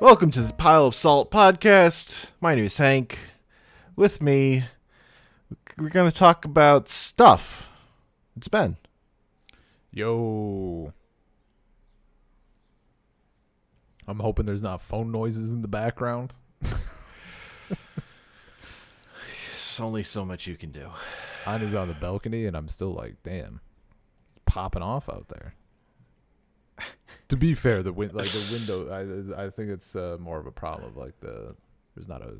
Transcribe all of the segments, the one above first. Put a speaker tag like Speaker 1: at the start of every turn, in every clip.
Speaker 1: Welcome to the Pile of Salt podcast. My name is Hank. With me, we're going to talk about stuff. It's Ben.
Speaker 2: Yo. I'm hoping there's not phone noises in the background.
Speaker 1: There's only so much you can do.
Speaker 2: Mine is on the balcony, and I'm still like, damn, popping off out there. To be fair, the win- like the window, I I think it's uh, more of a problem. Like the there's not a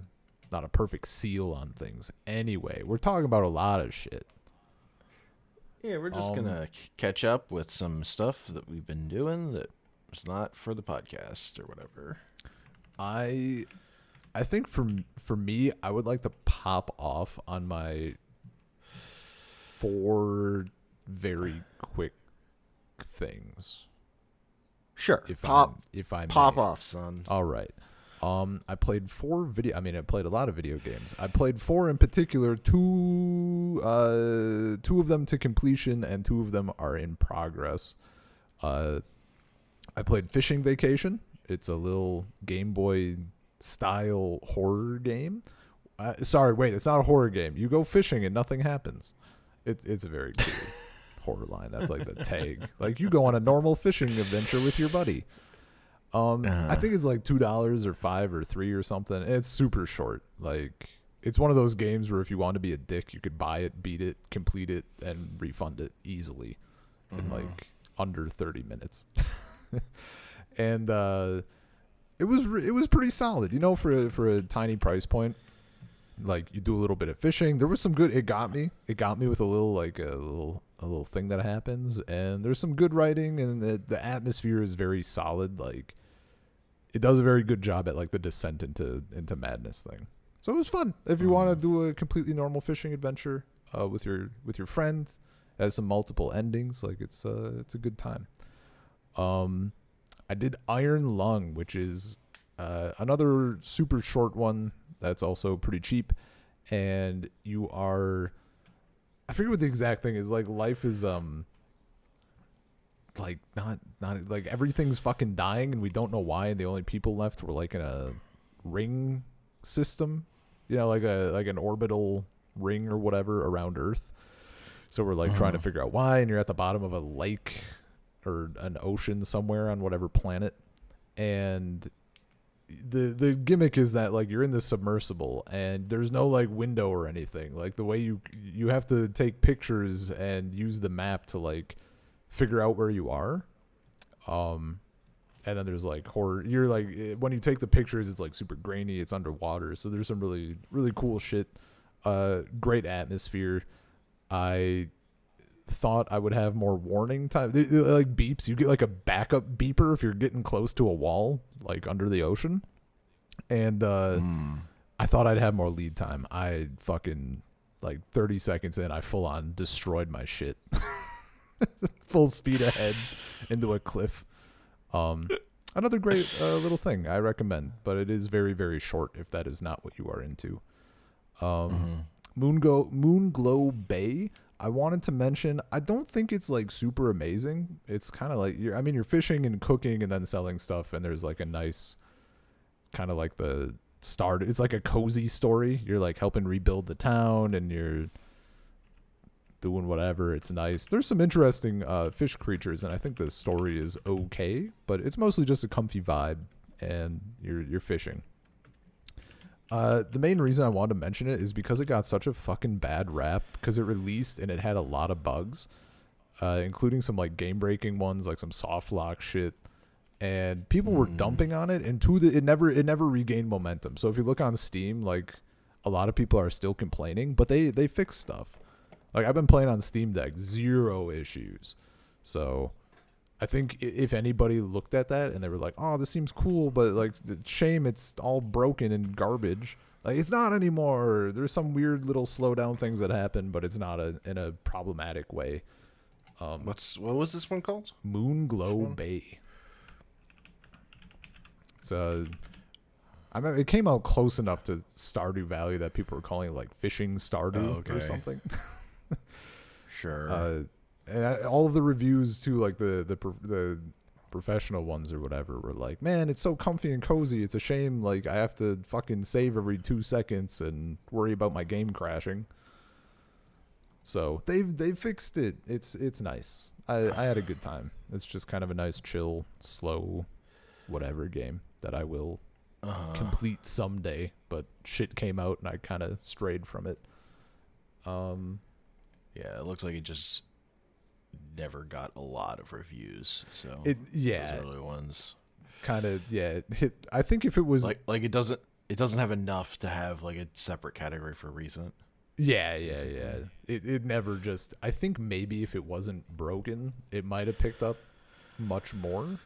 Speaker 2: not a perfect seal on things. Anyway, we're talking about a lot of shit.
Speaker 1: Yeah, we're just
Speaker 2: Um,
Speaker 1: going to catch up with some stuff that we've been doing that was not for the podcast or whatever.
Speaker 2: I I think for for me, I would like to pop off on my four very quick things.
Speaker 1: Sure.
Speaker 2: If
Speaker 1: pop
Speaker 2: I'm, if I
Speaker 1: pop
Speaker 2: may.
Speaker 1: off, son.
Speaker 2: All right. Um, I played four video. I mean, I played a lot of video games. I played four in particular. Two, uh, two of them to completion, and two of them are in progress. Uh, I played Fishing Vacation. It's a little Game Boy style horror game. Uh, sorry, wait, it's not a horror game. You go fishing and nothing happens. It, it's a very cool horror line. That's like the tag. Like you go on a normal fishing adventure with your buddy. Um, I
Speaker 1: Uh.
Speaker 2: think it's like two dollars or five or three or something. It's super short. Like it's one of those games where if you want to be a dick, you could buy it, beat it, complete it, and refund it easily in like under thirty minutes. and uh, it was re- it was pretty solid, you know, for a, for a tiny price point. Like you do a little bit of fishing. There was some good. It got me. It got me with a little like a little a little thing that happens, and there's some good writing, and the the atmosphere is very solid. Like it does a very good job at like the descent into into madness thing. So it was fun. If you want to do a completely normal fishing adventure uh, with your with your friends, it has some multiple endings. Like it's uh it's a good time. Um, I did Iron Lung, which is uh, another super short one that's also pretty cheap, and you are. I forget what the exact thing is. Like life is um. Like not not like everything's fucking dying and we don't know why and the only people left were like in a ring system, you know, like a like an orbital ring or whatever around Earth. So we're like trying to
Speaker 1: Uh-huh.
Speaker 2: figure out why, and you're at the bottom of a lake or an ocean somewhere on whatever planet, and the the gimmick is that like you're in the submersible and there's no like window or anything. Like the way you you have to take pictures and use the map to like figure out where you are. Um, and then there's like horror. You're like eh, when you take the pictures, it's like super grainy. It's underwater, so there's some really really cool shit. Uh, great atmosphere. I thought I would have more warning time, They- they, like beeps. You get like a backup beeper if you're getting close to a wall, like under the ocean. And uh,
Speaker 1: Mm.
Speaker 2: I thought I'd have more lead time. I fucking like 30 seconds in, I full on destroyed my shit. Full speed ahead into a cliff. Um, another great uh, little thing I recommend, but it is very very short if that is not what you are into. Um,
Speaker 1: Mhm.
Speaker 2: Moon Go Moonglow Bay. I wanted to mention. I don't think it's like super amazing. It's kind of like you're. I mean, you're fishing and cooking and then selling stuff, and there's like a nice, kind of like the start. It's like a cozy story. You're like helping rebuild the town, and you're doing whatever. It's nice. There's some interesting uh, fish creatures, and I think the story is okay, but it's mostly just a comfy vibe, and you're you're fishing. Uh, the main reason I wanted to mention it is because it got such a fucking bad rap because it released and it had a lot of bugs, uh, including some like game breaking ones, like some soft lock shit, and people were
Speaker 1: Mm.
Speaker 2: dumping on it. And to the it never it never regained momentum. So if you look on Steam, like a lot of people are still complaining, but they they fix stuff. Like I've been playing on Steam Deck, zero issues. So I think if anybody looked at that and they were like, "Oh, this seems cool," but like, shame it's all broken and garbage. Like it's not anymore. There's some weird little slowdown things that happen, but it's not a, in a problematic way. Um,
Speaker 1: What's what was this one called? Moonglow?
Speaker 2: Bay. It's uh, I mean, it came out close enough to Stardew Valley that people were calling it like fishing Stardew
Speaker 1: Oh, okay.
Speaker 2: or something.
Speaker 1: Sure.
Speaker 2: Uh, and I, all of the reviews too, like the the the professional ones or whatever were like, man, it's so comfy and cozy. It's a shame like I have to fucking save every two seconds and worry about my game crashing. So they've they've fixed it. It's it's nice. I I had a good time. It's just kind of a nice, chill, slow, whatever game that I will
Speaker 1: Uh,
Speaker 2: complete someday. But shit came out and I kind of strayed from it. Um,
Speaker 1: yeah, it looks like it just never got a lot of reviews. So
Speaker 2: it
Speaker 1: those
Speaker 2: yeah,
Speaker 1: early ones,
Speaker 2: kind of yeah. It. I think if it was
Speaker 1: like like it doesn't it doesn't have enough to have like a separate category for recent.
Speaker 2: Yeah, yeah, yeah. It it never just. I think maybe if it wasn't broken, it might have picked up much more.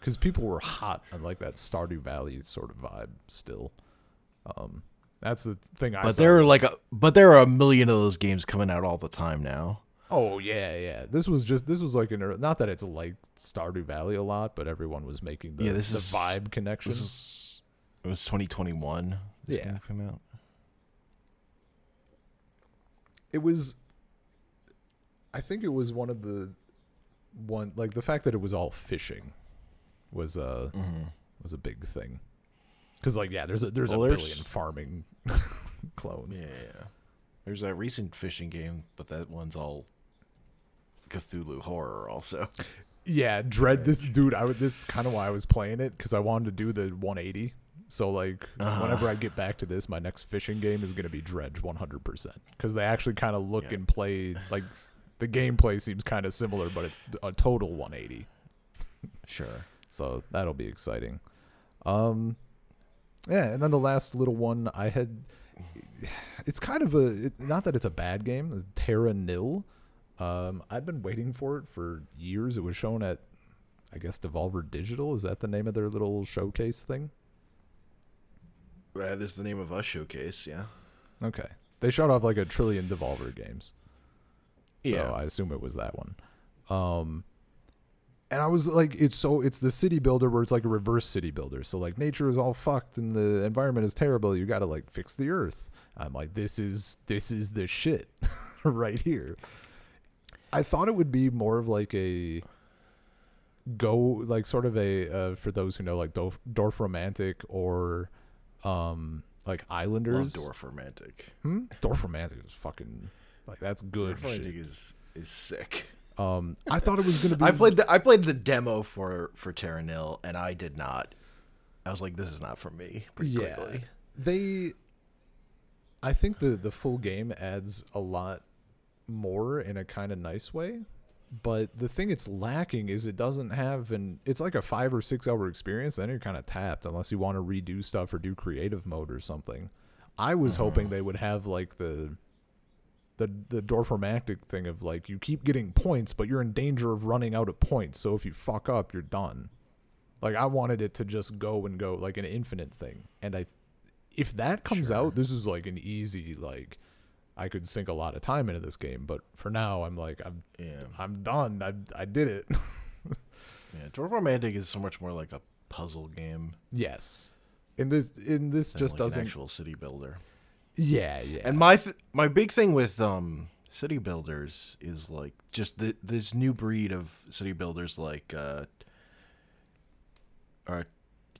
Speaker 2: Because people were hot on like that Stardew Valley sort of vibe still. Um, that's the thing I.
Speaker 1: But
Speaker 2: saw.
Speaker 1: there are like a but there are a million of those games coming out all the time now.
Speaker 2: Oh yeah, yeah. This was just this was like an not that it's like Stardew Valley a lot, but everyone was making the
Speaker 1: Yeah, this
Speaker 2: the
Speaker 1: is-
Speaker 2: vibe connection.
Speaker 1: Is it was 2021. This
Speaker 2: Yeah.
Speaker 1: game came out.
Speaker 2: it was i think it was one of the one like the fact that it was all fishing was uh
Speaker 1: Mm-hmm.
Speaker 2: was a big thing because like yeah there's a there's
Speaker 1: Well,
Speaker 2: a
Speaker 1: there's-
Speaker 2: billion farming clones
Speaker 1: Yeah, yeah. There's that recent fishing game, but that one's all Cthulhu horror also.
Speaker 2: yeah Dredge this dude i would this kind of why i was playing it because i wanted to do the 180 so like
Speaker 1: Uh-huh.
Speaker 2: whenever i get back to this my next fishing game is going to be dredge 100% because they actually kind of look
Speaker 1: Yeah.
Speaker 2: and play like the gameplay seems kind of similar but it's a total 180
Speaker 1: Sure.
Speaker 2: so that'll be exciting. Um, yeah, and then the last little one I had, it's kind of a it, not that it's a bad game. Terra Nil. Um, I'd been waiting for it for years. It was shown at, I guess Devolver Digital. Is that the name of their little showcase thing?
Speaker 1: That is the name of us showcase. Yeah.
Speaker 2: Okay, they showed off like a trillion Devolver games. So
Speaker 1: Yeah.
Speaker 2: I assume it was that one. Um, and I was like, it's so it's the city builder where it's like a reverse city builder. So like nature is all fucked and the environment is terrible. You got to like fix the earth. I'm like, this is this is the shit right here. I thought it would be more of like a go like sort of a uh, for those who know like Dorf, Dorfromantik or um like
Speaker 1: Love
Speaker 2: Islanders.
Speaker 1: Dwarf Romantic.
Speaker 2: Hmm? Dorfromantik is fucking like that's good
Speaker 1: Dwarf Romantic
Speaker 2: shit.
Speaker 1: is is sick.
Speaker 2: Um, I thought it was gonna be.
Speaker 1: I played the I played the demo for for Terra Nil, and I did not. I was like, this is not for me. Pretty
Speaker 2: yeah.
Speaker 1: quickly.
Speaker 2: They, I think the the full game adds a lot more in a kind of nice way, but the thing it's lacking is it doesn't have an. It's like a five or six hour experience. Then you're kind of tapped unless you want to redo stuff or do creative mode or something. I was mm-hmm. hoping they would have like the the the Dorfromantik thing of like you keep getting points, but you're in danger of running out of points. So if you fuck up, you're done. Like I wanted it to just go and go like an infinite thing. And I if that comes
Speaker 1: Sure.
Speaker 2: out, this is like an easy like I could sink a lot of time into this game, but for now I'm like I'm
Speaker 1: Yeah.
Speaker 2: I'm done. I I did it.
Speaker 1: Yeah. Dwarf Romantic is so much more like a puzzle game.
Speaker 2: yes. In this in this
Speaker 1: than,
Speaker 2: just
Speaker 1: like
Speaker 2: doesn't
Speaker 1: actual city builder.
Speaker 2: Yeah, yeah.
Speaker 1: And my th- my big thing with um city builders is like just the, this new breed of city builders like uh are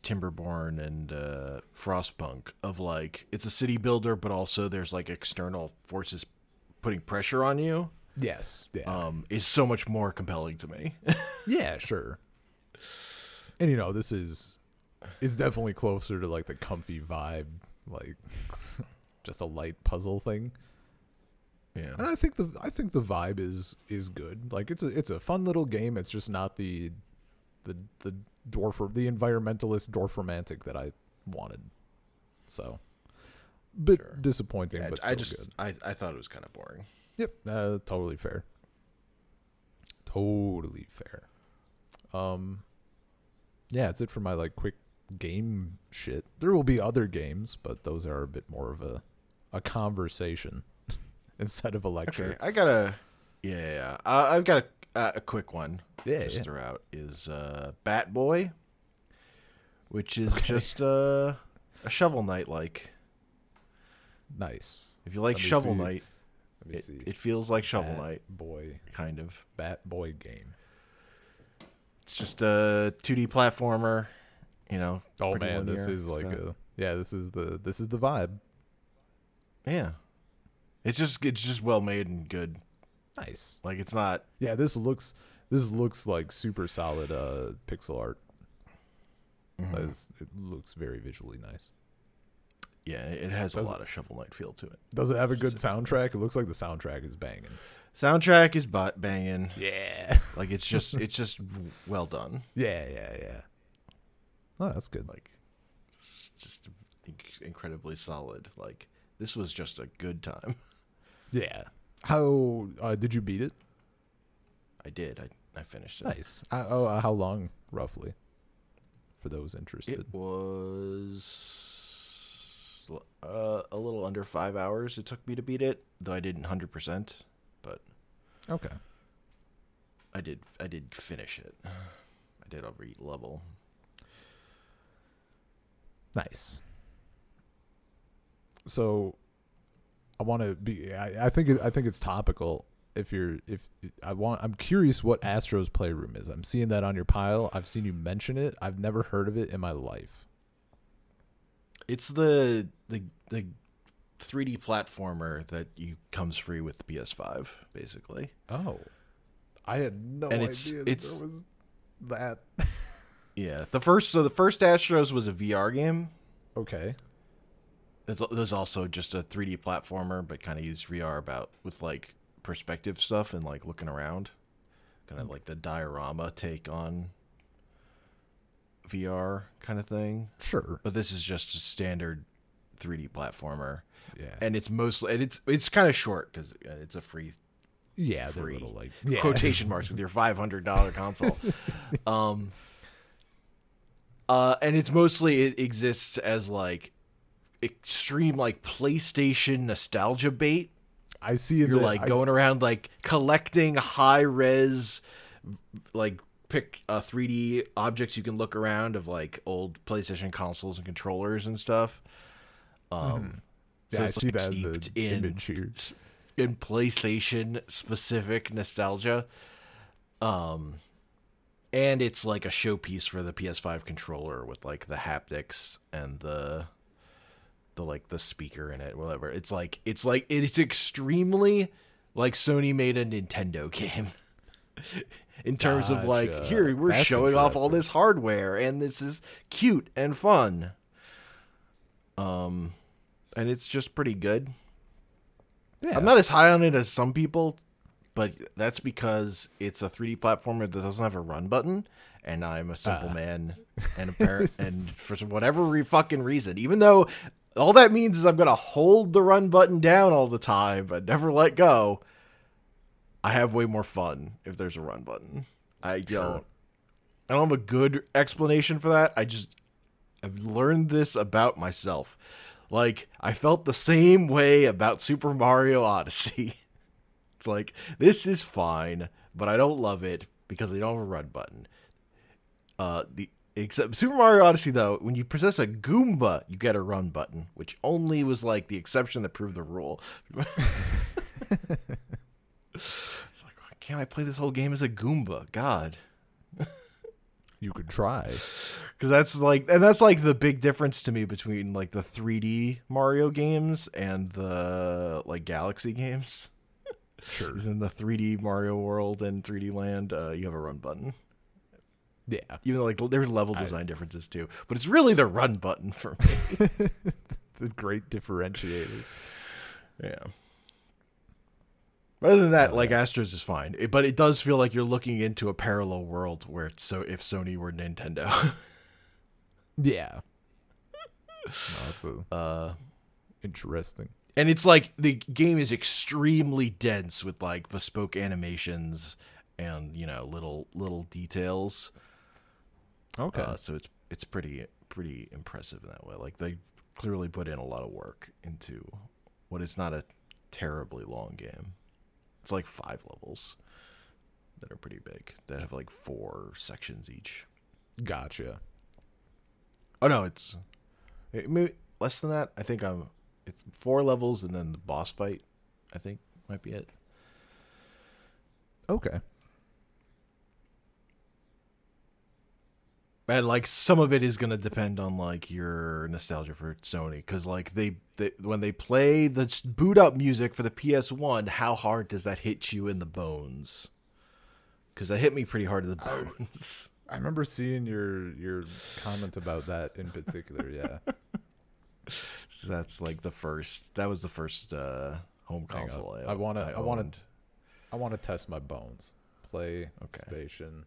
Speaker 1: Timberborn and uh Frostpunk of like it's a city builder but also there's like external forces putting pressure on you
Speaker 2: yes. Yeah.
Speaker 1: um is so much more compelling to me.
Speaker 2: Yeah, sure. And you know, this is is definitely closer to like the comfy vibe, like just a light puzzle thing.
Speaker 1: yeah.
Speaker 2: And I think the I think the vibe is is good. Like it's a it's a fun little game. It's just not the the the dwarf the environmentalist dwarf romantic that I wanted. So, bit
Speaker 1: Sure.
Speaker 2: disappointing,
Speaker 1: Yeah,
Speaker 2: but still
Speaker 1: I just
Speaker 2: good.
Speaker 1: I, I thought it was kind of boring.
Speaker 2: Yep, uh, totally fair. Totally fair. Um, yeah, it's it for my like quick game shit. There will be other games, but those are a bit more of a a conversation instead of a lecture.
Speaker 1: Okay, I got a yeah, yeah, yeah. Uh, I've got a, uh, a quick one.
Speaker 2: Yeah,
Speaker 1: just
Speaker 2: yeah.
Speaker 1: throw is uh, Bat Boy, which is
Speaker 2: Okay.
Speaker 1: just uh, a Shovel Knight like.
Speaker 2: Nice.
Speaker 1: If you like Shovel
Speaker 2: see.
Speaker 1: Knight,
Speaker 2: Let me
Speaker 1: it,
Speaker 2: see.
Speaker 1: it feels like Shovel
Speaker 2: Bat
Speaker 1: Knight,
Speaker 2: boy,
Speaker 1: kind of.
Speaker 2: Bat boy game.
Speaker 1: It's just a 2D platformer. You know.
Speaker 2: Oh man, this is like
Speaker 1: It's
Speaker 2: a yeah. This is the this is the vibe.
Speaker 1: yeah. It's just it's just well made and good.
Speaker 2: Nice.
Speaker 1: Like it's not.
Speaker 2: Yeah, this looks this looks like super solid uh pixel art.
Speaker 1: Mm-hmm.
Speaker 2: It looks very visually nice.
Speaker 1: Yeah, it has
Speaker 2: Does
Speaker 1: a
Speaker 2: it-
Speaker 1: lot of Shovel Knight feel to it.
Speaker 2: Does it have a good soundtrack? It looks like the soundtrack is banging.
Speaker 1: Soundtrack is butt banging.
Speaker 2: Yeah.
Speaker 1: Like it's just it's just well done.
Speaker 2: Yeah, yeah, yeah. Oh, that's good.
Speaker 1: Like just incredibly solid. Like this was just a good time.
Speaker 2: Yeah. How uh, did you beat it?
Speaker 1: I did. I I finished it.
Speaker 2: Nice. Uh, oh, uh, how long roughly? For those interested.
Speaker 1: It was uh, a little under five hours. It took me to beat it, though I didn't hundred percent, but
Speaker 2: okay.
Speaker 1: I did. I did finish it. I did every level.
Speaker 2: Nice. So, I want to be. I, I think. It, I think it's topical. If you're, if I want, I'm curious what Astro's Playroom is. I'm seeing that on your pile. I've seen you mention it. I've never heard of it in my life.
Speaker 1: It's the the the 3D platformer that you comes free with the PS5, basically.
Speaker 2: Oh, I had no
Speaker 1: And it's-
Speaker 2: idea
Speaker 1: it's-
Speaker 2: that there was that.
Speaker 1: Yeah, the first so the first Astros was a VR game.
Speaker 2: okay.
Speaker 1: There's, there's also just a 3D platformer, but kind of used VR about with like perspective stuff and like looking around, kind of like the diorama take on VR kind of thing.
Speaker 2: Sure.
Speaker 1: But this is just a standard 3D platformer,
Speaker 2: Yeah.
Speaker 1: and it's mostly and it's it's kind of short because it's a free
Speaker 2: yeah. They're
Speaker 1: free
Speaker 2: little like yeah.
Speaker 1: quotation marks with your five hundred dollar console. um, uh, and it's mostly it exists as like extreme like PlayStation nostalgia bait.
Speaker 2: I see.
Speaker 1: You're
Speaker 2: the-
Speaker 1: like
Speaker 2: I've-
Speaker 1: going around like collecting high res, like pick uh, 3D objects you can look around of like old PlayStation consoles and controllers and stuff. Um,
Speaker 2: Yeah,
Speaker 1: so
Speaker 2: I see
Speaker 1: like,
Speaker 2: that in the
Speaker 1: in
Speaker 2: image here.
Speaker 1: in PlayStation specific nostalgia. Um and it's like a showpiece for the PS5 controller with like the haptics and the the like the speaker in it, whatever. It's like it's like it's extremely like Sony made a Nintendo game. in terms of like here we're
Speaker 2: That's
Speaker 1: showing off all this hardware and this is cute and fun. Um and it's just pretty good.
Speaker 2: Yeah.
Speaker 1: I'm not as high on it as some people, but that's because it's a 3D platformer that doesn't have a run button, and I'm a simple
Speaker 2: Ah.
Speaker 1: man, and apparent, and for some- whatever re- fucking reason, even though all that means is I'm gonna hold the run button down all the time, but never let go. I have way more fun if there's a run button. I don't. I don't have a good explanation for that. I just I've learned this about myself. Like I felt the same way about Super Mario Odyssey. It's like this is fine, but I don't love it because I don't have a run button. Uh, the except Super Mario Odyssey though, when you possess a Goomba, you get a run button, which only was like the exception that proved the rule. it's like, why can't I play this whole game as a Goomba? God.
Speaker 2: You could try.
Speaker 1: because that's like and that's like the big difference to me between like the 3d mario games and the like galaxy games
Speaker 2: Sure.
Speaker 1: in the 3d mario world and 3d land uh, you have a run button
Speaker 2: Yeah.
Speaker 1: even though like there's level
Speaker 2: I-
Speaker 1: design differences too but it's really the run button for me
Speaker 2: The great differentiator.
Speaker 1: yeah other than that
Speaker 2: Oh,
Speaker 1: like astros is fine It- but it does feel like you're looking into a parallel world where it's so if sony were nintendo
Speaker 2: Yeah. No, that's a,
Speaker 1: uh
Speaker 2: interesting.
Speaker 1: and it's like the game is extremely dense with like bespoke animations and you know little little details
Speaker 2: Okay.
Speaker 1: uh, so it's it's pretty pretty impressive in that way like they clearly put in a lot of work into what is not a terribly long game it's like five levels that are pretty big that have like four sections each
Speaker 2: gotcha.
Speaker 1: oh no it's it, maybe less than that i think i'm it's four levels and then the boss fight i think might be it
Speaker 2: Okay.
Speaker 1: And like some of it is going to depend on like your nostalgia for Sony because like they, they when they play the boot up music for the PS1, how hard does that hit you in the bones? Because that hit me pretty hard in the bones.
Speaker 2: I remember seeing your your comment about that in particular. Yeah.
Speaker 1: So that's like the first. That was the first uh, home
Speaker 2: Hang on.
Speaker 1: console.
Speaker 2: I wanna- I wanna- I want to test my bones. Play
Speaker 1: Okay.
Speaker 2: station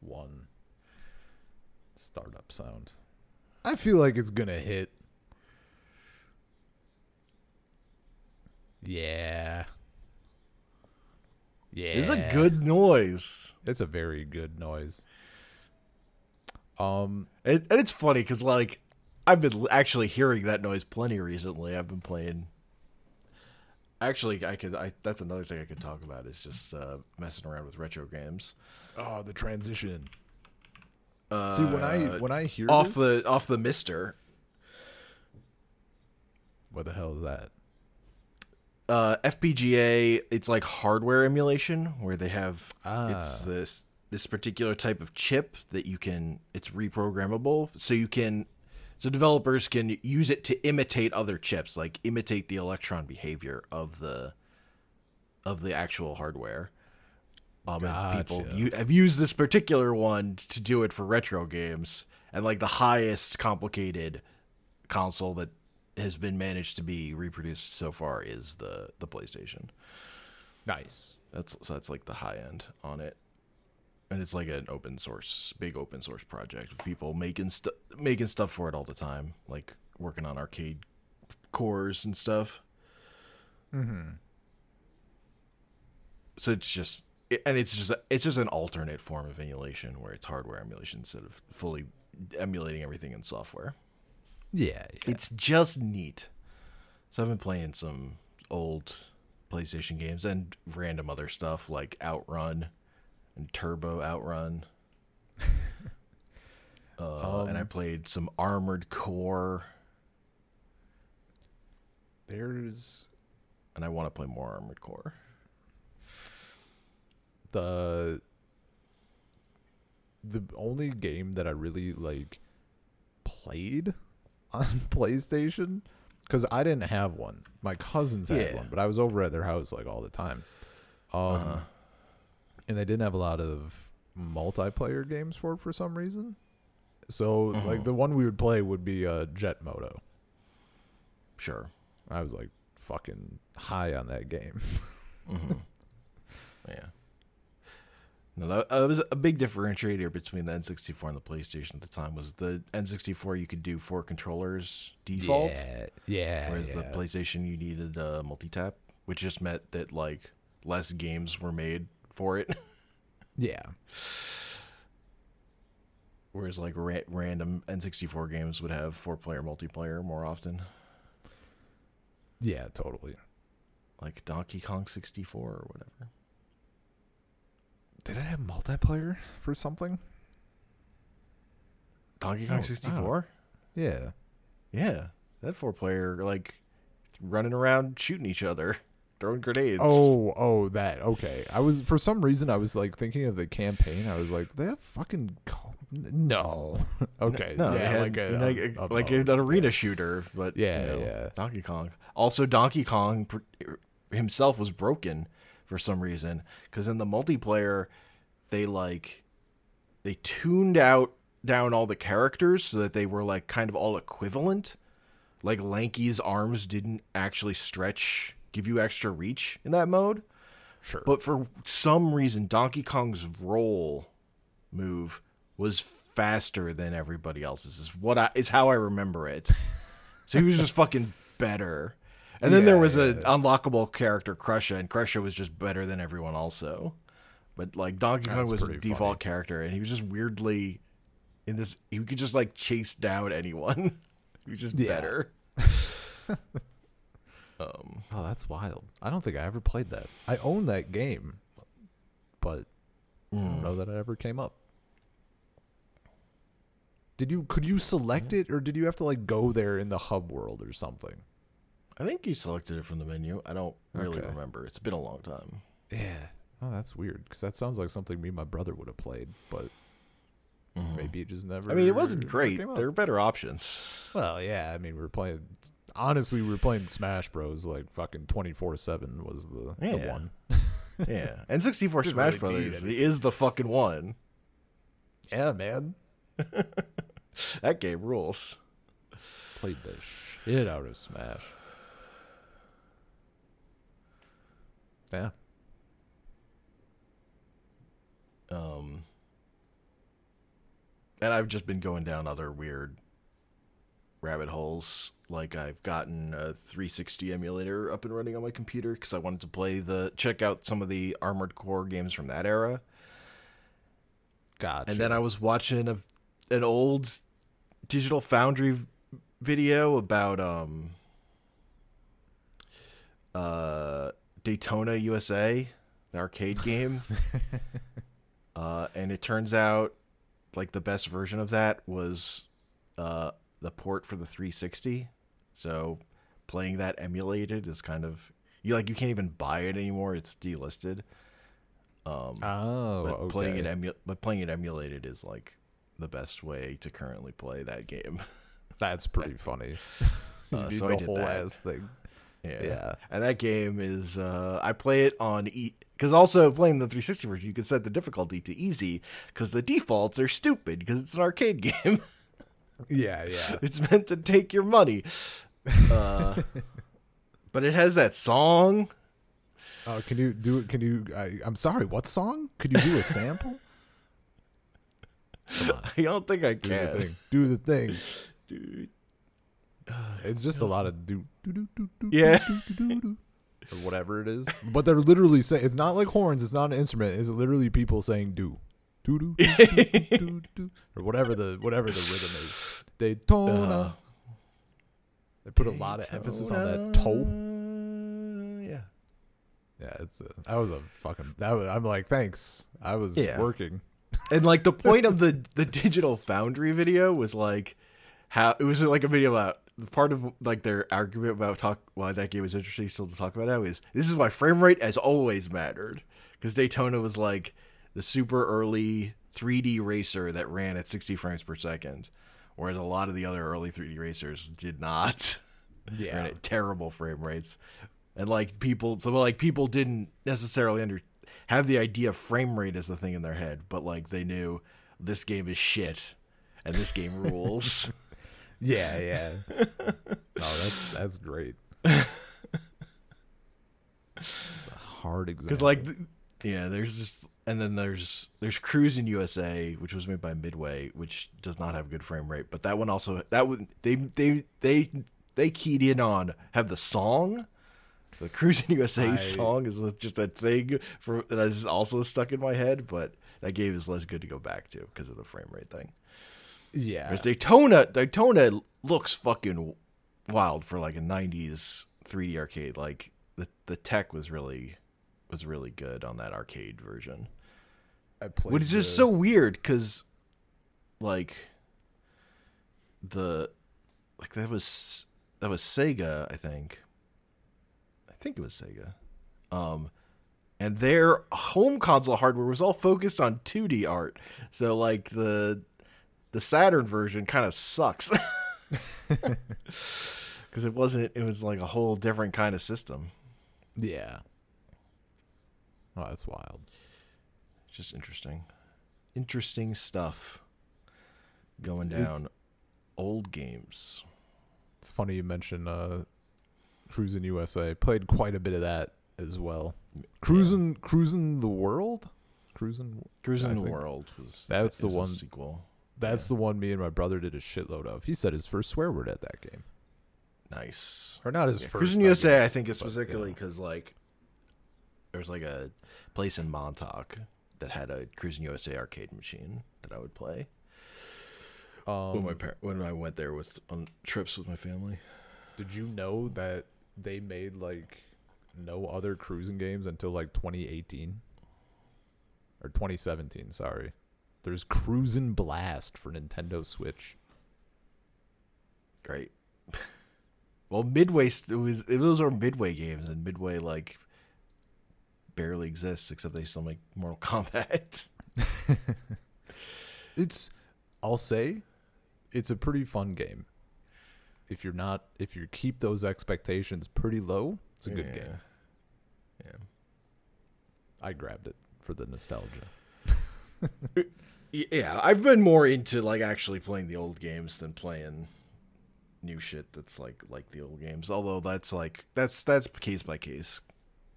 Speaker 2: one. Startup sound. I feel like it's gonna hit. Yeah. Yeah.
Speaker 1: It's a good noise.
Speaker 2: It's a very good noise. Um.
Speaker 1: It, and it's funny because like I've been actually hearing that noise plenty recently. I've been playing. Actually, I could. I that's another thing I could talk about is just uh, messing around with retro games.
Speaker 2: Oh, the transition.
Speaker 1: Uh,
Speaker 2: See when I when I hear
Speaker 1: off
Speaker 2: this-
Speaker 1: the off the Mister,
Speaker 2: what the hell is that?
Speaker 1: uh, FPGA. It's like hardware emulation where they have it's
Speaker 2: Ah.
Speaker 1: this this particular type of chip that you can. It's reprogrammable, so you can. So developers can use it to imitate other chips, like imitate the electron behavior of the of the actual hardware. Um, people
Speaker 2: Gotcha.
Speaker 1: you, have used this particular one to do it for retro games, and like the highest complicated console that has been managed to be reproduced so far is the the PlayStation.
Speaker 2: Nice.
Speaker 1: That's so that's like the high end on it, and it's like an open source, big open source project with people making stuff making stuff for it all the time, like working on arcade cores and stuff.
Speaker 2: Mm-hmm.
Speaker 1: So it's just, it, and it's just it's just an alternate form of emulation where it's hardware emulation instead of fully emulating everything in software.
Speaker 2: Yeah. yeah.
Speaker 1: It's just neat. So I've been playing some old PlayStation games and random other stuff like Outrun and Turbo Outrun. uh, and I played some Armored Core,
Speaker 2: There's
Speaker 1: and I want to play more Armored Core.
Speaker 2: The the only game that I really like played on PlayStation because I didn't have one. My cousins had
Speaker 1: Yeah.
Speaker 2: one, but I was over at their house like all the time. Um,
Speaker 1: Uh-huh.
Speaker 2: and they didn't have a lot of multiplayer games for it for some reason. So like
Speaker 1: Mhm.
Speaker 2: the one we would play would be uh, Jet Moto.
Speaker 1: Sure.
Speaker 2: I was like fucking high on that game.
Speaker 1: hmm yeah. No, that, uh, was a big differentiator between the N64 and the PlayStation at the time. Was the N64 you could do four controllers default,
Speaker 2: Yeah, yeah.
Speaker 1: whereas the. PlayStation you needed a multi-tap, which just meant that like less games were made for it.
Speaker 2: yeah.
Speaker 1: Whereas like ra- random N64 games would have four-player multiplayer more often,
Speaker 2: Yeah, totally.
Speaker 1: like Donkey Kong 64 or whatever.
Speaker 2: Did I have multiplayer for something?
Speaker 1: Donkey
Speaker 2: Oh,
Speaker 1: Kong 64?
Speaker 2: Yeah.
Speaker 1: Yeah, that four-player like running around shooting each other, throwing grenades.
Speaker 2: Oh, oh, that. Okay. I was for some reason I was like thinking of the campaign. I was like, they have fucking co- no. okay.
Speaker 1: No,
Speaker 2: yeah,
Speaker 1: had,
Speaker 2: like a,
Speaker 1: you uh, know,
Speaker 2: a- a
Speaker 1: like an arena shooter, but
Speaker 2: Yeah,
Speaker 1: you know,
Speaker 2: yeah.
Speaker 1: Donkey Kong. Also, Donkey Kong pr- er, himself was broken for some reason because in the multiplayer, they like they tuned out down all the characters so that they were like kind of all equivalent. Like Lanky's arms didn't actually stretch, give you extra reach in that mode.
Speaker 2: Sure.
Speaker 1: But for some reason, Donkey Kong's roll move was faster than everybody else's. Is what I is how I remember it. so he was just fucking better. And then there
Speaker 2: Yeah,
Speaker 1: was a
Speaker 2: yeah.
Speaker 1: unlockable character, Krusha, and Krusha was just better than everyone also. But like Donkey Kong was a default
Speaker 2: funny.
Speaker 1: character, and he was just weirdly in this. He could just like chase down anyone. he was just better. um,
Speaker 2: oh, that's wild. I don't think I ever played that. I own that game, but I
Speaker 1: mm.
Speaker 2: don't know that it ever came up. Did you could you select it or did you have to like go there in the hub world or something?
Speaker 1: I think you selected it from the menu. I don't really
Speaker 2: Okay.
Speaker 1: remember. It's been a long time.
Speaker 2: Yeah. Oh, that's weird because that sounds like something me and my brother would have played, but mm-hmm. Maybe it just never.
Speaker 1: I mean, it wasn't
Speaker 2: never
Speaker 1: great.
Speaker 2: came.
Speaker 1: There were better options.
Speaker 2: Well, yeah. I mean, we were playing. Honestly, we were playing Smash Bros. Like fucking twenty four seven was the, the
Speaker 1: Yeah.
Speaker 2: one.
Speaker 1: Yeah, and 64
Speaker 2: Didn't
Speaker 1: Smash
Speaker 2: really need
Speaker 1: Brothers
Speaker 2: anything.
Speaker 1: is the fucking one.
Speaker 2: Yeah, man.
Speaker 1: That game rules.
Speaker 2: Played the shit out of Smash. Yeah.
Speaker 1: Um, and I've just been going down other weird rabbit holes. Like I've gotten a 360 emulator up and running on my computer because I wanted to play the check out some of the Armored Core games from that era.
Speaker 2: Gotcha.
Speaker 1: And then I was watching a, an old Digital Foundry video about um uh Daytona USA, the arcade game. uh and it turns out like the best version of that was uh the port for the 360. So playing that emulated is kind of you like you can't even buy it anymore. It's delisted. Um
Speaker 2: Oh,
Speaker 1: but
Speaker 2: okay.
Speaker 1: playing it emu- but playing it emulated is like the best way to currently play that game.
Speaker 2: That's pretty funny.
Speaker 1: Uh, so I
Speaker 2: the
Speaker 1: did
Speaker 2: whole
Speaker 1: that.
Speaker 2: ass thing.
Speaker 1: Yeah.
Speaker 2: Yeah.
Speaker 1: And that game is uh I play it on e cuz also playing the 360 version you can set the difficulty to easy cuz the defaults are stupid cuz it's an arcade game.
Speaker 2: Yeah, yeah.
Speaker 1: it's meant to take your money. Uh but it has that song.
Speaker 2: Uh, can you do it? Can you? I, I'm sorry. What song? Could you do a sample?
Speaker 1: I don't think I
Speaker 2: Do
Speaker 1: can.
Speaker 2: the thing. Do the thing. It's just a lot of do do do do do
Speaker 1: Yeah.
Speaker 2: do, do, or whatever it is. But they're literally saying it's not like horns. It's not an instrument. It's literally people saying do do do do do, do, do, or whatever the whatever the rhythm is. Daytona.
Speaker 1: Uh,
Speaker 2: They put a lot of emphasis on that toe.
Speaker 1: Yeah.
Speaker 2: Yeah, it's a, that was a fucking. That was, I'm like, thanks. I was
Speaker 1: Yeah.
Speaker 2: working.
Speaker 1: And like the point of the the digital foundry video was like how it was like a video about part of like their argument about talk why that game was interesting still to talk about now is this is why frame rate has always mattered. Because Daytona was like the super early 3D racer that ran at 60 frames per second whereas a lot of the other early 3D racers did not. Ran
Speaker 2: Yeah.
Speaker 1: at terrible frame rates. And like people so like people didn't necessarily under have the idea of frame rate as the thing in their head but like they knew this game is shit and this game rules
Speaker 2: Yeah, yeah. oh, that's that's great. It's a hard example.
Speaker 1: because like th- yeah there's just and then there's there's Cruis'n USA which was made by midway which does not have good frame rate but that one also that would they they they they keyed in on have the song the Cruis'n USA
Speaker 2: I-
Speaker 1: song is just a thing for that is also stuck in my head but that game is less good to go back to because of the frame rate thing
Speaker 2: yeah,
Speaker 1: Whereas Daytona, Daytona looks fucking wild for like a '90s 3D arcade. Like the the tech was really was really good on that arcade version.
Speaker 2: I played
Speaker 1: Which is just so weird because, like, the like that was that was Sega, I think. I think it was Sega. Um, and their home console hardware was all focused on 2D art. So like the the Saturn version kind of sucks. Because it wasn't, it was like a whole different kind of system.
Speaker 2: yeah. Oh, that's wild.
Speaker 1: Just interesting. Interesting stuff going
Speaker 2: It's- it's-
Speaker 1: down. Old games.
Speaker 2: It's funny you mentioned uh, Cruis'n USA. Played quite a bit of that as well. Cruising, cruising the world. Cruising.
Speaker 1: Cruising the World was
Speaker 2: that's the one-
Speaker 1: sequel.
Speaker 2: That's the one me and my brother did a shitload of. He said his first swear word at that game,
Speaker 1: Nice.
Speaker 2: or not his
Speaker 1: Yeah,
Speaker 2: first.
Speaker 1: Cruising
Speaker 2: I
Speaker 1: USA, I think, is
Speaker 2: but,
Speaker 1: specifically
Speaker 2: yeah.
Speaker 1: because like there's like a place in Montauk that had a Cruis'n USA arcade machine that I would play
Speaker 2: Um,
Speaker 1: when my par- when I went there with on trips with my family.
Speaker 2: Did you know that they made like no other cruising games until like 2018 or 2017? Sorry. There's Cruis'n Blast for Nintendo Switch.
Speaker 1: Great. well, Midway it was those are Midway games, and Midway like barely exists except they still make Mortal Kombat.
Speaker 2: It's I'll say it's a pretty fun game. If you're not if you keep those expectations pretty low, it's a good
Speaker 1: Yeah.
Speaker 2: game.
Speaker 1: Yeah.
Speaker 2: I grabbed it for the nostalgia.
Speaker 1: Yeah, I've been more into like actually playing the old games than playing new shit that's like like the old games. Although that's like that's that's case by case.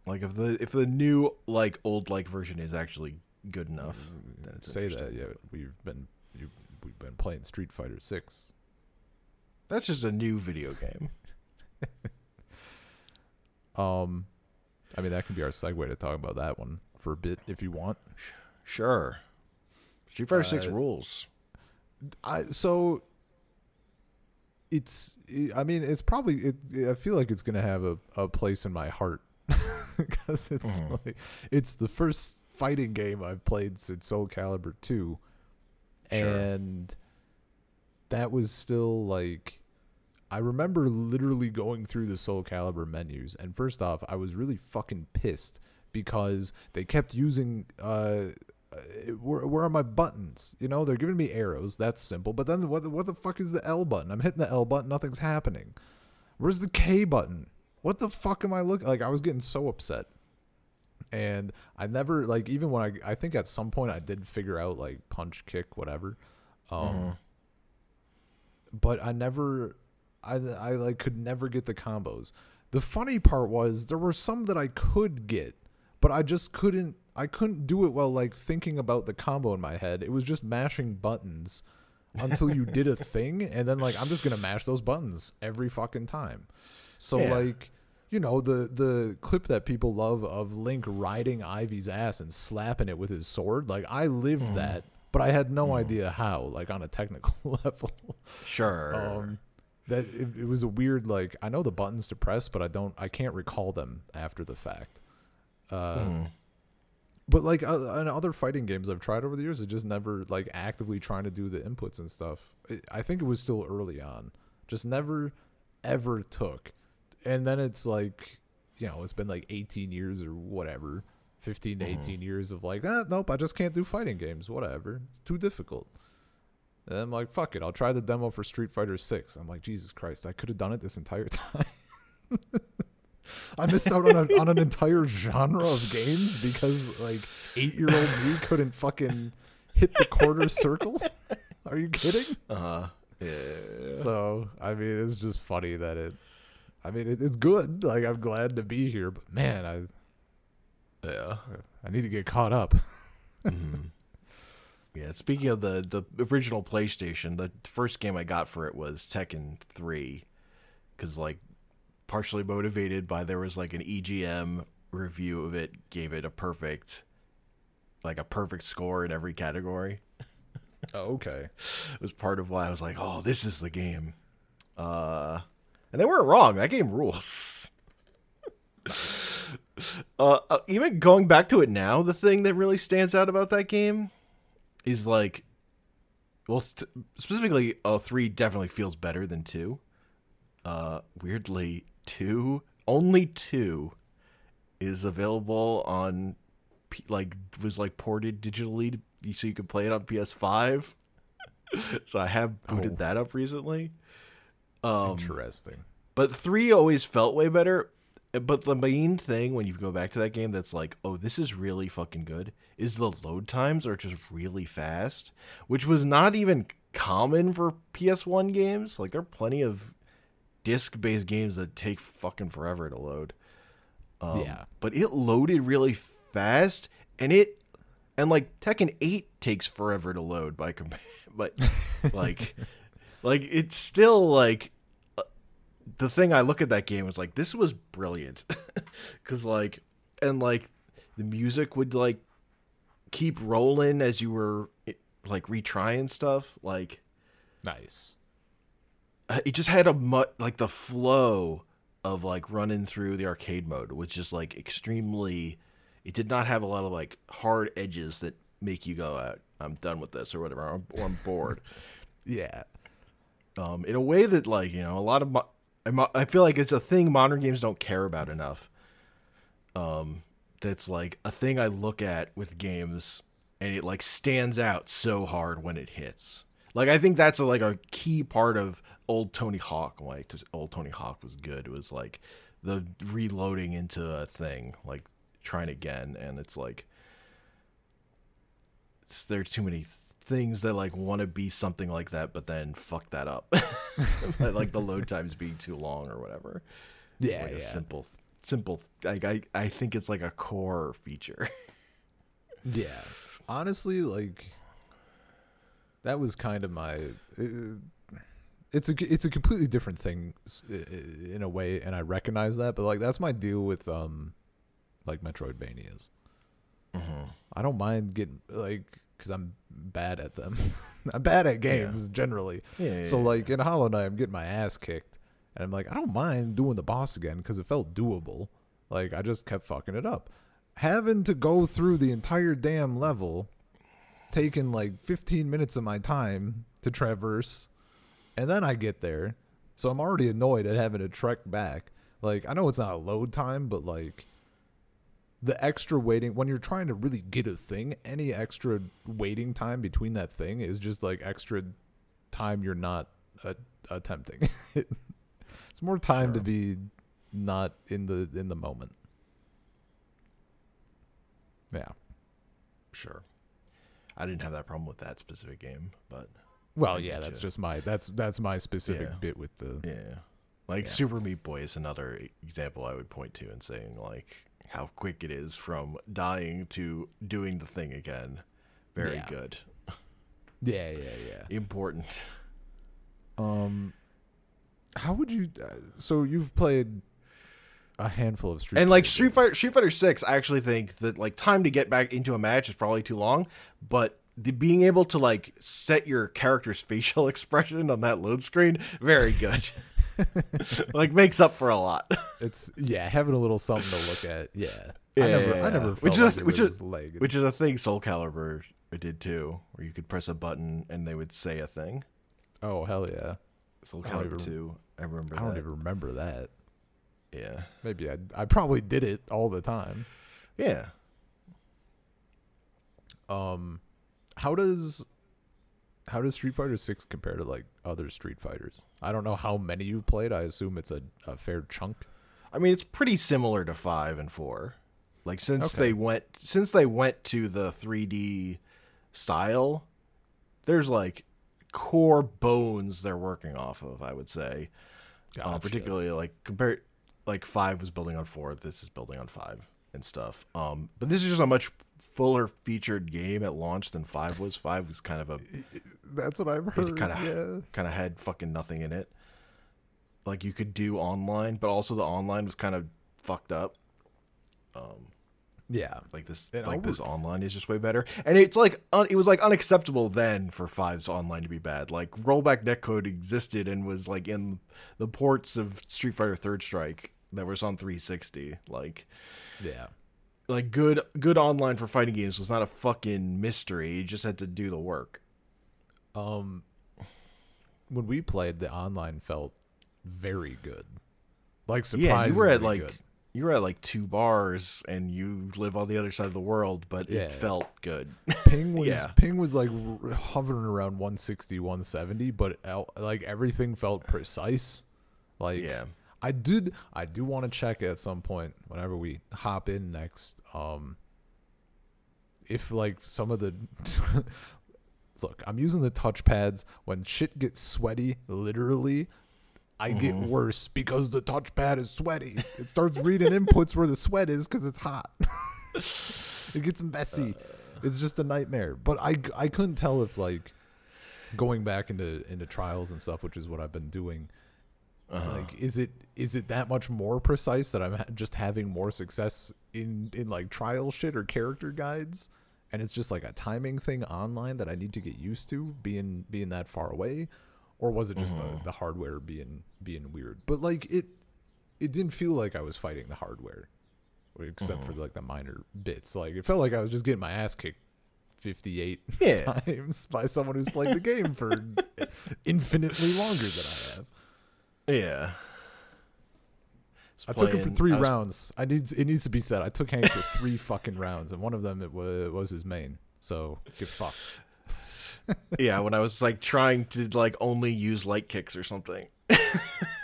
Speaker 1: Like if the if the new like old like version is actually good enough, then it's
Speaker 2: Say that, yeah. We've been you, we've been playing Street Fighter Six.
Speaker 1: That's just a new video game.
Speaker 2: Um, I mean that can be our segue to talk about that one for a bit if you want.
Speaker 1: Sure. Street Fighter Six
Speaker 2: Uh,
Speaker 1: rules.
Speaker 2: I so it's I mean it's probably it, I feel like it's gonna have a, a place in my heart because it's
Speaker 1: Mhm.
Speaker 2: like it's the first fighting game I've played since Soul Calibur two,
Speaker 1: Sure.
Speaker 2: and that was still like I remember literally going through the Soul Calibur menus, and first off, I was really fucking pissed because they kept using uh, where, where are my buttons? You know, they're giving me arrows. That's simple. But then what? the- What the fuck is the L button? I'm hitting the L button. Nothing's happening. Where's the K button? What the fuck am I looking? Like I was getting so upset, and I never like even when I I think at some point I did figure out like punch, kick, whatever. Um,
Speaker 1: Mhm.
Speaker 2: but I never, I I like could never get the combos. The funny part was there were some that I could get, but I just couldn't. I couldn't do it while like thinking about the combo in my head. It was just mashing buttons until you did a thing, and then like I'm just gonna mash those buttons every fucking time. So
Speaker 1: Yeah.
Speaker 2: like. You know the the clip that people love of Link riding Ivy's ass and slapping it with his sword. Like I lived that, but I had no idea how. Like on a technical level.
Speaker 1: Sure.
Speaker 2: Um, that it, it was a weird like I know the buttons to press, but I don't I can't recall them after the fact. Uh,
Speaker 1: Mhm.
Speaker 2: But like uh, in other fighting games I've tried over the years, it just never like actively trying to do the inputs and stuff. It, I think it was still early on, just never ever took. And then it's like, you know, it's been like 18 years or whatever, 15 to 18 years of like, ah, nope, I just can't do fighting games. Whatever, it's too difficult. And I'm like, fuck it, I'll try the demo for Street Fighter 6. I'm like, Jesus Christ, I could have done it this entire time. I missed out on, a, on an entire genre of games because like eight year old me couldn't fucking hit the quarter circle. Are you kidding?
Speaker 1: Uh-huh. Yeah.
Speaker 2: So I mean, it's just funny that it. I mean, it, it's good. Like I'm glad to be here, but man, I
Speaker 1: yeah.
Speaker 2: I need to get caught up.
Speaker 1: Mhm. Yeah, speaking of the the original PlayStation, the first game I got for it was Tekken 3 cuz like partially motivated by there was like an EGM review of it gave it a perfect like a perfect score in every category.
Speaker 2: Oh, okay.
Speaker 1: It was part of why I was like, "Oh, this is the game." Uh and they weren't wrong. That game rules. uh, uh, even going back to it now, the thing that really stands out about that game is like, well, st- specifically, uh, three definitely feels better than two. Uh, weirdly, two only two is available on, like, was like ported digitally so you could play it on PS5. so I have booted
Speaker 2: Oh.
Speaker 1: that up recently. Um,
Speaker 2: Interesting.
Speaker 1: but three always felt way better. But the main thing when you go back to that game that's like, oh, this is really fucking good, is the load times are just really fast, which was not even common for PS1 games. Like, there are plenty of disc based games that take fucking forever to load. Um,
Speaker 2: Yeah.
Speaker 1: But it loaded really fast, and it, and like Tekken 8 takes forever to load by compa- but like, like it's still like the thing I look at that game was like this was brilliant because like and like the music would like keep rolling as you were like retrying stuff like
Speaker 2: Nice.
Speaker 1: Uh, it just had a mu- like the flow of like running through the arcade mode was just like extremely it did not have a lot of like hard edges that make you go out i'm done with this or whatever or I'm, or I'm bored
Speaker 2: Yeah.
Speaker 1: um, in a way that like you know a lot of I mo- I feel like it's a thing modern games don't care about enough. Um, that's like a thing I look at with games, and it like stands out so hard when it hits. Like I think that's a, like a key part of old Tony Hawk. like old Tony Hawk was good. It was like the reloading into a thing, like trying again, and it's like it's, are too many things that like want to be something like that, but then fuck that up. like the load times being too long or whatever.
Speaker 2: Yeah,
Speaker 1: like
Speaker 2: yeah.
Speaker 1: a simple, simple. Like I, I think it's like a core feature.
Speaker 2: Yeah. Honestly, like that was kind of my uh, it's a it's a completely different thing s- i- i- in a way and I recognize that, but like that's my deal with um like Metroidvanias. I don't mind getting like cuz I'm bad at them. I'm bad at games generally.
Speaker 1: Yeah,
Speaker 2: So
Speaker 1: yeah,
Speaker 2: like in Hollow Knight I'm getting my ass kicked and I'm like I don't mind doing the boss again cuz it felt doable. Like I just kept fucking it up. Having to go through the entire damn level taking like 15 minutes of my time to traverse and then I get there. So I'm already annoyed at having to trek back. Like I know it's not a load time, but like the extra waiting when you're trying to really get a thing, any extra waiting time between that thing is just like extra time you're not uh, attempting. it's more time to be not in the in the moment. Yeah.
Speaker 1: Sure. I didn't have that problem with that specific game, but
Speaker 2: Well, yeah, that's just my that's that's my specific
Speaker 1: Yeah.
Speaker 2: bit with the
Speaker 1: yeah. Like
Speaker 2: Yeah.
Speaker 1: Super Meat Boy is another example I would point to and saying like how quick it is from dying to doing the thing again. Very
Speaker 2: Yeah.
Speaker 1: good.
Speaker 2: Yeah, yeah, yeah.
Speaker 1: Important.
Speaker 2: Um, how would you? Uh, so you've played a handful of Street
Speaker 1: and like Street
Speaker 2: games.
Speaker 1: Fighter Street Fighter 6 I actually think that like time to get back into a match is probably too long, but the being able to like set your character's facial expression on that load screen very good. like makes up for a lot.
Speaker 2: It's yeah, having a little something to look at. Yeah,
Speaker 1: Yeah,
Speaker 2: I never,
Speaker 1: yeah,
Speaker 2: I never
Speaker 1: yeah. Which is
Speaker 2: like
Speaker 1: a- which is-
Speaker 2: leg.
Speaker 1: Which is a thing Soul Calibur did too, where you could press a button and they would say a thing.
Speaker 2: oh hell yeah,
Speaker 1: Soul Calibur
Speaker 2: even-
Speaker 1: 2. I remember
Speaker 2: I don't
Speaker 1: that.
Speaker 2: even remember that.
Speaker 1: Yeah.
Speaker 2: Maybe I, I probably did it all the time.
Speaker 1: Yeah.
Speaker 2: Um, how does how does Street Fighter Six compare to like other Street Fighters? I don't know how many you've played. I assume it's a, a fair chunk.
Speaker 1: I mean, it's pretty similar to 5 and 4. Like since
Speaker 2: Okay.
Speaker 1: they went since they went to the 3D style, there's like core bones they're working off of, I would say. Uh, particularly like compared like 5 was building on 4, this is building on 5 and stuff. Um but this is just a much fuller featured game at launch than 5 was. 5 was kind of a
Speaker 2: That's what I've heard.
Speaker 1: kind of
Speaker 2: yeah.
Speaker 1: kind of had fucking nothing in it. Like you could do online, but also the online was kind of fucked up. Um,
Speaker 2: Yeah.
Speaker 1: like this,
Speaker 2: And
Speaker 1: like
Speaker 2: over-
Speaker 1: this online is just way better, and it's like un- it was like unacceptable then for Five's online to be bad. Like rollback netcode existed and was like in the ports of Street Fighter Third Strike that was on 360. Like
Speaker 2: Yeah.
Speaker 1: Like good good online for fighting games was not a fucking mystery. You just had to do the work.
Speaker 2: Um, when we played, the online felt very good. Like surprisingly
Speaker 1: Yeah, you were at like
Speaker 2: good.
Speaker 1: you were at like two bars, and you live on the other side of the world, but
Speaker 2: Yeah.
Speaker 1: it felt good.
Speaker 2: Ping was
Speaker 1: Yeah.
Speaker 2: ping was like hovering around 160, 170, but like everything felt precise. Like
Speaker 1: yeah,
Speaker 2: I did I do want to check at some point whenever we hop in next um if like some of the Look, I'm using the touchpads when shit gets sweaty, literally I get
Speaker 1: Mm-hmm.
Speaker 2: worse because the touchpad is sweaty. It starts reading inputs where the sweat is cuz it's hot. it gets messy. it's just a nightmare. But I I couldn't tell if like going back into into trials and stuff, which is what I've been doing.
Speaker 1: Uh-huh.
Speaker 2: Like, is it is it that much more precise that I'm ha- just having more success in in like trial shit or character guides, and it's just like a timing thing online that I need to get used to being being that far away, or was it just
Speaker 1: Mm-hmm.
Speaker 2: the, the hardware being being weird? But like it it didn't feel like I was fighting the hardware, except
Speaker 1: Mm-hmm.
Speaker 2: for like the minor bits. Like it felt like I was just getting my ass kicked. 58
Speaker 1: Yeah.
Speaker 2: times by someone who's played the game for infinitely longer than I have.
Speaker 1: Yeah.
Speaker 2: I took him for three
Speaker 1: I was-
Speaker 2: rounds. I need it needs to be said. I took Hank for three fucking rounds, and one of them it was, was his main. So get fucked.
Speaker 1: yeah, when I was like trying to like only use light kicks or something.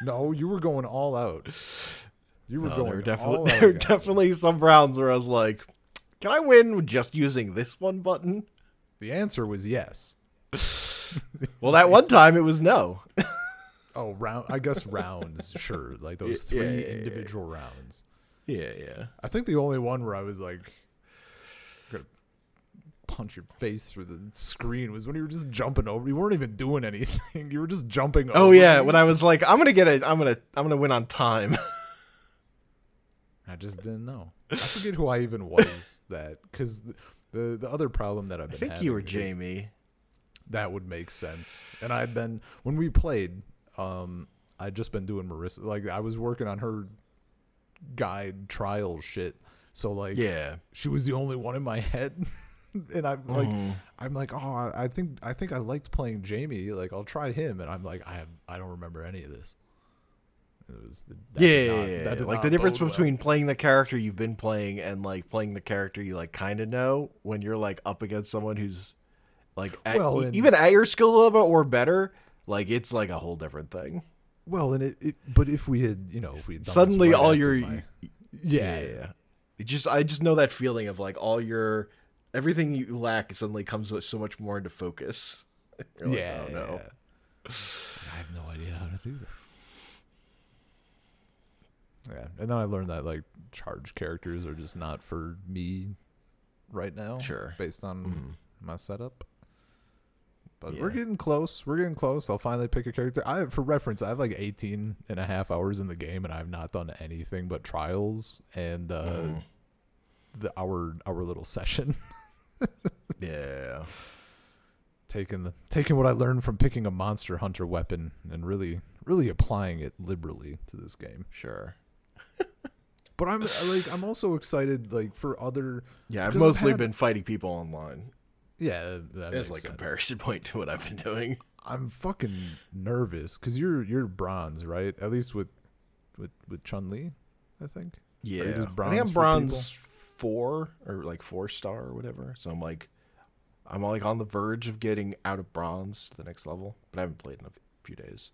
Speaker 2: no, you were going all out. You were
Speaker 1: No,
Speaker 2: going
Speaker 1: there were
Speaker 2: all
Speaker 1: definitely there were
Speaker 2: guys.
Speaker 1: definitely some rounds where I was like, "Can I win with just using this one button?"
Speaker 2: The answer was yes.
Speaker 1: Well, that one time it was no.
Speaker 2: Oh, round. I guess rounds. Sure, like those three
Speaker 1: yeah, yeah,
Speaker 2: individual rounds.
Speaker 1: Yeah, yeah.
Speaker 2: I think the only one where I was like, gonna punch your face through the screen was when you were just jumping over. You weren't even doing anything. You were just jumping.
Speaker 1: Oh yeah,
Speaker 2: me.
Speaker 1: when I was like, "I'm gonna get it. I'm gonna I'm gonna win on time."
Speaker 2: I just didn't know. I forget who I even was that because the, the the other problem that I've been.
Speaker 1: I think you were Jamie.
Speaker 2: That would make sense. And I'd been when we played, um, I'd just been doing Marissa like I was working on her guide trial shit. So like
Speaker 1: Yeah.
Speaker 2: she was the only one in my head. and I'm like
Speaker 1: Mhm.
Speaker 2: I'm like, oh I think I think I liked playing Jamie, like I'll try him and I'm like, I have I don't remember any of this. It was
Speaker 1: Yeah,
Speaker 2: not-
Speaker 1: yeah,
Speaker 2: that
Speaker 1: yeah.
Speaker 2: did
Speaker 1: like the difference
Speaker 2: well.
Speaker 1: between playing the character you've been playing and like playing the character you like kind of know when you're like up against someone who's like at,
Speaker 2: Well, and-
Speaker 1: even at your skill level or better, like it's like a whole different thing.
Speaker 2: Well, and it, it but if we had, you know, if we had
Speaker 1: Suddenly,
Speaker 2: right
Speaker 1: all your
Speaker 2: my-
Speaker 1: yeah, yeah. It just I just know that feeling of like all your everything you lack suddenly comes with so much more into focus. Like,
Speaker 2: yeah,
Speaker 1: oh, no.
Speaker 2: yeah. I have no idea how to do that. Yeah, and then I learned that like charge characters are just not for me right now.
Speaker 1: Sure.
Speaker 2: based on
Speaker 1: Mhm.
Speaker 2: my setup. But we're getting close. We're getting close. I'll finally pick a character. I for reference, I have like 18 and a half hours in the game and I've not done anything but trials and uh
Speaker 1: Mhm.
Speaker 2: the our our little session.
Speaker 1: Yeah.
Speaker 2: taking the taking what I learned from picking a monster hunter weapon and really really applying it liberally to this game.
Speaker 1: Sure.
Speaker 2: But I'm like I'm also excited like for other
Speaker 1: Yeah, I've
Speaker 2: I've
Speaker 1: mostly
Speaker 2: had-
Speaker 1: been fighting people online
Speaker 2: yeah that
Speaker 1: like a comparison point to what I've been doing.
Speaker 2: I'm fucking nervous because you're you're bronze right at least with with with Chun Li I think
Speaker 1: Yeah,
Speaker 2: just
Speaker 1: I think
Speaker 2: bronze
Speaker 1: I'm bronze four or like four star or whatever. So I'm like, I'm like on the verge of getting out of bronze to the next level, but I haven't played in a few days.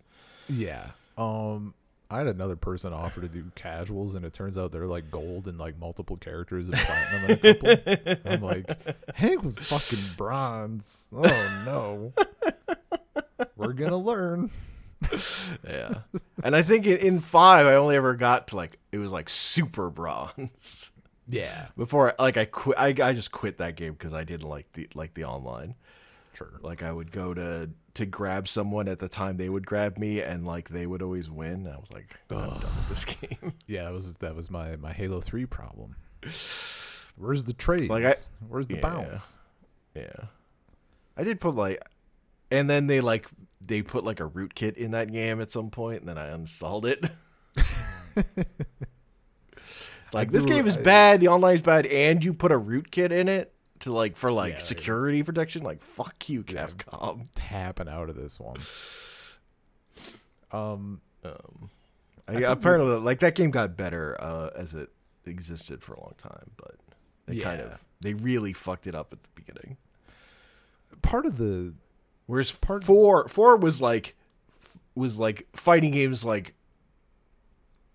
Speaker 2: yeah um I had another person offer to do casuals and it turns out they're like gold and like multiple characters and platinum in a couple. I'm like, Hank was fucking bronze. Oh no. We're gonna learn.
Speaker 1: Yeah, and I think in, in five I only ever got to like it was like super bronze
Speaker 2: Yeah.
Speaker 1: before like I quit. I, I just quit that game because I didn't like the like the online.
Speaker 2: Sure.
Speaker 1: Like I would go to to grab someone at the time they would grab me, and like they would always win. I was like, I'm done with this game.
Speaker 2: Yeah, that was that was my my Halo Three problem. Where's the trade?
Speaker 1: Like, I-
Speaker 2: Where's the
Speaker 1: Yeah.
Speaker 2: bounce?
Speaker 1: Yeah. I did put like and then they like they put like a rootkit in that game at some point and then I uninstalled it. it's like
Speaker 2: I
Speaker 1: this
Speaker 2: do-
Speaker 1: game is
Speaker 2: I-
Speaker 1: bad, the online's bad, and you put a rootkit in it to like for like
Speaker 2: Yeah.
Speaker 1: security protection. Like fuck you, Capcom.
Speaker 2: Tapping out of this one. Um.
Speaker 1: Um
Speaker 2: I
Speaker 1: I,
Speaker 2: think
Speaker 1: apparently like that game got better uh as it existed for a long time, but they kind
Speaker 2: Yeah.
Speaker 1: of they really fucked it up at the beginning.
Speaker 2: Part of the
Speaker 1: Whereas part four four was like was like fighting games like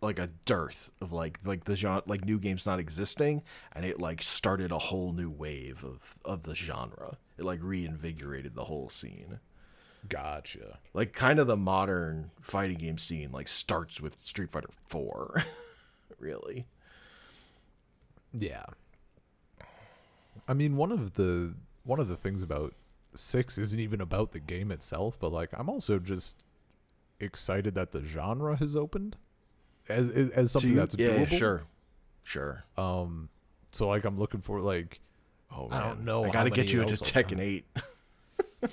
Speaker 1: like a dearth of like like the genre like new games not existing and it like started a whole new wave of of the genre. It like reinvigorated the whole scene.
Speaker 2: gotcha.
Speaker 1: Like kind of the modern fighting game scene like starts with Street Fighter 4. really.
Speaker 2: Yeah. I mean, one of the one of the things about six isn't even about the game itself, but like I'm also just excited that the genre has opened as as, something
Speaker 1: you-
Speaker 2: that's
Speaker 1: yeah,
Speaker 2: doable.
Speaker 1: sure. Sure.
Speaker 2: Um, so like I'm looking for like
Speaker 1: Oh,
Speaker 2: I don't know
Speaker 1: I got to get you into Tekken 8.
Speaker 2: I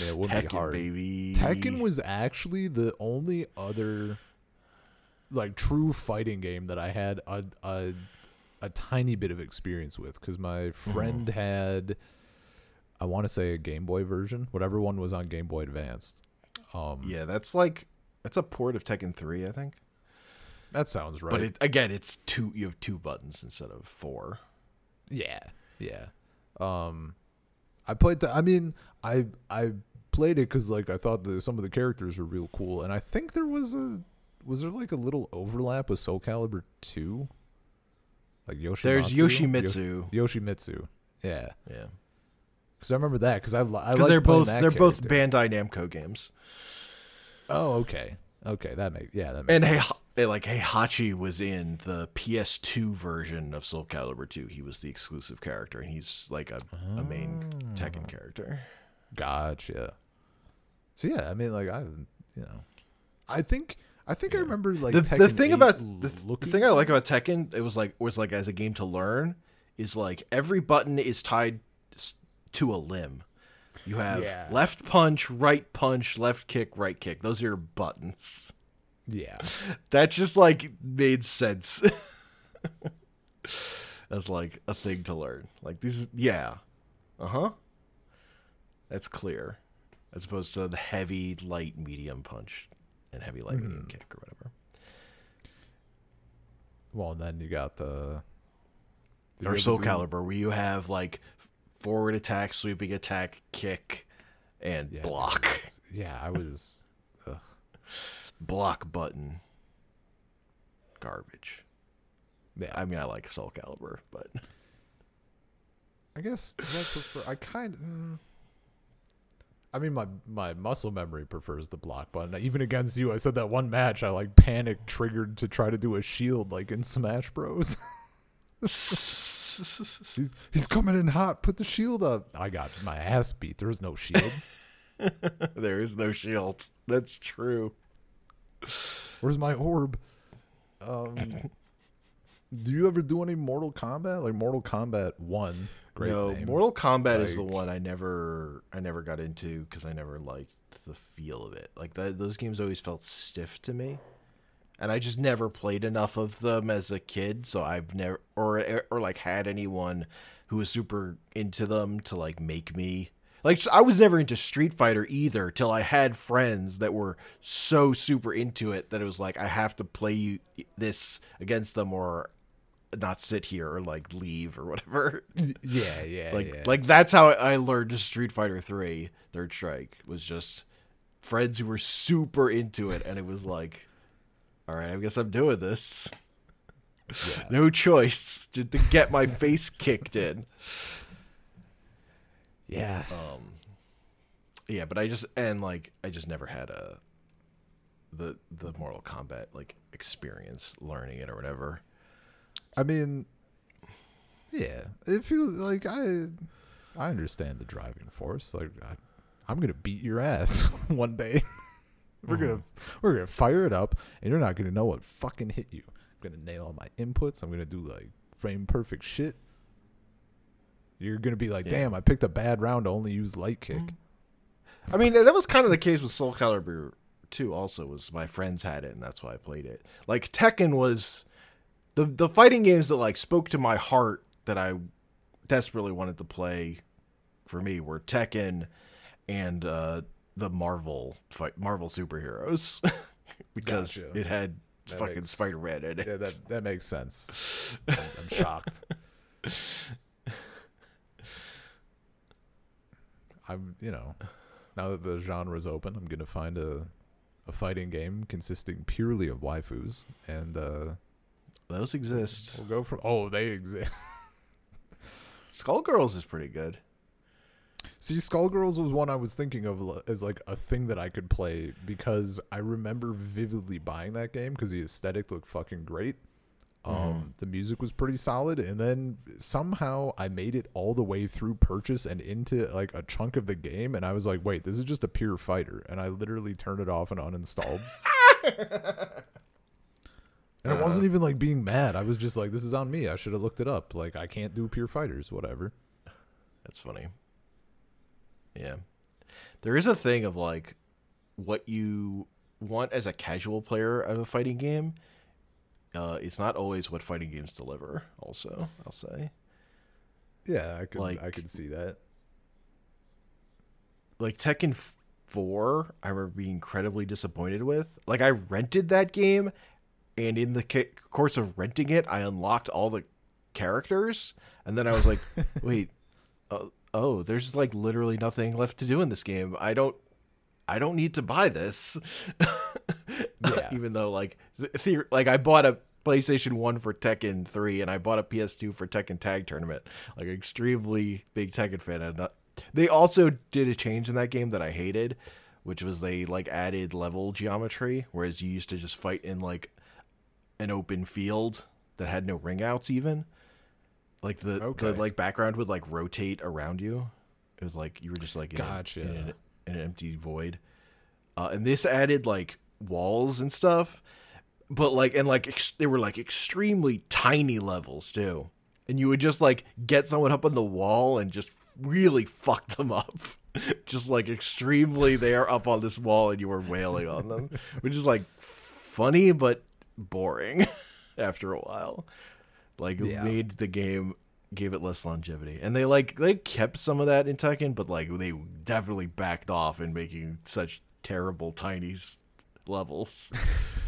Speaker 2: mean it would
Speaker 1: Tekken
Speaker 2: be hard.
Speaker 1: baby.
Speaker 2: Tekken was actually the only other like true fighting game that I had a a, a tiny bit of experience with because my friend had I want to say a Game Boy version, whatever one was on Game Boy Advanced. Um,
Speaker 1: Yeah, that's like that's a port of Tekken 3, I think.
Speaker 2: That sounds right.
Speaker 1: But it, again, it's two. You have two buttons instead of four.
Speaker 2: Yeah, yeah. Um, I played. The, I mean, I I played it because like I thought the some of the characters were real cool, and I think there was a was there like a little overlap with Soul Calibur two, like Yoshimitsu.
Speaker 1: There's Yoshimitsu.
Speaker 2: Yo- Yoshimitsu. Yeah,
Speaker 1: yeah,
Speaker 2: because I remember that because I
Speaker 1: because they're both they're both. Bandai Namco games.
Speaker 2: Oh, okay, okay, that makes yeah that makes
Speaker 1: And
Speaker 2: sense.
Speaker 1: hey, they like Heihachi was in the PS2 version of Soul Calibur 2. He was the exclusive character, and he's like a, a main Tekken
Speaker 2: Ah.
Speaker 1: character.
Speaker 2: Gotcha. So yeah, I mean, like I, you know, I think I think I remember like
Speaker 1: the, the thing
Speaker 2: 8
Speaker 1: about the, th- the thing I like about Tekken, it was like was like as a game to learn, is like every button is tied to a limb. You have
Speaker 2: Yeah.
Speaker 1: left punch, right punch, left kick, right kick. Those are your buttons.
Speaker 2: yeah,
Speaker 1: That just like made sense. As like a thing to learn. Like these, yeah, uh huh. That's clear, as opposed to the heavy, light, medium punch, and heavy, light, medium kick or whatever.
Speaker 2: well, and then you got the
Speaker 1: or Soul Calibur, where you have like forward attack, sweeping attack, kick, and
Speaker 2: Yeah,
Speaker 1: block.
Speaker 2: it's- Yeah, I was.
Speaker 1: block button. Garbage.
Speaker 2: Yeah,
Speaker 1: I mean, I like Soul Calibur, but
Speaker 2: I guess I prefer. I kind. Mm, I mean, my my muscle memory prefers the block button. Even against you, I said that one match I like panic triggered to try to do a shield like in Smash Bros. he's, he's coming in hot. Put the shield up. I got my ass beat. There's no shield.
Speaker 1: there is no shield. That's true.
Speaker 2: Where's my orb? Um, do you ever do any Mortal Kombat? Like Mortal Kombat One. Great
Speaker 1: no,
Speaker 2: name.
Speaker 1: Mortal Kombat is the one I never I never got into because I never liked the feel of it. Like that, those games always felt stiff to me, and I just never played enough of them as a kid. So I've never or or like had anyone who was super into them to like make me like I was never into Street Fighter either till I had friends that were so super into it that it was like I have to play you this against them or not sit here or like leave or whatever.
Speaker 2: yeah, yeah,
Speaker 1: like
Speaker 2: yeah.
Speaker 1: like that's how I learned Street Fighter 3 Third Strike was just friends who were super into it and it was like all right, I guess I'm doing this.
Speaker 2: Yeah.
Speaker 1: No choice to, to get my face kicked in.
Speaker 2: yeah.
Speaker 1: Um yeah, but I just and like I just never had a the the Mortal Kombat like experience learning it or whatever.
Speaker 2: I mean, yeah, it feels like I, I understand the driving force. Like I, I'm gonna beat your ass one day. We're gonna we're gonna fire it up, and you're not gonna know what fucking hit you. I'm gonna nail all my inputs. I'm gonna do like frame perfect shit. You're gonna be like,
Speaker 1: Yeah.
Speaker 2: damn, I picked a bad round to only use light kick.
Speaker 1: I mean, that was kind of the case with Soul Calibur 2 also was my friends had it and that's why I played it. Like Tekken was the the fighting games that like spoke to my heart that I desperately wanted to play for me were Tekken and uh the Marvel Marvel superheroes because
Speaker 2: Gotcha.
Speaker 1: it had
Speaker 2: That
Speaker 1: fucking
Speaker 2: makes-
Speaker 1: Spider-Man in it.
Speaker 2: Yeah, that that makes sense. I'm, I'm shocked. I'm, you know, now that the genre's open, I'm gonna find a a fighting game consisting purely of waifus, and uh,
Speaker 1: Those exist.
Speaker 2: we'll go from. Oh, they exist.
Speaker 1: Skullgirls is pretty good.
Speaker 2: See, Skullgirls was one I was thinking of as like a thing that I could play because I remember vividly buying that game because the aesthetic looked fucking great. Um, The music was pretty solid, and then somehow I made it all the way through purchase and into like a chunk of the game, and I was like, "Wait, this is just a pure fighter," and I literally turned it off and uninstalled. and it wasn't even like being mad. I was just like, "This is on me. I should have looked it up. Like, I can't do pure fighters, whatever."
Speaker 1: That's funny. Yeah. There is a thing of like what you want as a casual player of a fighting game. Uh, it's not always what fighting games deliver, also, I'll say.
Speaker 2: Yeah, I could,
Speaker 1: Like-
Speaker 2: I could see that.
Speaker 1: Like Tekken 4, I remember being incredibly disappointed with. Like, I rented that game, and in the ca- course of renting it, I unlocked all the characters, and then I was like, wait, uh, oh, there's like literally nothing left to do in this game. I don't I don't need to buy this.
Speaker 2: Yeah.
Speaker 1: Even though like the- like I bought a PlayStation 1 for Tekken 3 and I bought a PS2 for Tekken Tag Tournament. Like extremely big Tekken fan and uh, they also did a change in that game that I hated, which was they like added level geometry whereas you used to just fight in like an open field that had no ring outs even. Like the,
Speaker 2: Okay.
Speaker 1: the like background would like rotate around you. It was like you were just like in,
Speaker 2: Gotcha.
Speaker 1: in, an, in an empty void. Uh, and this added like walls and stuff, but like and like ex- they were like extremely tiny levels too. And you would just like get someone up on the wall and just really fuck them up. just like extremely they are up on this wall and you were wailing on them, which is like funny but boring after a while. Like
Speaker 2: Yeah.
Speaker 1: made the game gave it less longevity. And they like they kept some of that in Tekken, but like they definitely backed off in making such terrible tiny levels.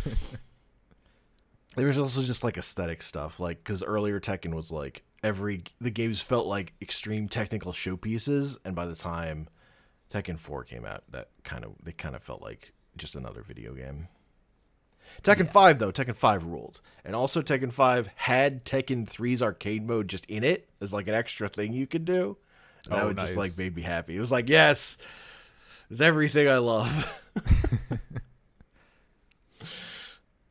Speaker 1: there was also just like aesthetic stuff, like because earlier Tekken was like every the games felt like extreme technical showpieces, and by the time Tekken Four came out, that kind of they kind of felt like just another video game. Tekken 5 though, Tekken 5 ruled. And also Tekken 5 had Tekken 3's arcade mode just in it as like an extra thing you could do. And that
Speaker 2: Oh,
Speaker 1: would just like made me happy. It was like, yes, it's everything I love.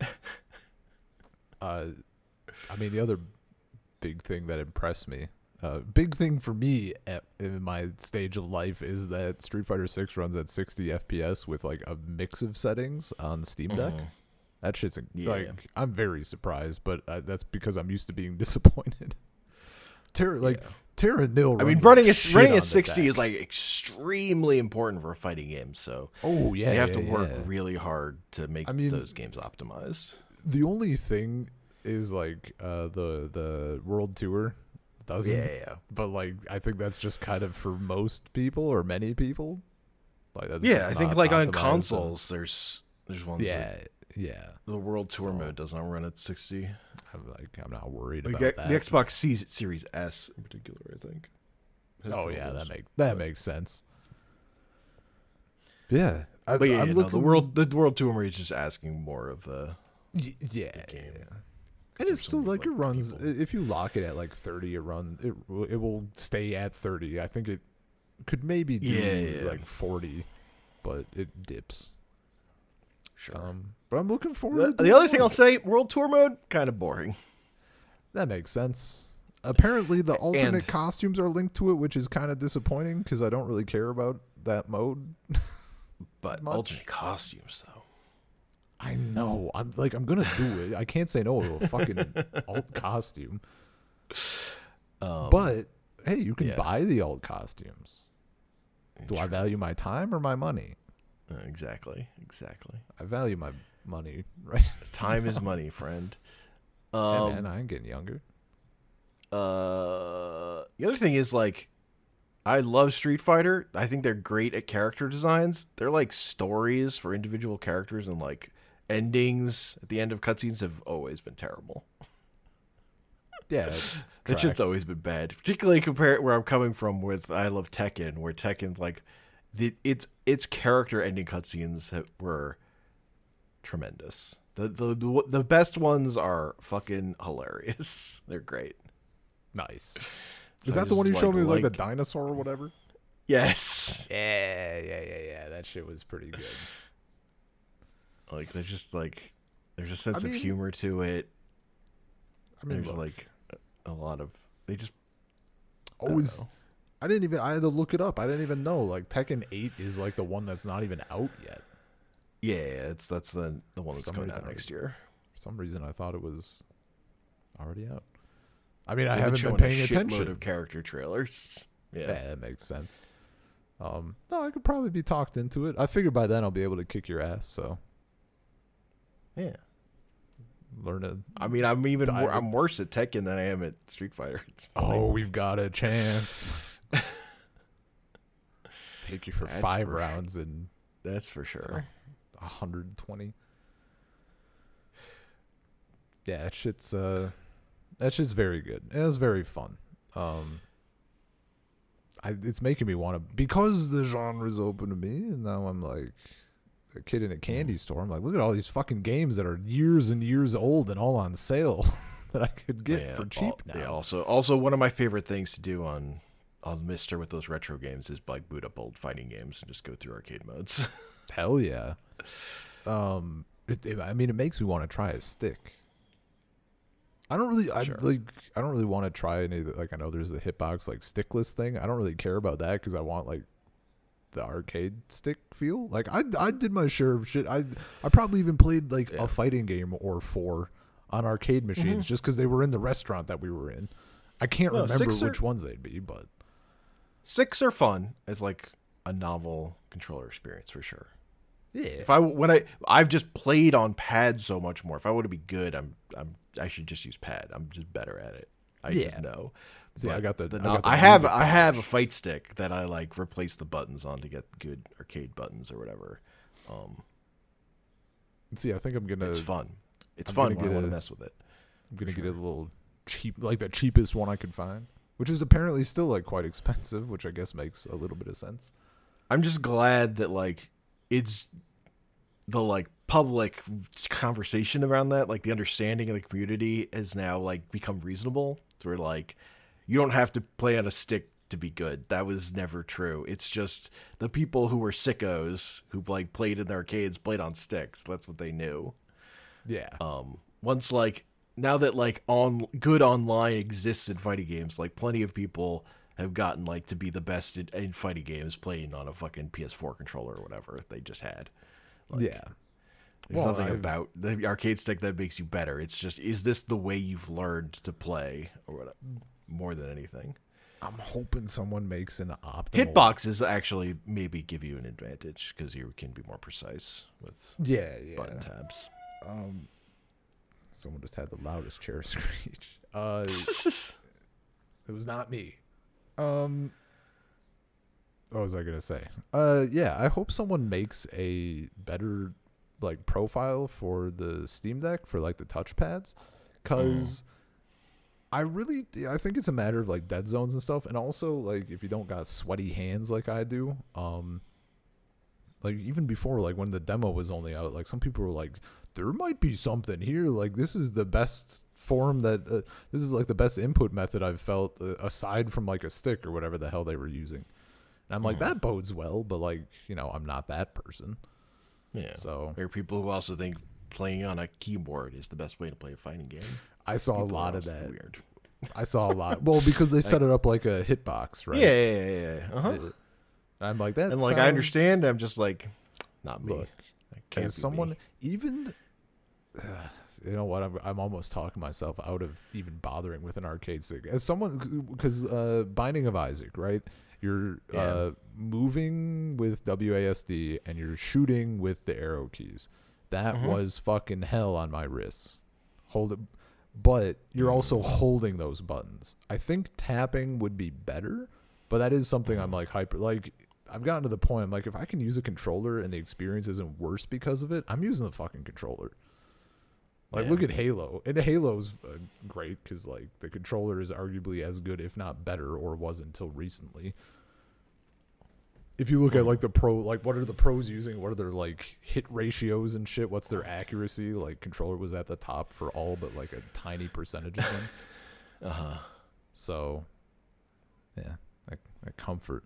Speaker 2: uh, I mean, the other big thing that impressed me, uh, big thing for me at, in my stage of life is that Street Fighter Six runs at 60 FPS with like a mix of settings on Steam Deck. That shit's
Speaker 1: Yeah.
Speaker 2: like I'm very surprised, but uh, that's because I'm used to being disappointed. Terra like
Speaker 1: Yeah.
Speaker 2: Terra Nil.
Speaker 1: I mean, running
Speaker 2: like
Speaker 1: at running at 60 is like extremely important for a fighting game. So
Speaker 2: oh yeah,
Speaker 1: they have
Speaker 2: yeah,
Speaker 1: to work really hard to make
Speaker 2: I mean-
Speaker 1: those games optimized.
Speaker 2: The only thing is like uh, the the World Tour doesn't.
Speaker 1: Yeah, yeah,
Speaker 2: But like, I think that's just kind of for most people or many people. Like that's
Speaker 1: yeah. I think like on
Speaker 2: optimized and-
Speaker 1: consoles, there's there's ones.
Speaker 2: Yeah,
Speaker 1: that
Speaker 2: yeah.
Speaker 1: the World Tour
Speaker 2: So-
Speaker 1: mode does not run at 60.
Speaker 2: I'm like, I'm not worried
Speaker 1: Like,
Speaker 2: about
Speaker 1: the
Speaker 2: that.
Speaker 1: The Xbox C- Series S in particular, I think. has
Speaker 2: oh
Speaker 1: more
Speaker 2: yeah, that
Speaker 1: those.
Speaker 2: makes that makes sense. Yeah, I,
Speaker 1: But yeah,
Speaker 2: I'm
Speaker 1: no,
Speaker 2: looking.
Speaker 1: the world the World Tour mode is just asking more of the
Speaker 2: y- yeah, and
Speaker 1: there's
Speaker 2: it's still
Speaker 1: many,
Speaker 2: like it runs.
Speaker 1: people.
Speaker 2: If you lock it at like 30, it run it. will- It will stay at 30. I think it could maybe do
Speaker 1: Yeah, yeah.
Speaker 2: like 40, but it dips.
Speaker 1: Sure.
Speaker 2: Um, but I'm looking forward.
Speaker 1: the,
Speaker 2: to
Speaker 1: the other thing. I'll say, World Tour mode, kind of boring.
Speaker 2: That makes sense. Apparently, the alternate
Speaker 1: And-
Speaker 2: costumes are linked to it, which is kind of disappointing because I don't really care about that mode.
Speaker 1: But
Speaker 2: Much.
Speaker 1: alternate costumes though.
Speaker 2: I know. I'm like, I'm gonna do it. I can't say no to a fucking alt costume.
Speaker 1: Um,
Speaker 2: But hey, you can
Speaker 1: yeah.
Speaker 2: buy the alt costumes. Do I value my time or my money?
Speaker 1: Uh, exactly, exactly.
Speaker 2: I value my money, right?
Speaker 1: Time is money, friend.
Speaker 2: Hey,
Speaker 1: Um,
Speaker 2: man, I'm getting younger.
Speaker 1: uh, the other thing is like, I love Street Fighter. I think they're great at character designs. They're like stories for individual characters and like endings at the end of cutscenes have always been terrible.
Speaker 2: Yeah,
Speaker 1: That shit's always been bad, particularly compared where I'm coming from with I love Tekken, where Tekken's like, the, its its character ending cutscenes were tremendous. The, the the the best ones are fucking hilarious. They're great.
Speaker 2: nice.
Speaker 1: So
Speaker 2: Is that the one you
Speaker 1: just,
Speaker 2: showed me with like, the dinosaur or whatever?
Speaker 1: Yes,
Speaker 2: Yeah, yeah, yeah, yeah. That shit was pretty good.
Speaker 1: like they're just like there's a sense
Speaker 2: mean-
Speaker 1: of humor to it.
Speaker 2: I mean,
Speaker 1: There's
Speaker 2: look,
Speaker 1: like a lot of they just
Speaker 2: always. I didn't even. I had to look it up. I didn't even know. Like Tekken Eight is like the one that's not even out yet.
Speaker 1: yeah, it's that's the the one that's coming out next year.
Speaker 2: For some reason, I thought it was already out. I mean, I haven't been paying
Speaker 1: a
Speaker 2: attention.
Speaker 1: of character trailers.
Speaker 2: Yeah.
Speaker 1: Yeah.
Speaker 2: that makes sense. Um, no, I could probably be talked into it. I figure by then I'll be able to kick your ass. So
Speaker 1: Yeah.
Speaker 2: learn it.
Speaker 1: I mean, I'm even more. I'm worse at Tekken than I am at Street Fighter.
Speaker 2: Oh, we've got a chance. Take you for
Speaker 1: That's
Speaker 2: five
Speaker 1: for-
Speaker 2: rounds and
Speaker 1: that's for sure.
Speaker 2: 120. Yeah, that shit's uh that shit's very good. It was very fun. Um I, it's making me want to because the genre's open to me, and now I'm like a kid in a candy store. I'm like, look at all these fucking games that are years and years old and all on sale that I could get
Speaker 1: Yeah,
Speaker 2: for cheap now.
Speaker 1: Yeah, also, also one of my favorite things to do on on Mister with those retro games is like boot up old fighting games and just go through arcade modes.
Speaker 2: Hell yeah. Um, it, it- I mean, it makes me want to try a stick. I don't really, I
Speaker 1: Sure.
Speaker 2: like, I don't really want to try any. the- Like, I know there's the hitbox like stickless thing. I don't really care about that because I want like the arcade stick feel. Like, I, I did my share of shit. I, I probably even played like
Speaker 1: Yeah.
Speaker 2: a fighting game or four on arcade machines just because they were in the restaurant that we were in. I can't
Speaker 1: No,
Speaker 2: remember
Speaker 1: six are-
Speaker 2: which ones they'd be, but
Speaker 1: Six are fun. It's like a novel controller experience for sure.
Speaker 2: yeah,
Speaker 1: If I when I I've just played on pad so much more. If I want to be good, I'm I'm I should just use pad. I'm just better at it. I
Speaker 2: Yeah.
Speaker 1: just know.
Speaker 2: See, I got the- I got the
Speaker 1: I have I have a fight stick that I like replace the buttons on to get good arcade buttons or whatever. Um,
Speaker 2: see, I think I'm gonna,
Speaker 1: it's fun. It's
Speaker 2: I'm
Speaker 1: fun when I want to mess with it.
Speaker 2: I'm gonna get a little cheap, like the cheapest one I could find, which is apparently still like quite expensive, which I guess makes a little bit of sense.
Speaker 1: I'm just glad that like it's the like public conversation around that, like the understanding of the community has now like become reasonable. Where like you don't have to play on a stick to be good. That was never true. It's just the people who were sickos who like played in the arcades played on sticks. That's what they knew.
Speaker 2: Yeah,
Speaker 1: Um, once like now that like on good online exists in fighting games, like plenty of people have gotten like to be the best in, in fighting games playing on a fucking PS4 controller or whatever they just had.
Speaker 2: yeah.
Speaker 1: There's
Speaker 2: Well,
Speaker 1: nothing
Speaker 2: I've-
Speaker 1: about the arcade stick that makes you better. It's just is this the way you've learned to play or what? More than anything,
Speaker 2: I'm hoping someone makes an optimal
Speaker 1: hitboxes actually maybe give you an advantage because you can be more precise with
Speaker 2: Yeah, yeah.
Speaker 1: button tabs.
Speaker 2: Um, someone just had the loudest chair screech. Uh, it was not me. Um, what was I gonna say? Uh, yeah, I hope someone makes a better like profile for the Steam Deck for like the touchpads, cause I really I think it's a matter of like dead zones and stuff, and also like if you don't got sweaty hands like I do, um, like even before like when the demo was only out, like some people were like, there might be something here, like this is the best form that uh, this is like the best input method I've felt uh, aside from like a stick or whatever the hell they were using. And I'm like, that bodes well, but like, you know, I'm not that person.
Speaker 1: Yeah.
Speaker 2: So
Speaker 1: There are people who also think playing on a keyboard is the best way to play a fighting game.
Speaker 2: I saw a
Speaker 1: People are
Speaker 2: lot of that.
Speaker 1: Weird.
Speaker 2: I saw a lot. Well, because they set it up like a hitbox, right?
Speaker 1: Yeah, yeah, yeah, yeah. Uh-huh.
Speaker 2: Uh, I'm like that.
Speaker 1: and like I understand, I'm just like, not me.
Speaker 2: Look, as someone
Speaker 1: me.
Speaker 2: even you know what? I'm, I'm almost talking myself out of even bothering with an arcade stick. As someone because uh binding of isaac right? You're
Speaker 1: Yeah.
Speaker 2: uh moving with wasd and you're shooting with the arrow keys. That
Speaker 1: Mhm.
Speaker 2: was fucking hell on my wrists. Hold it but you're also holding those buttons. I think tapping would be better but that is something i'm like hyper like I've gotten to the point. I'm like, if I can use a controller and the experience isn't worse because of it, I'm using the fucking controller. Like,
Speaker 1: Yeah.
Speaker 2: look at Halo, and Halo's uh, great because like the controller is arguably as good, if not better, or was until recently. If you look at like the pro, like what are the pros using? What are their like hit ratios and shit? What's their accuracy? Like controller was at the top for all but like a tiny percentage of them.
Speaker 1: Uh-huh.
Speaker 2: So, yeah, like, like comfort.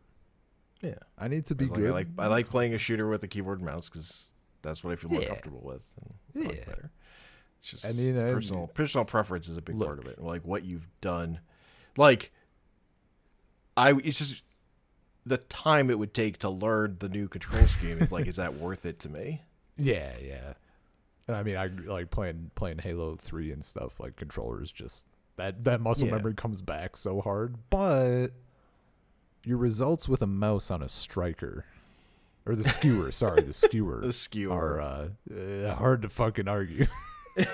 Speaker 1: Yeah.
Speaker 2: I need to be
Speaker 1: Like,
Speaker 2: good.
Speaker 1: I like I like playing a shooter with a keyboard and mouse because that's what I feel more
Speaker 2: Yeah.
Speaker 1: comfortable with. And I like
Speaker 2: Yeah.
Speaker 1: better. It's just
Speaker 2: I mean, I-
Speaker 1: personal personal preference is a big part of it. Like what you've done, like I it's just the time it would take to learn the new control scheme is like is that worth it to me?
Speaker 2: Yeah, yeah. And I mean, I like playing playing Halo Three and stuff. Like controllers, just that that muscle
Speaker 1: Yeah.
Speaker 2: memory comes back so hard. But your results with a mouse on a striker, or the skewer, sorry, the skewer,
Speaker 1: The skewer.
Speaker 2: are uh, uh, hard to fucking argue.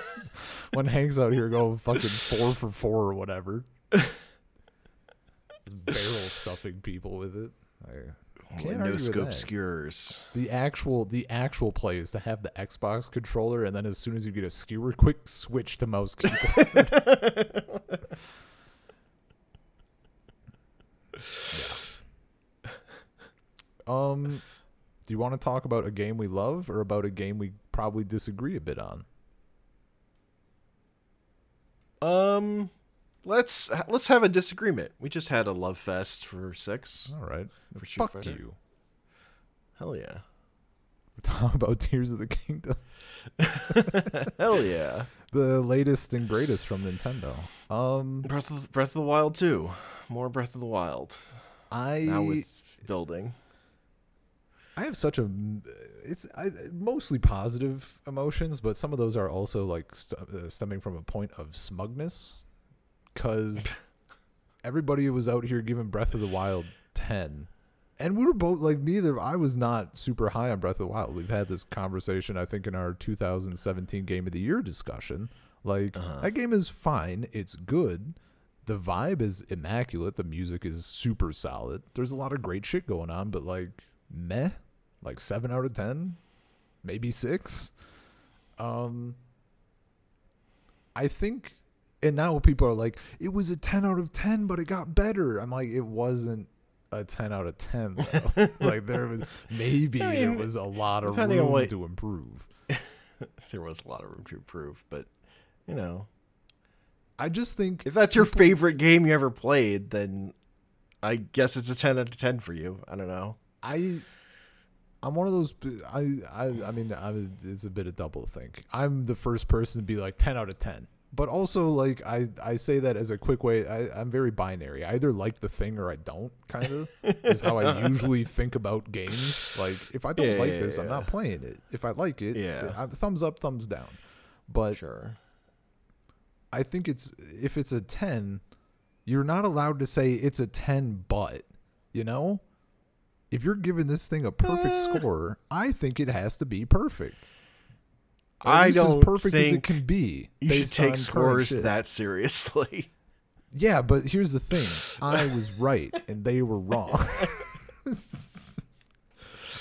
Speaker 2: when Hank's out here going fucking four for four or whatever, barrel stuffing people with it. I, can't
Speaker 1: no scope skewers.
Speaker 2: the actual the actual play is to have the Xbox controller, and then as soon as you get a skewer, quick switch to mouse keyboard. yeah. Um, do you want to talk about a game we love or about a game we probably disagree a bit on?
Speaker 1: Um, let's let's have a disagreement. We just had a love fest for six.
Speaker 2: All right.
Speaker 1: For
Speaker 2: Fuck
Speaker 1: Fighter.
Speaker 2: you.
Speaker 1: Hell yeah.
Speaker 2: Talk about Tears of the Kingdom,
Speaker 1: Hell yeah.
Speaker 2: the latest and greatest from Nintendo. Um,
Speaker 1: Breath of Breath of the Wild too. More Breath of the Wild.
Speaker 2: I
Speaker 1: Now with building.
Speaker 2: I have such a it's I, mostly positive emotions, but some of those are also like st- uh, stemming from a point of smugness, because everybody was out here giving Breath of the Wild ten, and we were both like neither. I was not super high on Breath of the Wild. We've had this conversation, I think, in our 2017 Game of the Year discussion. Like
Speaker 1: Uh-huh.
Speaker 2: that game is fine, it's good. The vibe is immaculate. The music is super solid. There's a lot of great shit going on, but like meh, like seven out of ten, maybe six. Um, I think, and now people are like, it was a ten out of ten, but it got better. I'm like, it wasn't a ten out of ten. Though. like there was maybe
Speaker 1: I
Speaker 2: there
Speaker 1: mean,
Speaker 2: was a lot of room
Speaker 1: what-
Speaker 2: to improve.
Speaker 1: There was a lot of room to improve, but you know,
Speaker 2: I just think
Speaker 1: if that's your favorite game you ever played, then I guess it's a ten out of ten for you. I don't know.
Speaker 2: I I'm one of those I I I mean I, it's a bit of double think. I'm the first person to be like 10 out of 10. But also like I I say that as a quick way I I'm very binary. I either like the thing or I don't kind of is how I usually think about games. Like if I don't
Speaker 1: Yeah,
Speaker 2: like
Speaker 1: yeah,
Speaker 2: this, I'm not playing it. If I like it,
Speaker 1: Yeah.
Speaker 2: I, thumbs up, thumbs down. But
Speaker 1: Sure.
Speaker 2: I think it's if it's a 10, you're not allowed to say it's a 10 but, you know? If you're giving this thing a perfect
Speaker 1: Uh.
Speaker 2: score, I think it has to be perfect. Or
Speaker 1: I don't
Speaker 2: as perfect as it can be.
Speaker 1: You should take scores that seriously.
Speaker 2: Yeah, but here's the thing. I was right and they were wrong.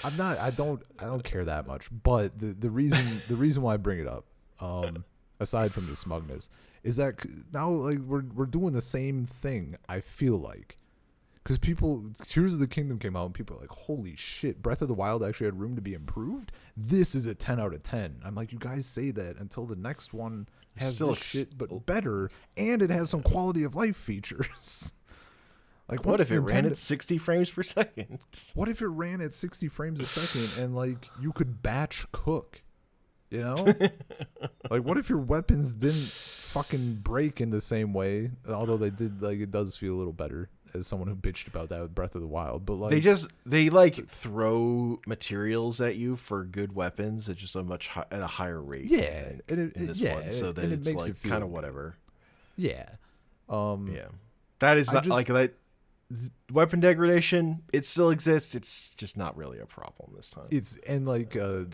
Speaker 2: I'm not I don't I don't care that much. But the the reason the reason why I bring it up, um, aside from the smugness, is that now like we're we're doing the same thing, I feel like. Because people, Tears of the Kingdom came out, and people are like, "Holy shit! Breath of the Wild actually had room to be improved. This is a ten out of 10. I'm like, you guys say that until the next one has
Speaker 1: Still
Speaker 2: this shit, but oh. better, and it has some quality of life features. like,
Speaker 1: what if it ran at sixty frames per second?
Speaker 2: What if it ran at 60 frames a second and like you could batch cook? You know? like what if your weapons didn't fucking break in the same way? Although they did like it does feel a little better as someone who bitched about that with Breath of the Wild. But like
Speaker 1: they just they like throw materials at you for good weapons at just a much hi- at a higher rate.
Speaker 2: Yeah,
Speaker 1: think,
Speaker 2: and it-
Speaker 1: in this
Speaker 2: yeah,
Speaker 1: one, so that
Speaker 2: it
Speaker 1: it's
Speaker 2: makes
Speaker 1: like kind of whatever.
Speaker 2: yeah. Um
Speaker 1: Yeah, that is not
Speaker 2: just-
Speaker 1: like that. th- Weapon degradation, it still exists. It's just not really a problem this time.
Speaker 2: it's and like uh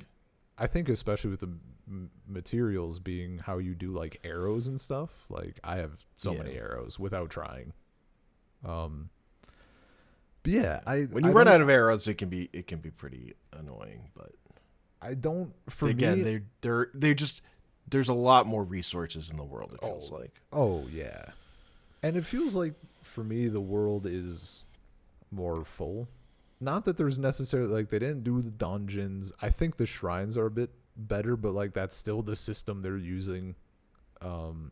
Speaker 2: i think especially with the m- materials being how you do like arrows and stuff like i have so
Speaker 1: Yeah.
Speaker 2: many arrows without trying um but yeah i
Speaker 1: when you
Speaker 2: I
Speaker 1: run out of arrows, it can be it can be pretty annoying. But
Speaker 2: i don't for
Speaker 1: again,
Speaker 2: me
Speaker 1: they're they're they just there's a lot more resources in the world. It feels
Speaker 2: Oh.
Speaker 1: like.
Speaker 2: oh yeah and it feels like for me the world is more full not that there's necessarily like they didn't do the dungeons i think the shrines are a bit better but like that's still the system they're using um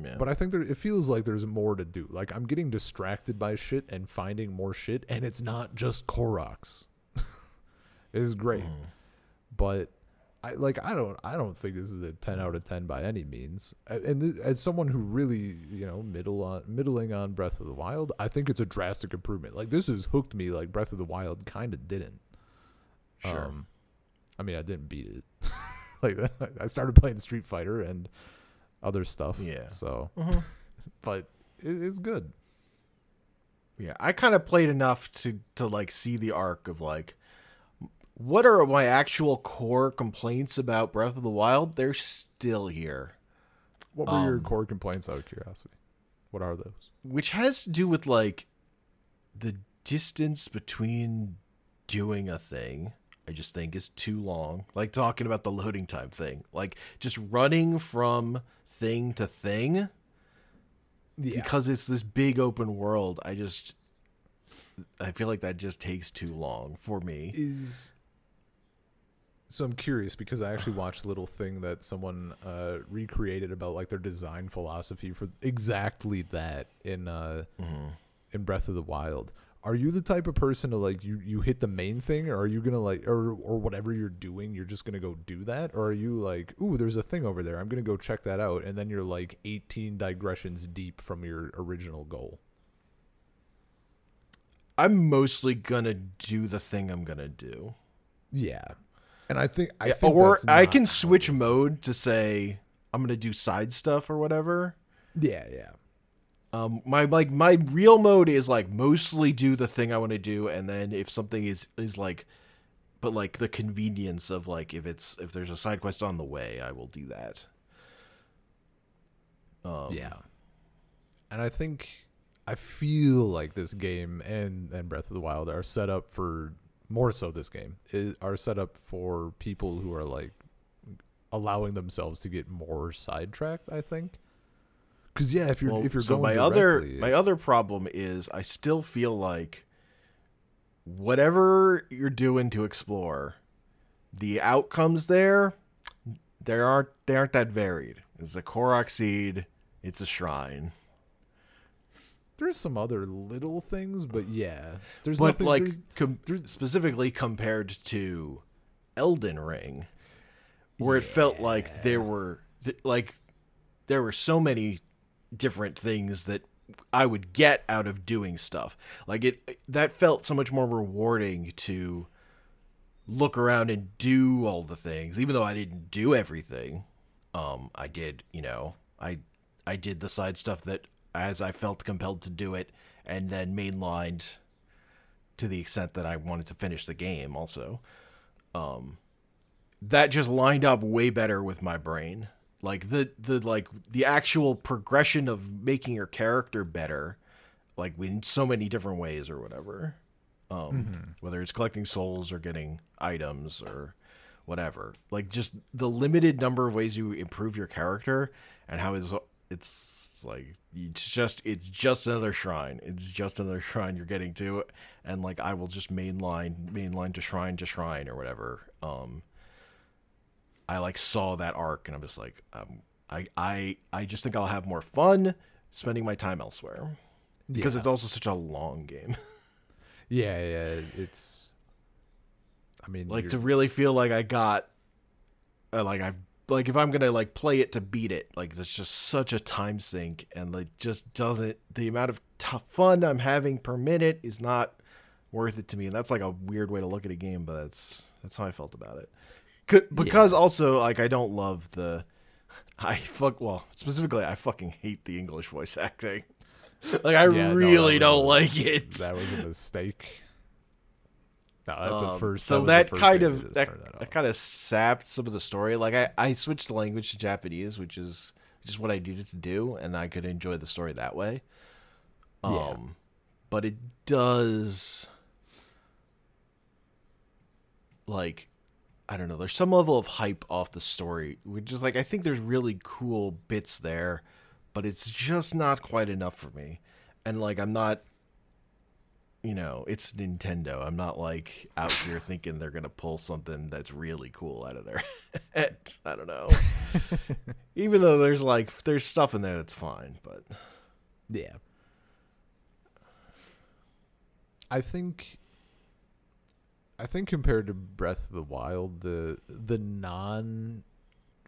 Speaker 1: Yeah.
Speaker 2: But I think there it feels like there's more to do. Like I'm getting distracted by shit and finding more shit, and it's not just Koroks. it's great,
Speaker 1: Mhm.
Speaker 2: but I like I don't I don't think this is a ten out of ten by any means. And th- as someone who really you know middle on middling on Breath of the Wild, I think it's a drastic improvement. Like this has hooked me like Breath of the Wild kind of didn't.
Speaker 1: Sure.
Speaker 2: Um, I mean I didn't beat it. like I started playing Street Fighter and other stuff.
Speaker 1: Yeah.
Speaker 2: So
Speaker 1: Mhm.
Speaker 2: but it, it's good.
Speaker 1: Yeah, I kind of played enough to to like see the arc of like what are my actual core complaints about Breath of the Wild? They're still here,
Speaker 2: What were your
Speaker 1: Um,
Speaker 2: core complaints out of curiosity? What are those?
Speaker 1: which has to do with like the distance between doing a thing. I just think is too long. Like talking about the loading time thing, like just running from thing to thing
Speaker 2: Yeah.
Speaker 1: because it's this big open world. I just I feel like that just takes too long for me.
Speaker 2: is so I'm curious because I actually watched a little thing that someone uh, recreated about like their design philosophy for exactly that in uh, in Breath of the Wild. Are you the type of person to like you you hit the main thing, or are you gonna like or or whatever you're doing, you're just gonna go do that, or are you like, ooh, there's a thing over there, I'm gonna go check that out, and then you're like 18 digressions deep from your original goal.
Speaker 1: I'm mostly gonna do the thing I'm gonna do.
Speaker 2: Yeah, and I think I
Speaker 1: Yeah,
Speaker 2: think
Speaker 1: or I can switch mode to say I'm gonna do side stuff or whatever.
Speaker 2: Yeah, yeah.
Speaker 1: Um, my like my real mode is like mostly do the thing I want to do, and then if something is is like, but like the convenience of like if it's if there's a side quest on the way, I will do that. Um,
Speaker 2: yeah. And I think I feel like this game and and Breath of the Wild are set up for more so this game is, are set up for people who are like allowing themselves to get more sidetracked. I think. Because yeah, if you're
Speaker 1: Well,
Speaker 2: if you're
Speaker 1: so
Speaker 2: going
Speaker 1: my other my other problem is I still feel like whatever you're doing to explore, the outcomes there, there aren't they aren't that varied. It's a Korok seed, it's a shrine.
Speaker 2: there's some other little things, but yeah, there's
Speaker 1: but
Speaker 2: nothing
Speaker 1: like
Speaker 2: there's-
Speaker 1: com- specifically compared to Elden Ring, where it felt like there were like there were so many different things that I would get out of doing stuff. Like it that felt so much more rewarding to look around and do all the things, even though I didn't do everything. Um, I did, you know, I I did the side stuff that as I felt compelled to do it, and then mainlined to the extent that I wanted to finish the game. Also, um, that just lined up way better with my brain. Like the the like the actual progression of making your character better, like in so many different ways or whatever. Um, whether it's collecting souls or getting items or whatever. Like just the limited number of ways you improve your character and how is it's like it's just it's just another shrine. It's just another shrine you're getting to and like I will just mainline mainline to shrine to shrine or whatever. Um I like saw that arc and I'm just like um I I I just think I'll have more fun spending my time elsewhere because
Speaker 2: Yeah.
Speaker 1: it's also such a long game.
Speaker 2: yeah, yeah, it's. I mean,
Speaker 1: like
Speaker 2: you're-
Speaker 1: to really feel like I got uh, like I've like if I'm gonna like play it to beat it, like it's just such a time sink and like just doesn't the amount of t- fun I'm having per minute is not worth it to me, and that's like a weird way to look at a game, but that's that's how I felt about it. Because also like I don't love the I fuck well specifically I fucking hate the English voice acting. like I
Speaker 2: Yeah,
Speaker 1: really
Speaker 2: was
Speaker 1: don't
Speaker 2: a-
Speaker 1: like it.
Speaker 2: that was a mistake. No, that's
Speaker 1: Um,
Speaker 2: first.
Speaker 1: So that,
Speaker 2: first
Speaker 1: kind of that,
Speaker 2: that
Speaker 1: that kind of sapped some of the story. Like I, I switched the language to Japanese, which is just what I needed to do, and I could enjoy the story that way. Um,
Speaker 2: Yeah.
Speaker 1: but it does like I don't know. There's some level of hype off the story, which is like I think there's really cool bits there, but it's just not quite enough for me. And like I'm not you know, it's Nintendo. I'm not like out here thinking they're gonna pull something that's really cool out of there. I don't know. Even though there's like there's stuff in there that's fine, but
Speaker 2: Yeah. I think I think compared to Breath of the Wild, the the non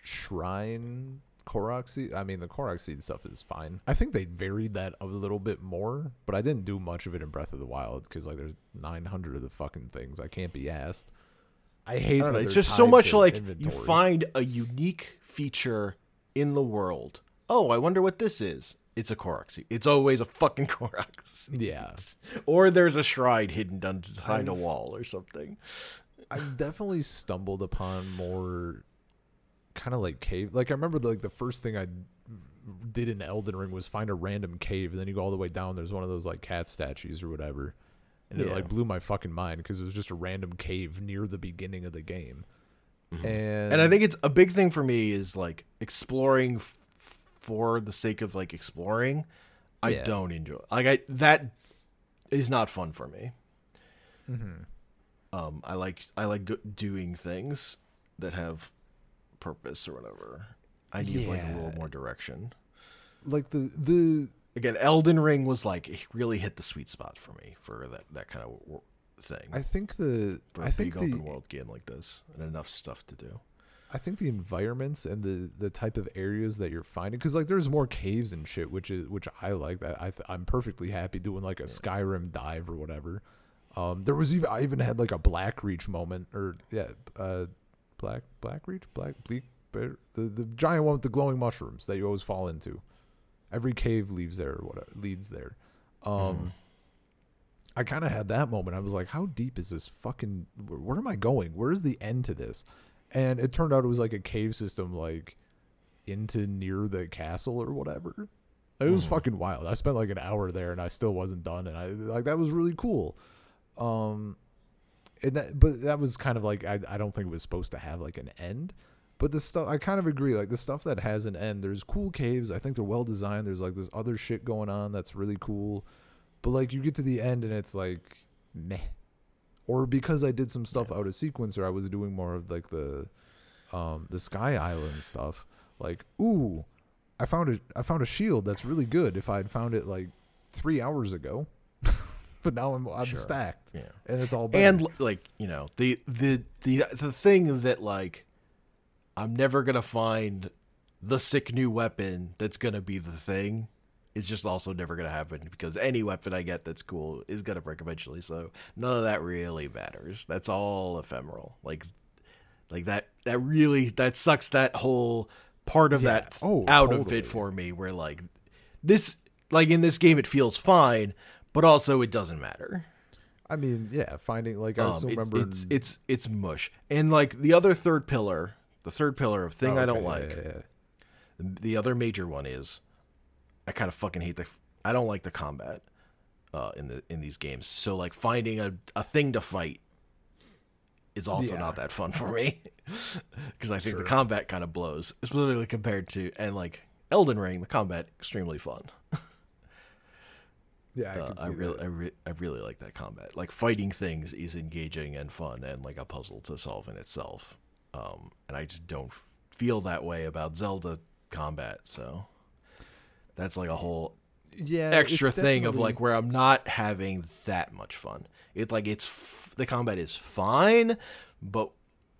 Speaker 2: shrine Korok seed I mean the Korok seed stuff is fine. I think they varied that a little bit more, but I didn't do much of it in Breath of the Wild because like there's nine hundred of the fucking things. I can't be asked. I hate
Speaker 1: I know. It's just so much like
Speaker 2: inventory.
Speaker 1: you find a unique feature in the world. Oh, I wonder what this is. It's a Korok. It's always a fucking Korok.
Speaker 2: Yeah.
Speaker 1: Or there's a shrine hidden behind a wall or something.
Speaker 2: I've definitely stumbled upon more kind of like cave. Like I remember like the first thing I did in Elden Ring was find a random cave, and then you go all the way down. There's one of those like cat statues or whatever, and it like blew my fucking mind because it was just a random cave near the beginning of the game. And
Speaker 1: Mm-hmm. And I think it's a big thing for me is like exploring f- for the sake of like exploring. I
Speaker 2: Yeah.
Speaker 1: don't enjoy like I that is not fun for me.
Speaker 2: Mm-hmm.
Speaker 1: Um, I like I like doing things that have purpose or whatever. I need like a little more direction.
Speaker 2: Like the the
Speaker 1: Again, Elden Ring was like it really hit the sweet spot for me for that that kind of thing.
Speaker 2: I think the
Speaker 1: for
Speaker 2: I think
Speaker 1: big
Speaker 2: the
Speaker 1: open world game like this and enough stuff to do.
Speaker 2: I think the environments and the the type of areas that you're finding because like there's more caves and shit which is which I like that I th- I'm perfectly happy doing like a Skyrim dive or whatever. Um, there was even I even had like a Blackreach moment or yeah uh Black Blackreach Black Bleak Bear the the giant one with the glowing mushrooms that you always fall into. Every cave leaves there or whatever leads there. Um, I kind of had that moment. I was like, how deep is this fucking? Where, where am I going? Where's the end to this? And it turned out it was like a cave system, like into near the castle or whatever. It was fucking wild. I spent like an hour there and I still wasn't done, and I like that was really cool. Um, and that, but that was kind of like I I don't think it was supposed to have like an end. But the stuff I kind of agree. Like the stuff that has an end, there's cool caves. I think they're well designed. There's like this other shit going on that's really cool. But like you get to the end and it's like meh. Or because I did some stuff out of sequence or I was doing more of like the um the Sky Island stuff. Like, ooh, I found a I found a shield that's really good if I had found it like three hours ago. but now I'm I'm
Speaker 1: Sure.
Speaker 2: stacked.
Speaker 1: Yeah.
Speaker 2: And it's all better.
Speaker 1: and like you know the the the the thing that like i'm never gonna find the sick new weapon that's gonna be the thing is just also never gonna happen because any weapon i get that's cool is gonna break eventually so none of that really matters. That's all ephemeral. Like like that that really that sucks that whole part of
Speaker 2: Yeah.
Speaker 1: that
Speaker 2: Oh,
Speaker 1: out of it for me where like this like in this game it feels fine but also it doesn't matter.
Speaker 2: I mean, yeah, finding like I
Speaker 1: um,
Speaker 2: still
Speaker 1: it's,
Speaker 2: remember
Speaker 1: it's it's it's mush. And like the other third pillar the third pillar of thing
Speaker 2: Oh,
Speaker 1: i don't like
Speaker 2: yeah, yeah,
Speaker 1: the other major one is i kind of fucking hate the i don't like the combat uh in the in these games so like finding a, a thing to fight is also
Speaker 2: Yeah.
Speaker 1: not that fun for me because i think
Speaker 2: Sure.
Speaker 1: the combat kind of blows especially compared to and like elden ring the combat extremely fun
Speaker 2: Yeah, I
Speaker 1: uh, I really. I, re- I really like that combat. Like fighting things is engaging and fun and like a puzzle to solve in itself. Um, and I just don't feel that way about Zelda combat. So that's like a whole
Speaker 2: yeah,
Speaker 1: extra
Speaker 2: it's
Speaker 1: thing of like where I'm not having that much fun. It's like it's f- the combat is fine, but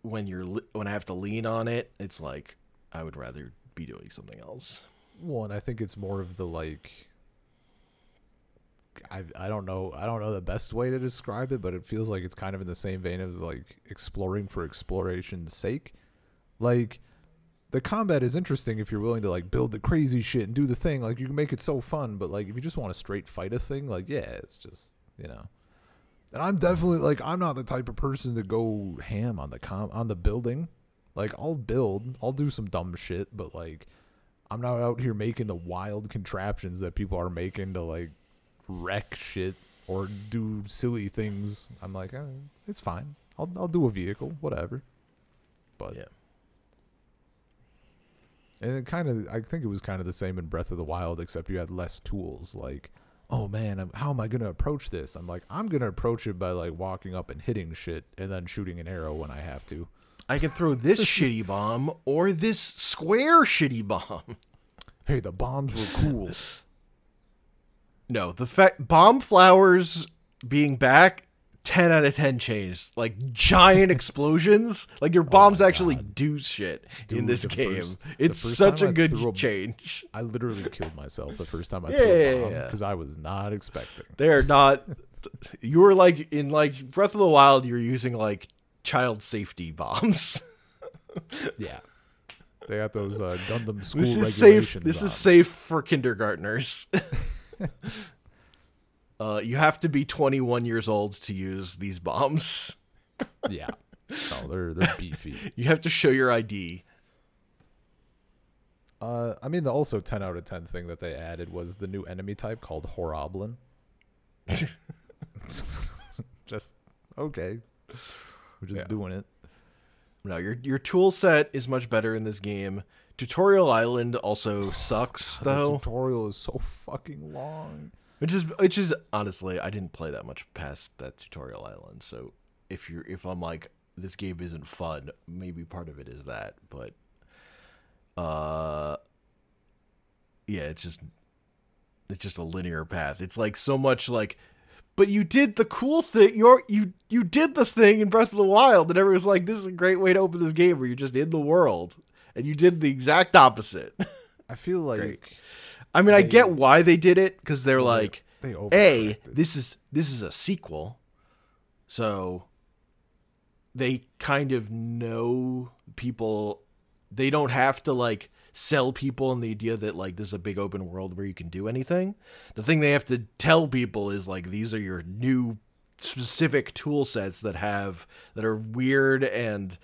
Speaker 1: when you're li- when I have to lean on it, it's like I would rather be doing something else.
Speaker 2: one. I think it's more of the like. I I don't know I don't know the best way to describe it, but it feels like it's kind of in the same vein of like exploring for exploration's sake. Like the combat is interesting if you're willing to like build the crazy shit and do the thing. Like you can make it so fun, but like if you just want to straight fight a thing, like yeah, it's just you know. And I'm definitely like I'm not the type of person to go ham on the com on the building. Like I'll build, I'll do some dumb shit, but like I'm not out here making the wild contraptions that people are making to like wreck shit or do silly things. I'm like, eh, it's fine. I'll I'll do a vehicle, whatever. But
Speaker 1: Yeah.
Speaker 2: And it kind of, I think it was kind of the same in Breath of the Wild, except you had less tools. Like, oh man, I'm, how am I gonna approach this? I'm like, I'm gonna approach it by like walking up and hitting shit, and then shooting an arrow when I have to.
Speaker 1: I can throw this shitty bomb or this square shitty bomb.
Speaker 2: Hey, the bombs were cool.
Speaker 1: No, the fact bomb flowers being back, ten out of ten changed. Like giant explosions. Like your bombs
Speaker 2: my
Speaker 1: actually
Speaker 2: God.
Speaker 1: do shit in this game.
Speaker 2: first-
Speaker 1: it's such a
Speaker 2: I
Speaker 1: good
Speaker 2: a-
Speaker 1: change.
Speaker 2: I literally killed myself the first time I
Speaker 1: Yeah,
Speaker 2: threw
Speaker 1: yeah,
Speaker 2: a bomb
Speaker 1: yeah.
Speaker 2: because I was not expecting.
Speaker 1: They're not. You were like in like Breath of the Wild. You're using like child safety bombs.
Speaker 2: Yeah, they got those uh, Gundam school
Speaker 1: this is safe.
Speaker 2: regulations.
Speaker 1: This
Speaker 2: on.
Speaker 1: is safe for kindergartners. uh, you have to be 21 years old to use these bombs.
Speaker 2: yeah. No, they're they're beefy.
Speaker 1: You have to show your ID.
Speaker 2: Uh, I mean, the also ten out of ten thing that they added was the new enemy type called Horriblin. just okay, we're just
Speaker 1: Yeah.
Speaker 2: doing it.
Speaker 1: No, your your tool set is much better in this game. Tutorial Island also sucks
Speaker 2: The
Speaker 1: though.
Speaker 2: tutorial is so fucking long.
Speaker 1: Which is which is honestly, I didn't play that much past that tutorial island. So if you're if I'm like this game isn't fun, maybe part of it is that, but uh yeah, it's just it's just a linear path. It's like so much like but you did the cool thing. You're you you did the thing in Breath of the Wild, and everyone's like, "This is a great way to open this game where you're just in the world," and you did the exact opposite.
Speaker 2: I feel like
Speaker 1: Great. I mean, I get why they did it because they're like,
Speaker 2: they
Speaker 1: a this is this is a sequel, so they kind of know people. They don't have to like sell people on the idea that like this is a big open world where you can do anything. The thing they have to tell people is like these are your new specific tool sets that have that are weird and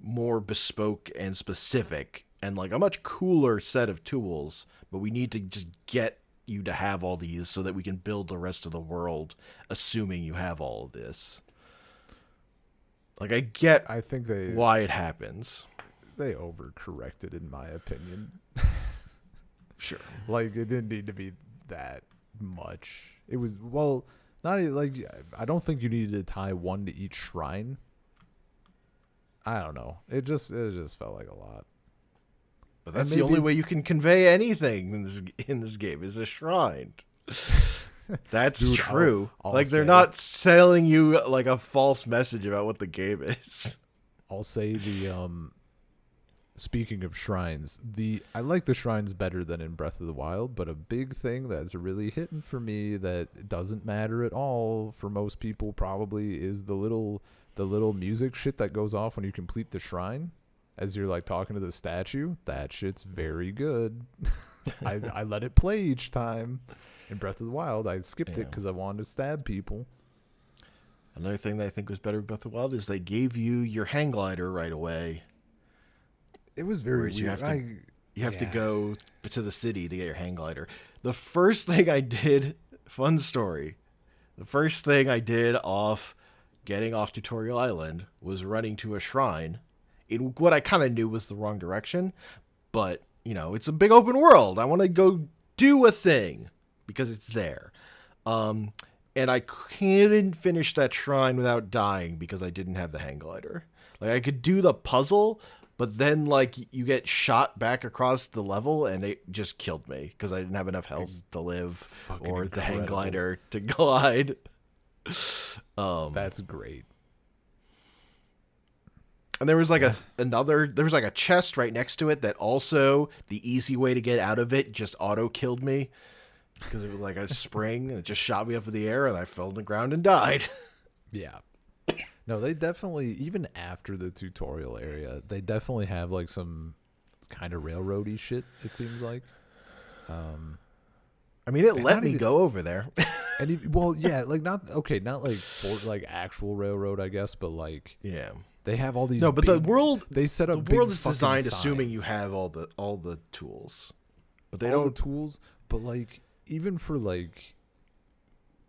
Speaker 1: more bespoke and specific and like a much cooler set of tools but we need to just get you to have all these so that we can build the rest of the world assuming you have all of this like i get
Speaker 2: I think they
Speaker 1: why it happens
Speaker 2: they overcorrected in my opinion.
Speaker 1: sure
Speaker 2: like it didn't need to be that much. It was well, not like I don't think you needed to tie one to each shrine. I don't know. It just it just felt like a lot.
Speaker 1: But that's the only way you can convey anything in this in this game is a shrine. That's
Speaker 2: Dude, I'll-
Speaker 1: true.
Speaker 2: I'll
Speaker 1: like they're not selling you like a false message about what the game is.
Speaker 2: I'll say the um speaking of shrines, the I like the shrines better than in Breath of the Wild, but a big thing that's really hitting for me that doesn't matter at all for most people probably is the little the little music shit that goes off when you complete the shrine as you're like talking to the statue. That shit's very good. I I let it play each time. In Breath of the Wild, I skipped it because I wanted to stab people.
Speaker 1: Another thing that I think was better about Breath of the Wild is they gave you your hang glider right away.
Speaker 2: It was very
Speaker 1: Whereas you have to-
Speaker 2: I,
Speaker 1: You have to go to the city to get your hang glider. The first thing I did, fun story. The first thing I did off getting off Tutorial Island was running to a shrine in what I kind of knew was the wrong direction, but you know, it's a big open world. I want to go do a thing because it's there. Um, and I couldn't finish that shrine without dying because I didn't have the hang glider. Like I could do the puzzle, but then like you get shot back across the level and it just killed me because I didn't have enough health to live
Speaker 2: Fucking
Speaker 1: or the hang glider to glide. Um,
Speaker 2: that's great.
Speaker 1: And there was like a another there was like a chest right next to it that also the easy way to get out of it just auto killed me because it was like a spring and it just shot me up in the air and I fell on the ground and died.
Speaker 2: Yeah. No, they definitely even after the tutorial area, they definitely have like some kind of railroady shit. It seems like, um,
Speaker 1: I mean, it let me
Speaker 2: even-
Speaker 1: go over there.
Speaker 2: and well, yeah, like not okay, not like for like actual railroad, I guess, but like
Speaker 1: yeah.
Speaker 2: They have all these.
Speaker 1: No, but the world
Speaker 2: they set
Speaker 1: the
Speaker 2: up. big
Speaker 1: world is designed assuming you have all the all the tools, but they
Speaker 2: all
Speaker 1: don't.
Speaker 2: the tools, but like even for like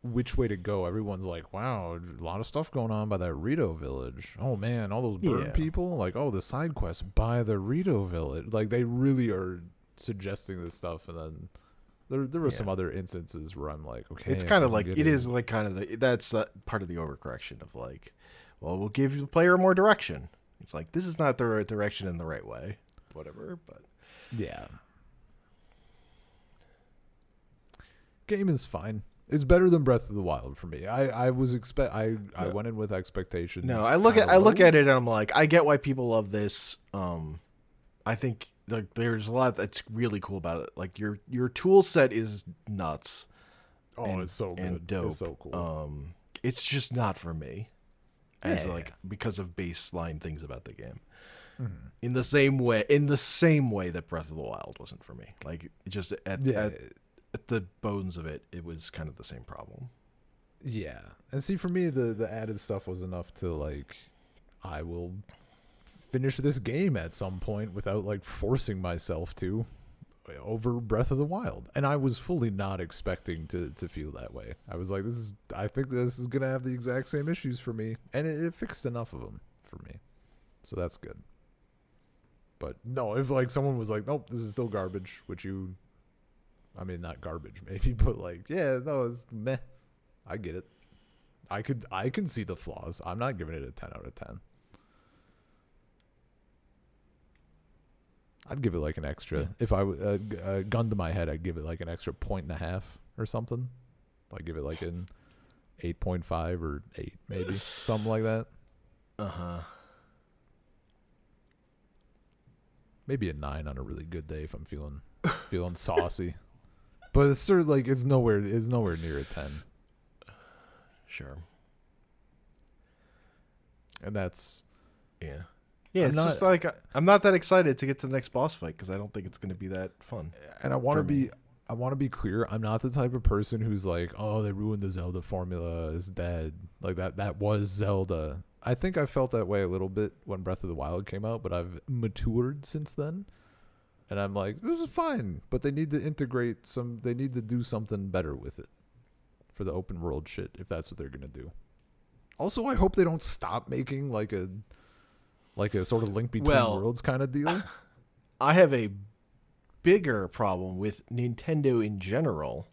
Speaker 2: which way to go, everyone's like, "Wow, a lot of stuff going on by that Rito village." Oh man, all those bird
Speaker 1: Yeah.
Speaker 2: people, like, "Oh, the side quest by the Rito village." Like they really are suggesting this stuff, and then there there were some other instances where I'm like, "Okay,
Speaker 1: it's kind of like it
Speaker 2: in-
Speaker 1: is like kind of the, that's uh, part of the overcorrection of like, well, we'll give the player more direction. It's like this is not the right direction in the right way, whatever. But
Speaker 2: Yeah. Game is fine. It's better than Breath of the Wild for me. I I was expect I I went in with expectations.
Speaker 1: no, I look at
Speaker 2: kinda
Speaker 1: I look at it and I'm like, I get why people love this. Um, I think like there's a lot that's really cool about it. Like your your tool set is nuts.
Speaker 2: Oh,
Speaker 1: and-
Speaker 2: it's so good.
Speaker 1: and dope.
Speaker 2: It's so cool.
Speaker 1: Um, it's just not for me, as
Speaker 2: Yeah.
Speaker 1: like because of baseline things about the game.
Speaker 2: Mm-hmm.
Speaker 1: In the same way, in the same way that Breath of the Wild wasn't for me. Like just at,
Speaker 2: yeah,
Speaker 1: at at the bones of it, it was kind of the same problem.
Speaker 2: yeah. And see, for me, the the added stuff was enough to like, I will finish this game at some point without like forcing myself to over Breath of the Wild. And I was fully not expecting to to feel that way. I was like, this is. I think this is gonna have the exact same issues for me, and it, it fixed enough of them for me. So that's good. But no, if like someone was like, nope, this is still garbage, which you I mean, not garbage, maybe, but like, yeah, no, it's meh. I get it. I could, I can see the flaws. I'm not giving it a ten out of ten. I'd give it like an extra.
Speaker 1: Yeah.
Speaker 2: If I uh, g- uh, gun to my head, I'd give it like an extra point and a half or something. I'd give it like an eight point five or eight, maybe something like that.
Speaker 1: Uh huh.
Speaker 2: Maybe a nine on a really good day if I'm feeling feeling saucy. But it's sort of like it's nowhere. It's nowhere near a ten,
Speaker 1: Sure.
Speaker 2: and that's
Speaker 1: Yeah. Yeah,
Speaker 2: I'm
Speaker 1: it's
Speaker 2: not-
Speaker 1: just like I'm not that excited to get to the next boss fight because I don't think it's going to be that fun.
Speaker 2: and I want to be I want to be clear. I'm not the type of person who's like, "Oh, they ruined the Zelda formula. It's dead." Like that that was Zelda. I think I felt that way a little bit when Breath of the Wild came out, but I've matured since then. And I'm like, "This is fine, but they need to integrate some they need to do something better with it for the open world shit if that's what they're going to do." Also, I hope they don't stop making like a like a sort of link between
Speaker 1: Well,
Speaker 2: worlds kind of deal.
Speaker 1: I have a bigger problem with Nintendo in general,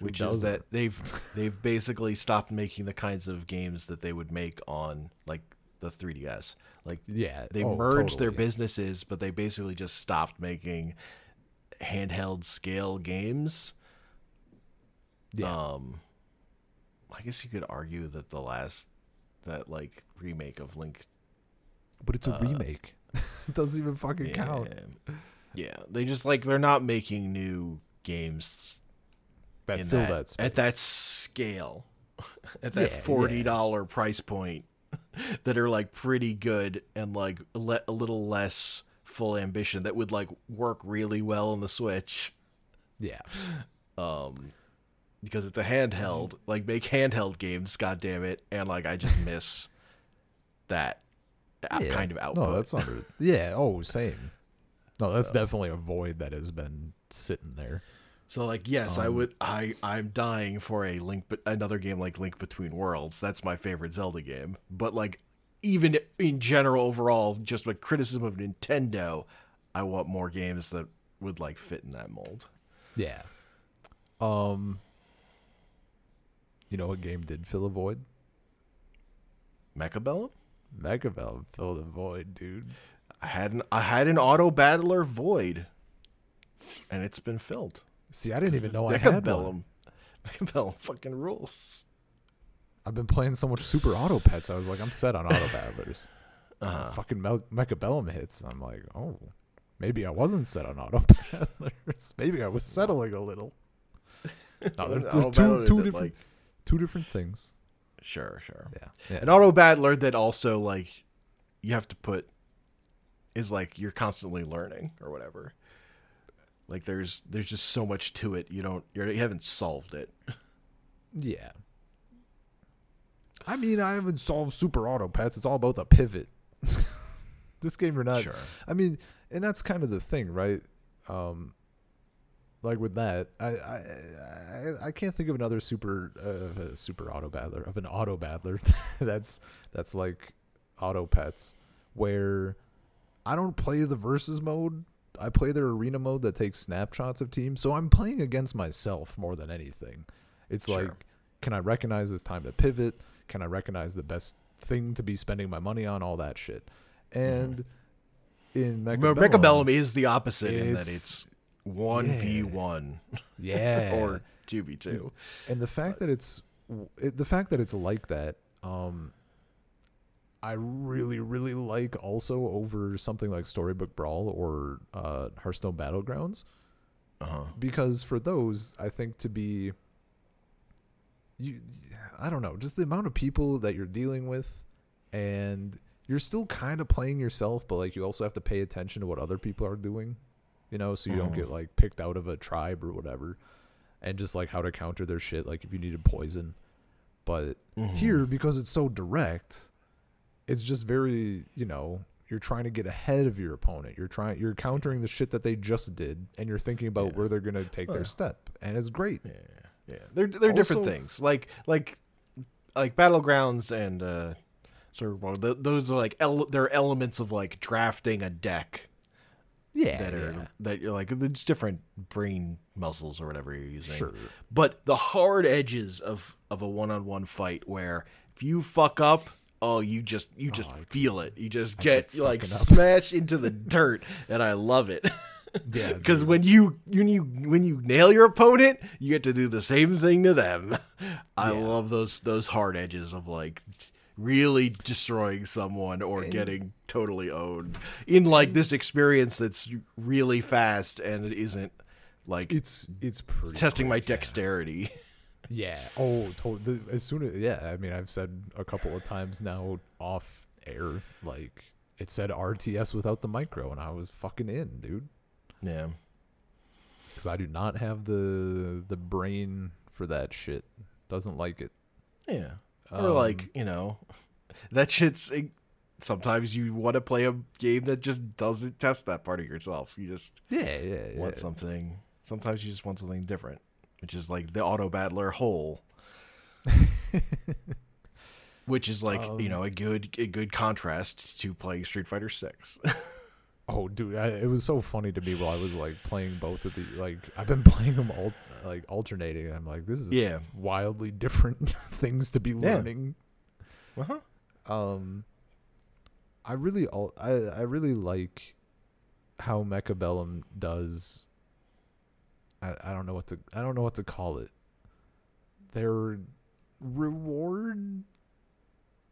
Speaker 1: which is that they've they've basically stopped making the kinds of games that they would make on like the 3DS. Like
Speaker 2: yeah,
Speaker 1: they
Speaker 2: oh,
Speaker 1: merged their
Speaker 2: totally.
Speaker 1: businesses, but they basically just stopped making handheld scale games.
Speaker 2: Yeah.
Speaker 1: Um, I guess you could argue that the last that like remake of Link
Speaker 2: But it's a remake. it doesn't even fucking count.
Speaker 1: Yeah. Yeah, they just like they're not making new games
Speaker 2: That fill
Speaker 1: that,
Speaker 2: that,
Speaker 1: at that scale, at that
Speaker 2: Yeah,
Speaker 1: forty dollar price point, that are like pretty good and like le- a little less full ambition that would like work really well on the Switch.
Speaker 2: Yeah.
Speaker 1: Um, because it's a handheld, like make handheld games, god damn it, and like I just miss that uh,
Speaker 2: Yeah.
Speaker 1: kind of output.
Speaker 2: No, that's not. yeah. Oh, same. No, that's definitely a void that has been sitting there.
Speaker 1: So like yes, I
Speaker 2: Um,
Speaker 1: would I I'm dying for a link but another game like Link Between Worlds. That's my favorite Zelda game. But like even in general overall just like criticism of Nintendo, I want more games that would like fit in that mold.
Speaker 2: Yeah. Um. You know what game did fill a void?
Speaker 1: Mechabellum?
Speaker 2: Megabell filled a void, dude.
Speaker 1: I had an I had an auto battler void and it's been filled.
Speaker 2: See, I didn't even know I had one.
Speaker 1: Mechabellum. Mechabellum fucking rules.
Speaker 2: I've been playing so much Super Auto Pets. I was like, I'm set on auto battlers.
Speaker 1: Uh-huh.
Speaker 2: Fucking Mel- Mechabellum hits. I'm like, oh, maybe I wasn't set on auto battlers. maybe I was settling a little. No, they're, they're two, two different
Speaker 1: like-
Speaker 2: two different things.
Speaker 1: Sure, sure.
Speaker 2: Yeah, yeah.
Speaker 1: An auto battler that also like you have to put is like you're constantly learning or whatever. Like there's there's just so much to it. You don't you're, you haven't solved it.
Speaker 2: Yeah. I mean, I haven't solved Super Auto Pets. It's all about the pivot. this game, you're not.
Speaker 1: Sure.
Speaker 2: I mean, and that's kind of the thing, right? Um, like with that, I I I, can't think of another super uh, super auto battler of an auto battler that's that's like auto pets where I don't play the versus mode. I play their arena mode that takes snapshots of teams. So I'm playing against myself more than anything. It's
Speaker 1: Sure.
Speaker 2: like, can I recognize it's time to pivot? Can I recognize the best thing to be spending my money on? All that shit. And in
Speaker 1: Mechabellum,
Speaker 2: Mechabellum,
Speaker 1: Mechabellum is the opposite in that
Speaker 2: it's-
Speaker 1: it's one v one.
Speaker 2: Yeah,
Speaker 1: or two v two.
Speaker 2: and the fact that it's it, the fact that it's like that um i really really like also over something like storybook brawl or uh hearthstone battlegrounds.
Speaker 1: Uh-huh.
Speaker 2: because for those i think to be you i don't know just the amount of people that you're dealing with and you're still kind of playing yourself but like you also have to pay attention to what other people are doing you know so you don't
Speaker 1: Mhm.
Speaker 2: get like picked out of a tribe or whatever and just like how to counter their shit like if you needed poison but
Speaker 1: Mhm.
Speaker 2: here because it's so direct it's just very you know you're trying to get ahead of your opponent you're trying you're countering the shit that they just did and you're thinking about
Speaker 1: Yeah.
Speaker 2: where they're going to take
Speaker 1: Oh,
Speaker 2: their
Speaker 1: yeah.
Speaker 2: step and it's great
Speaker 1: Yeah, yeah. They're they're different things. Like like like battlegrounds and uh sort of those are like ele- they're elements of like drafting a deck
Speaker 2: yeah,
Speaker 1: that are
Speaker 2: yeah.
Speaker 1: that you're like it's different brain muscles or whatever you're using.
Speaker 2: Sure.
Speaker 1: But the hard edges of of a one-on-one fight where if you fuck up, oh, you just you just
Speaker 2: I
Speaker 1: feel it. You just get like smashed into the dirt, and I love it.
Speaker 2: Yeah,
Speaker 1: Because when you when you when you nail your opponent, you get to do the same thing to them. I
Speaker 2: Yeah.
Speaker 1: love those those hard edges of like really destroying someone or getting totally owned in like this experience that's really fast and it isn't like
Speaker 2: it's it's pretty
Speaker 1: testing my
Speaker 2: quick, yeah.
Speaker 1: dexterity.
Speaker 2: Yeah. Oh, totally. As soon as yeah, I mean, I've said a couple of times now off air, like it said RTS without the micro, and I was fucking in, dude,
Speaker 1: Yeah.
Speaker 2: because I do not have the the brain for that shit. Doesn't like it.
Speaker 1: Yeah. Or
Speaker 2: Um,
Speaker 1: like, you know, that shit's sometimes you want to play a game that just doesn't test that part of yourself. You just
Speaker 2: Yeah, yeah, yeah.
Speaker 1: want something. Sometimes you just want something different, which is like the auto battler hole, which is like you
Speaker 2: Um,
Speaker 1: know a good a good contrast to playing Street Fighter Six.
Speaker 2: Oh, dude, I, it was so funny to me while I was like playing both of the like I've been playing them all like alternating. I'm like, this is
Speaker 1: Yeah.
Speaker 2: wildly different things to be learning.
Speaker 1: uh-huh.
Speaker 2: Um, I really al- I I really like how Mechabellum does. I I don't know what to I don't know what to call it. Their reward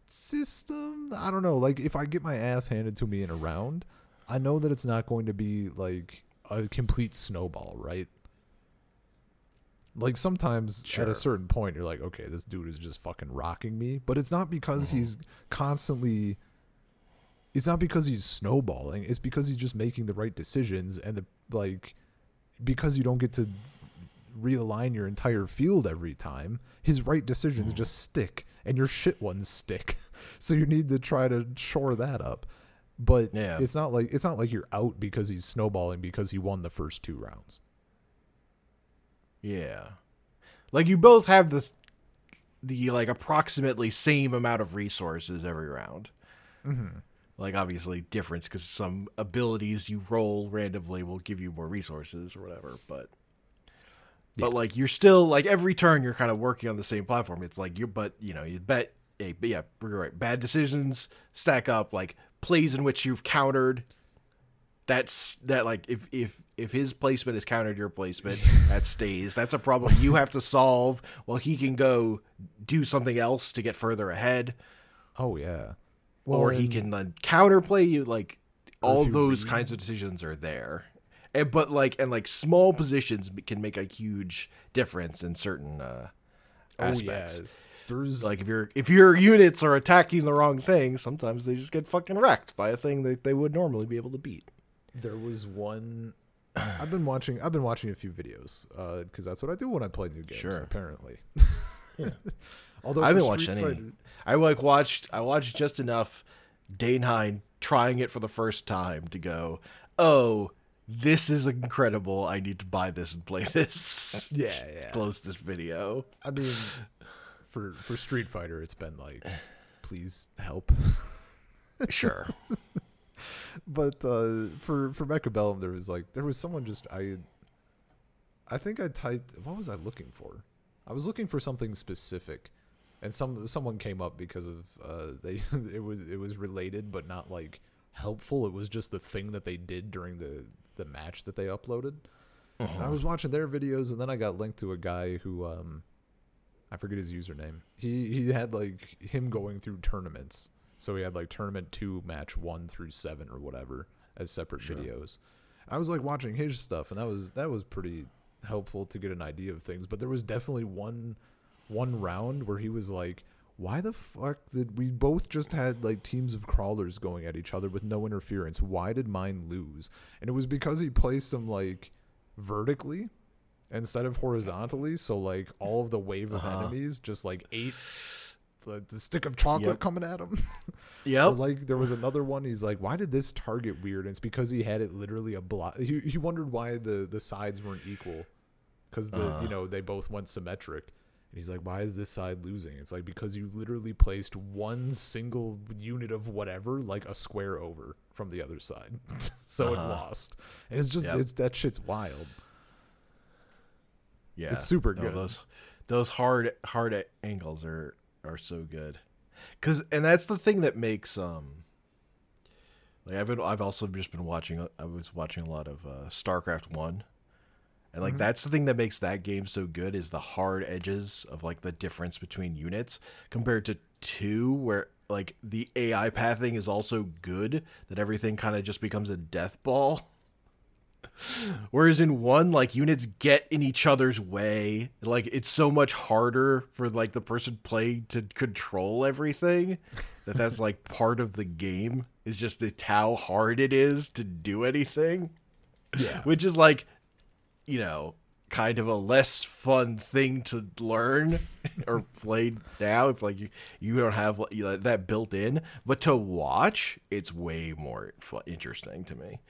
Speaker 2: system. I don't know. Like if I get my ass handed to me in a round, I know that it's not going to be like a complete snowball, right? Like sometimes at a certain point you're like, okay, this dude is just fucking rocking me, but it's not because mm-hmm. he's constantly it's not because he's snowballing, it's because he's just making the right decisions and the like because you don't get to realign your entire field every time, his right decisions mm-hmm. just stick and your shit ones stick. So you need to try to shore that up. But
Speaker 1: Yeah.
Speaker 2: it's not like it's not like you're out because he's snowballing because he won the first two rounds.
Speaker 1: Yeah. Like you both have this the like approximately same amount of resources every round.
Speaker 2: Mm-hmm.
Speaker 1: Like obviously difference because some abilities you roll randomly will give you more resources or whatever, but but like you're still like every turn you're kind of working on the same platform. It's like you're but you know you bet a yeah you're right bad decisions stack up like plays in which you've countered. That's that like if if if his placement is countered your placement that stays. That's a problem you have to solve while he can go do something else to get further ahead
Speaker 2: Oh yeah.
Speaker 1: or he can uh, counterplay you like all those
Speaker 2: read-
Speaker 1: kinds of decisions are there and, but like and like small positions can make a huge difference in certain uh
Speaker 2: Oh yeah. There's
Speaker 1: like if your if your units are attacking the wrong thing sometimes they just get fucking wrecked by a thing that they would normally be able to beat
Speaker 2: There was one. I've been watching. I've been watching a few videos uh, because that's what I do when I play new games.
Speaker 1: Sure.
Speaker 2: Apparently. Although
Speaker 1: i haven't watched any
Speaker 2: Fighter-
Speaker 1: i like watched i watched just enough Day9 trying it for the first time to go oh this is incredible i need to buy this and play this
Speaker 2: Yeah, yeah.
Speaker 1: close this video
Speaker 2: I mean, for for Street Fighter, it's been like, please help.
Speaker 1: sure
Speaker 2: but uh, for for Mechabellum, there was like there was someone just I. I think I typed. What was I looking for? I was looking for something specific, and some someone came up because of uh, they. it was it was related, but not like helpful. It was just the thing that they did during the the match that they uploaded. And I was watching their videos, and then I got linked to a guy who um, I forget his username. He he had like him going through tournaments. So we had like tournament two, match one through seven or whatever as separate videos. I was like watching his stuff, and that was that was pretty helpful to get an idea of things. But there was definitely one one round where he was like, "Why the fuck did we both just had like teams of crawlers going at each other with no interference? Why did mine lose?" And it was because he placed them like vertically instead of horizontally. So like all of the wave of
Speaker 1: Uh-huh.
Speaker 2: enemies just like ate the, the stick of chocolate
Speaker 1: Yep.
Speaker 2: coming at him.
Speaker 1: yeah.
Speaker 2: like there was another one. He's like, why did this target weird? And it's because he had it literally a block. He, he wondered why the the sides weren't equal, because the
Speaker 1: Uh.
Speaker 2: you know they both went symmetric. And he's like, why is this side losing? It's like because you literally placed one single unit of whatever like a square over from the other side, so it
Speaker 1: Uh-huh.
Speaker 2: lost. And it's just
Speaker 1: Yep.
Speaker 2: it, that shit's wild.
Speaker 1: Yeah,
Speaker 2: It's super
Speaker 1: No,
Speaker 2: good.
Speaker 1: those those hard hard angles are are so good. Cause and that's the thing that makes um like I've been I've also just been watching I was watching a lot of uh, StarCraft One. And like that's the thing that makes that game so good is the hard edges of like the difference between units compared to two where like the AI pathing is also good that everything kind of just becomes a death ball. Whereas in one, like units get in each other's way. Like it's so much harder for like the person playing to control everything that that's like part of the game is just it's how hard it is to do anything.
Speaker 2: Yeah.
Speaker 1: Which is like, you know, kind of a less fun thing to learn or play now if like you, you don't have you know, that built in. But to watch, it's way more interesting to me.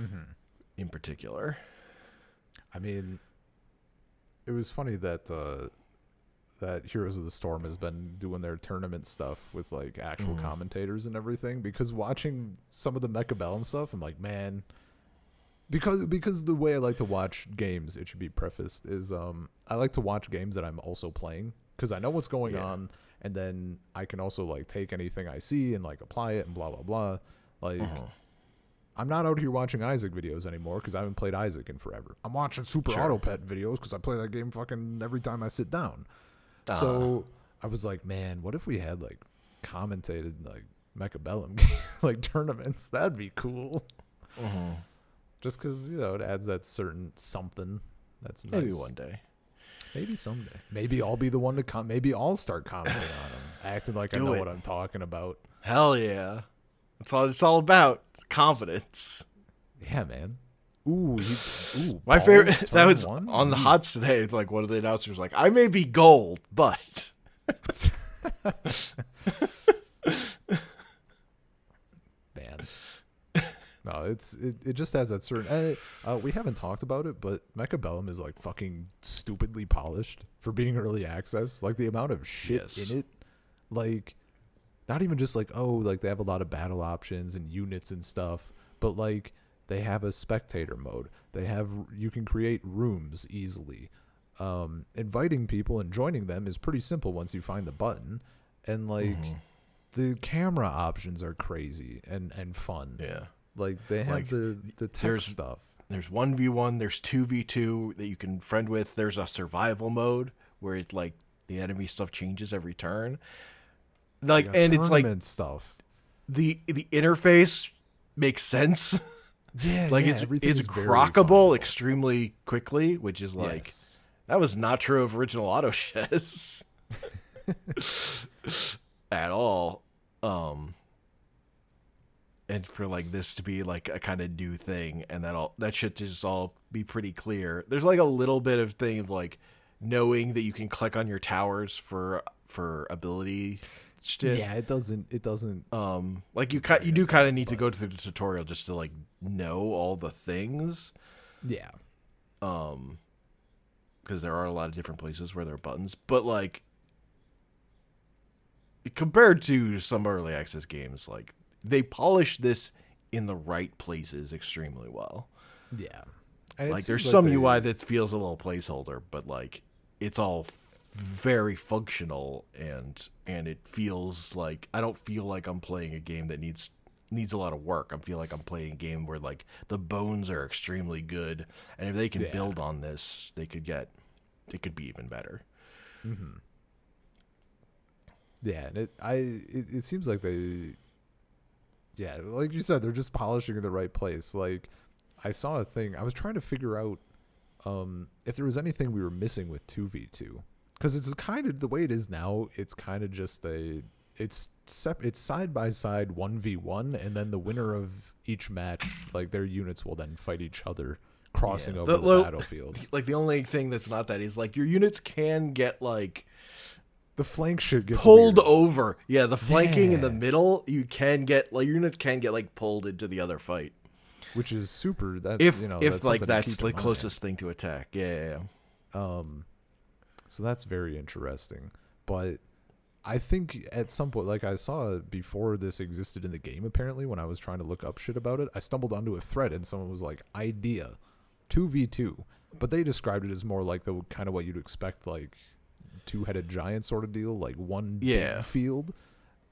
Speaker 1: Mm-hmm. In particular.
Speaker 2: I mean, it was funny that uh, that Heroes of the Storm has been doing their tournament stuff with like actual
Speaker 1: Mm-hmm.
Speaker 2: commentators and everything. Because watching some of the Mechabellum stuff, I'm like, man, because because the way I like to watch games, it should be prefaced is um I like to watch games that I'm also playing because I know what's going
Speaker 1: Yeah.
Speaker 2: on, and then I can also like take anything I see and like apply it and blah blah blah. Like.
Speaker 1: Uh-huh.
Speaker 2: I'm not out here watching Isaac videos anymore because I haven't played Isaac in forever. I'm watching Super
Speaker 1: Sure.
Speaker 2: Auto Pet videos because I play that game fucking every time I sit down. So I was like, man, what if we had like commentated like Mechabellum like tournaments? That'd be cool.
Speaker 1: Uh-huh.
Speaker 2: Just because you know it adds that certain something. That's nice.
Speaker 1: Maybe one day.
Speaker 2: Maybe someday. Maybe I'll be the one to come. Maybe I'll start commenting on them, acting like I know
Speaker 1: it.
Speaker 2: what I'm talking about.
Speaker 1: Hell yeah. That's all it's all about. Confidence.
Speaker 2: Yeah, man. Ooh, he, ooh.
Speaker 1: My favorite that was
Speaker 2: one?
Speaker 1: on the hots today, like one of the announcers was like, I may be gold, but
Speaker 2: man. No, it's it, it just has that certain. And it, uh, we haven't talked about it, but Mechabellum is like fucking stupidly polished for being early access. Like the amount of shit
Speaker 1: Yes.
Speaker 2: in it, like not even just like oh, like they have a lot of battle options and units and stuff, but like they have a spectator mode. They have you can create rooms easily. Um, inviting people and joining them is pretty simple once you find the button, and like the camera options are crazy and and fun.
Speaker 1: yeah.
Speaker 2: Like they have
Speaker 1: Like,
Speaker 2: the the tech
Speaker 1: there's-
Speaker 2: stuff.
Speaker 1: There's one v one, there's two v two that you can friend with. There's a survival mode where it's like the enemy stuff changes every turn. Like and it's like
Speaker 2: stuff.
Speaker 1: the the interface makes sense.
Speaker 2: Yeah,
Speaker 1: like
Speaker 2: yeah,
Speaker 1: it's it's
Speaker 2: grokkable
Speaker 1: extremely quickly, which is like
Speaker 2: Yes.
Speaker 1: that was not true of original auto chess at all. Um and for like this to be like a kind of new thing and that all that should just all be pretty clear. There's like a little bit of thing of like knowing that you can click on your towers for for ability shit.
Speaker 2: Yeah, it doesn't. It doesn't.
Speaker 1: Um like you you do kind of need to go through the tutorial just to like know all the things
Speaker 2: Yeah,
Speaker 1: um because there are a lot of different places where there are buttons but like compared to some early access games like they polish this in the right places extremely well
Speaker 2: yeah. And
Speaker 1: like there's
Speaker 2: seems
Speaker 1: some
Speaker 2: they-
Speaker 1: ui that feels a little placeholder but like it's all very functional and and it feels like i don't feel like i'm playing a game that needs needs a lot of work i feel like i'm playing a game where like the bones are extremely good and if they can
Speaker 2: Yeah.
Speaker 1: build on this they could get it could be even better
Speaker 2: Yeah, and it. I. It, it seems like they. Yeah, like you said, they're just polishing in the right place. Like, I saw a thing. I was trying to figure out, um, if there was anything we were missing with two v two, because it's kind of the way it is now. It's kind of just a. It's sep- It's side by side one v one, and then the winner of each match, like their units, will then fight each other, crossing
Speaker 1: Yeah.
Speaker 2: over
Speaker 1: The
Speaker 2: the,
Speaker 1: lo-
Speaker 2: battlefields.
Speaker 1: like the only thing that's not that is like your units can get like
Speaker 2: The flank should get
Speaker 1: pulled
Speaker 2: weird.
Speaker 1: over yeah the flanking in the middle you can get like your units can get like pulled into the other fight
Speaker 2: which is super. That
Speaker 1: if
Speaker 2: you know,
Speaker 1: if
Speaker 2: that's
Speaker 1: like that's the closest thing to attack yeah, yeah, yeah.
Speaker 2: Um, so that's very interesting. But I think at some point, like I saw before this existed in the game, apparently when I was trying to look up shit about it, I stumbled onto a thread and someone was like, "Idea." two v two, but they described it as more like the kind of what you'd expect, like two headed giant sort of deal, like one
Speaker 1: Yeah.
Speaker 2: field.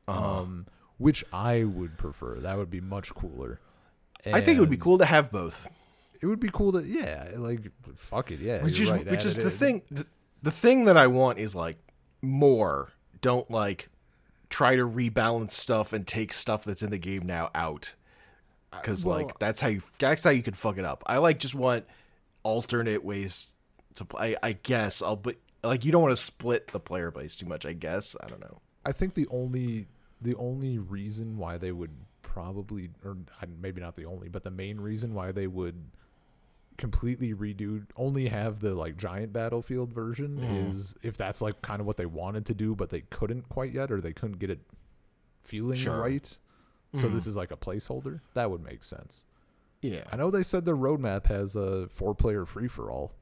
Speaker 1: Uh-huh.
Speaker 2: Um, which I would prefer. That would be much cooler.
Speaker 1: I think it would be cool to have both.
Speaker 2: It would be cool to yeah, like fuck it, yeah.
Speaker 1: which is
Speaker 2: right,
Speaker 1: which is the
Speaker 2: in.
Speaker 1: thing the, the thing that I want is like more. Don't like try to rebalance stuff and take stuff that's in the game now out. Uh, Cuz
Speaker 2: well-
Speaker 1: like that's how you that's how you can fuck it up. I like just want alternate ways to play. I guess I'll but like you don't want to split the player base too much, I guess. I don't know.
Speaker 2: I think the only the only reason why they would probably or maybe not the only, but the main reason why they would completely redo only have the like giant battlefield version
Speaker 1: Mm-hmm.
Speaker 2: is if that's like kind of what they wanted to do but they couldn't quite yet or they couldn't get it feeling
Speaker 1: Sure.
Speaker 2: right. So this is like a placeholder. That would make sense.
Speaker 1: Yeah.
Speaker 2: I know they said the roadmap has a four player free for all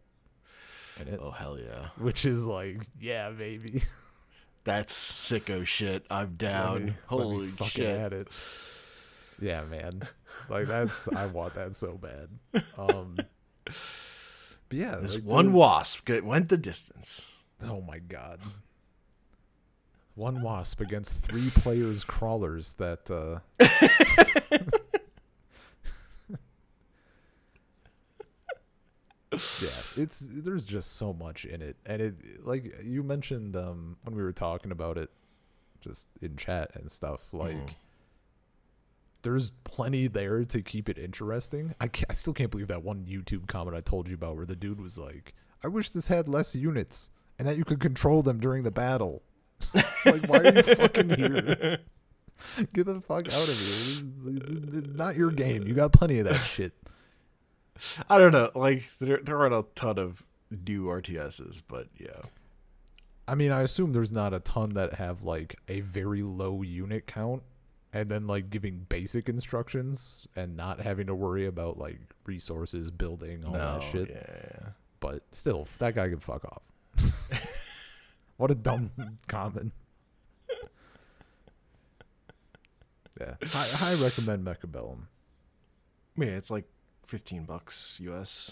Speaker 2: in it,
Speaker 1: Oh hell yeah.
Speaker 2: which is like, yeah, baby.
Speaker 1: That's sicko shit. I'm down.
Speaker 2: me-
Speaker 1: Holy
Speaker 2: fucking
Speaker 1: shit.
Speaker 2: At it. Yeah, man. Like that's I want that so bad. Um but yeah,
Speaker 1: This
Speaker 2: like
Speaker 1: one
Speaker 2: the-
Speaker 1: wasp went the distance.
Speaker 2: Oh my god. One wasp against three players crawlers that uh Yeah, it's there's just so much in it. And it like you mentioned um when we were talking about it just in chat and stuff like
Speaker 1: Mhm.
Speaker 2: There's plenty there to keep it interesting. I, I still can't believe that one YouTube comment I told you about where the dude was like, "I wish this had less units and that you could control them during the battle." like, why are you fucking here? Get the fuck out of here! Is- not your game. You got plenty of that shit.
Speaker 1: I don't know. Like there, there aren't a ton of new RTSs, but yeah.
Speaker 2: I mean, I assume there's not a ton that have like a very low unit count and then like giving basic instructions and not having to worry about like resources, building, all that shit.
Speaker 1: Yeah.
Speaker 2: But still, that guy can fuck off. what a dumb comment. Yeah, I, I recommend Mechabellum
Speaker 1: Yeah, it's like fifteen bucks US.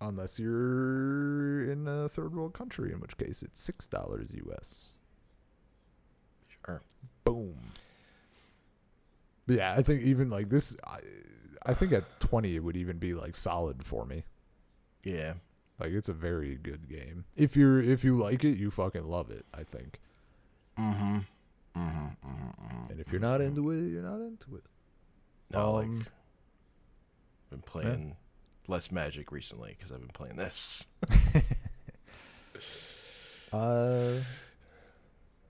Speaker 2: unless you're in a third world country, in which case it's six dollars US.
Speaker 1: Sure.
Speaker 2: Boom. But yeah, I think even like this, I, I think at twenty it would even be like solid for me.
Speaker 1: Yeah.
Speaker 2: Like it's a very good game. If you're if you like it, you fucking love it. I think.
Speaker 1: Mm-hmm. Mm-hmm. Mm-hmm.
Speaker 2: And if you're not into it, you're not into it.
Speaker 1: No,
Speaker 2: Um,
Speaker 1: like been playing less Magic recently because I've been playing this.
Speaker 2: Uh,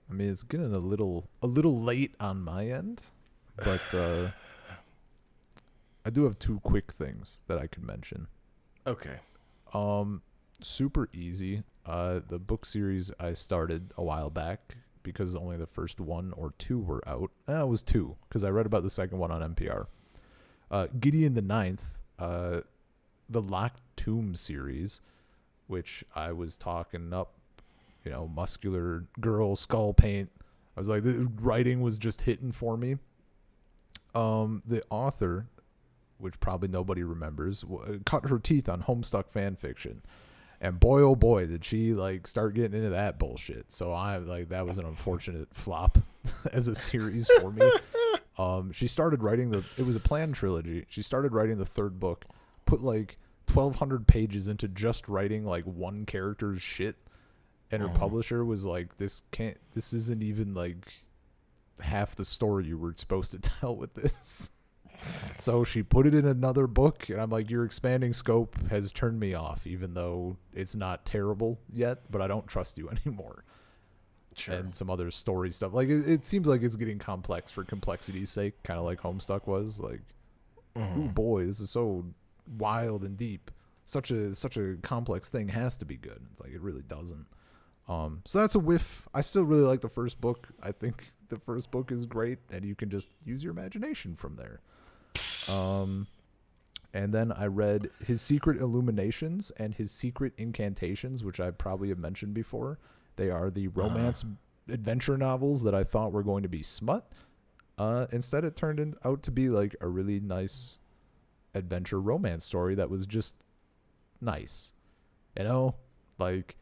Speaker 2: I mean, it's getting a little a little late on my end, but uh, I do have two quick things that I could mention.
Speaker 1: Okay.
Speaker 2: Um, super easy. Uh, the book series I started a while back because only the first one or two were out. Uh, it was two because I read about the second one on NPR. Uh, Gideon the Ninth, uh, the Locked Tomb series, which I was talking up, you know, muscular girl skull paint. I was like, the writing was just hitting for me. Um, the author, which probably nobody remembers, w- cut her teeth on Homestuck fan fiction. And boy, oh boy, did she like start getting into that bullshit. So I like that was an unfortunate flop as a series for me. Um, she started writing the. It was a planned trilogy. She started writing the third book, put like twelve hundred pages into just writing like one character's shit, and her
Speaker 1: Mhm.
Speaker 2: publisher was like, "This can't. This isn't even like half the story you were supposed to tell with this." So she put it in another book, and I'm like, your expanding scope has turned me off, even though it's not terrible yet, but I don't trust you anymore.
Speaker 1: Sure.
Speaker 2: And some other story stuff. Like, it, it seems like it's getting complex for complexity's sake, kind of like Homestuck was. Like,
Speaker 1: Mhm.
Speaker 2: ooh, boy, this is so wild and deep. Such a such a complex thing has to be good. It's like it really doesn't. Um, so that's a whiff. I still really like the first book. I think the first book is great, and you can just use your imagination from there. Um, and then I read his secret illuminations and his secret incantations, which I probably have mentioned before. They are the romance adventure novels that I thought were going to be smut. Uh, instead, it turned in, out to be like a really nice adventure romance story that was just nice. You know, like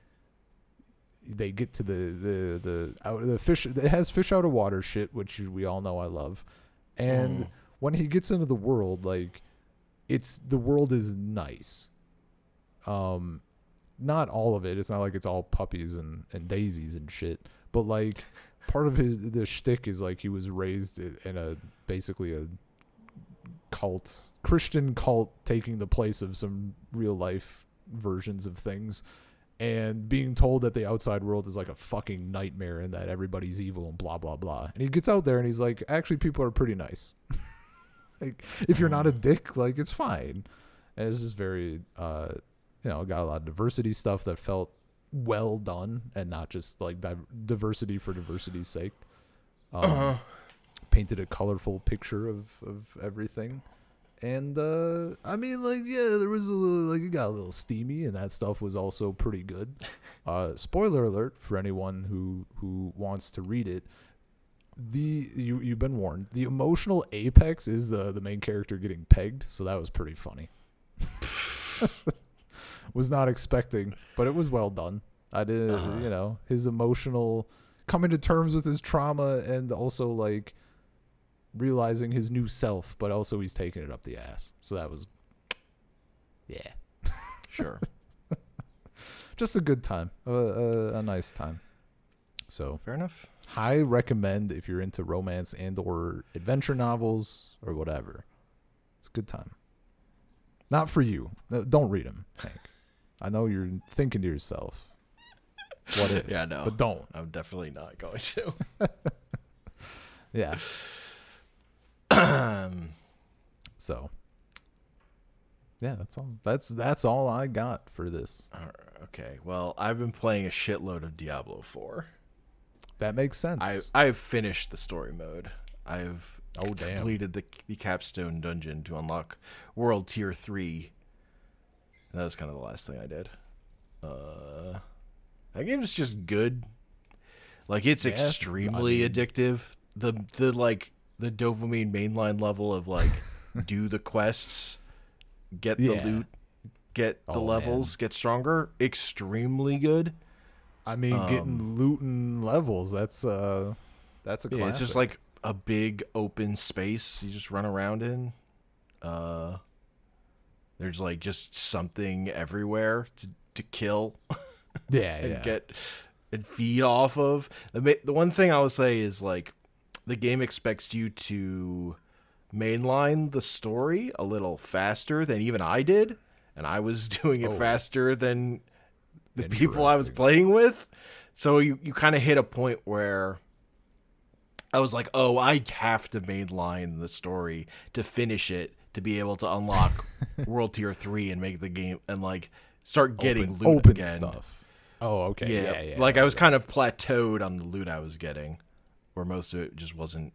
Speaker 2: they get to the the the out the fish. It has fish out of water shit, which we all know I love. And
Speaker 1: Mm.
Speaker 2: when he gets into the world, like it's the world is nice. Um, not all of it. It's not like it's all puppies and, and daisies and shit. But like part of his the shtick is like he was raised in a basically a cult Christian cult taking the place of some real life versions of things and being told that the outside world is like a fucking nightmare and that everybody's evil and blah blah blah. And he gets out there and he's like, actually people are pretty nice. like if you're not a dick, like it's fine. And it's just very uh you know, got a lot of diversity stuff that felt well done and not just like div- diversity for diversity's sake. Um,
Speaker 1: Uh-huh.
Speaker 2: Painted a colorful picture of, of everything. And uh I mean like yeah, there was a little like it got a little steamy and that stuff was also pretty good. Uh spoiler alert for anyone who who wants to read it. The you you've been warned. The emotional apex is the the main character getting pegged, so that was pretty funny. was not expecting, but it was well done. I did,
Speaker 1: Uh-huh.
Speaker 2: you know, his emotional coming to terms with his trauma and also like realizing his new self, but also he's taking it up the ass. So that was, yeah,
Speaker 1: Sure.
Speaker 2: just a good time, a, a, a nice time. So
Speaker 1: Fair enough.
Speaker 2: high recommend if you're into romance and or adventure novels or whatever. It's a good time. Not for you. Don't read them, Hank. I know you're thinking to yourself, what if?
Speaker 1: Yeah, no.
Speaker 2: But don't.
Speaker 1: I'm definitely not going to.
Speaker 2: Yeah.
Speaker 1: Um,
Speaker 2: So. Yeah, that's all. That's that's all I got for this.
Speaker 1: all right, okay. Well, I've been playing a shitload of Diablo 4.
Speaker 2: That makes sense.
Speaker 1: I I've finished the story mode. I've
Speaker 2: Oh, damn.
Speaker 1: completed the the capstone dungeon to unlock world tier 3. And that was kind of the last thing I did. Uh that game's just good. Like it's
Speaker 2: Yeah,
Speaker 1: extremely
Speaker 2: I mean-
Speaker 1: addictive. The the like the dopamine mainline level of like do the quests, get the
Speaker 2: Yeah.
Speaker 1: loot, get the
Speaker 2: Oh, man.
Speaker 1: levels, get stronger, extremely good.
Speaker 2: I mean,
Speaker 1: Um,
Speaker 2: getting loot and levels. That's uh, that's a classic.
Speaker 1: Yeah, it's just like a big open space you just run around in. Uh there's like just something everywhere to to kill
Speaker 2: yeah,
Speaker 1: and
Speaker 2: yeah.
Speaker 1: get and feed off of. The the one thing I would say is like the game expects you to mainline the story a little faster than even I did, and I was doing it
Speaker 2: Oh.
Speaker 1: faster than the people I was playing with. So you you kind of hit a point where I was like, "Oh, I have to mainline the story to finish it to be able to unlock World Tier 3 and make the game and like start getting
Speaker 2: open,
Speaker 1: loot
Speaker 2: open
Speaker 1: again."
Speaker 2: stuff. Oh, okay.
Speaker 1: Yeah,
Speaker 2: Yeah, yeah.
Speaker 1: like I was kind of plateaued on the loot I was getting, where most of it just wasn't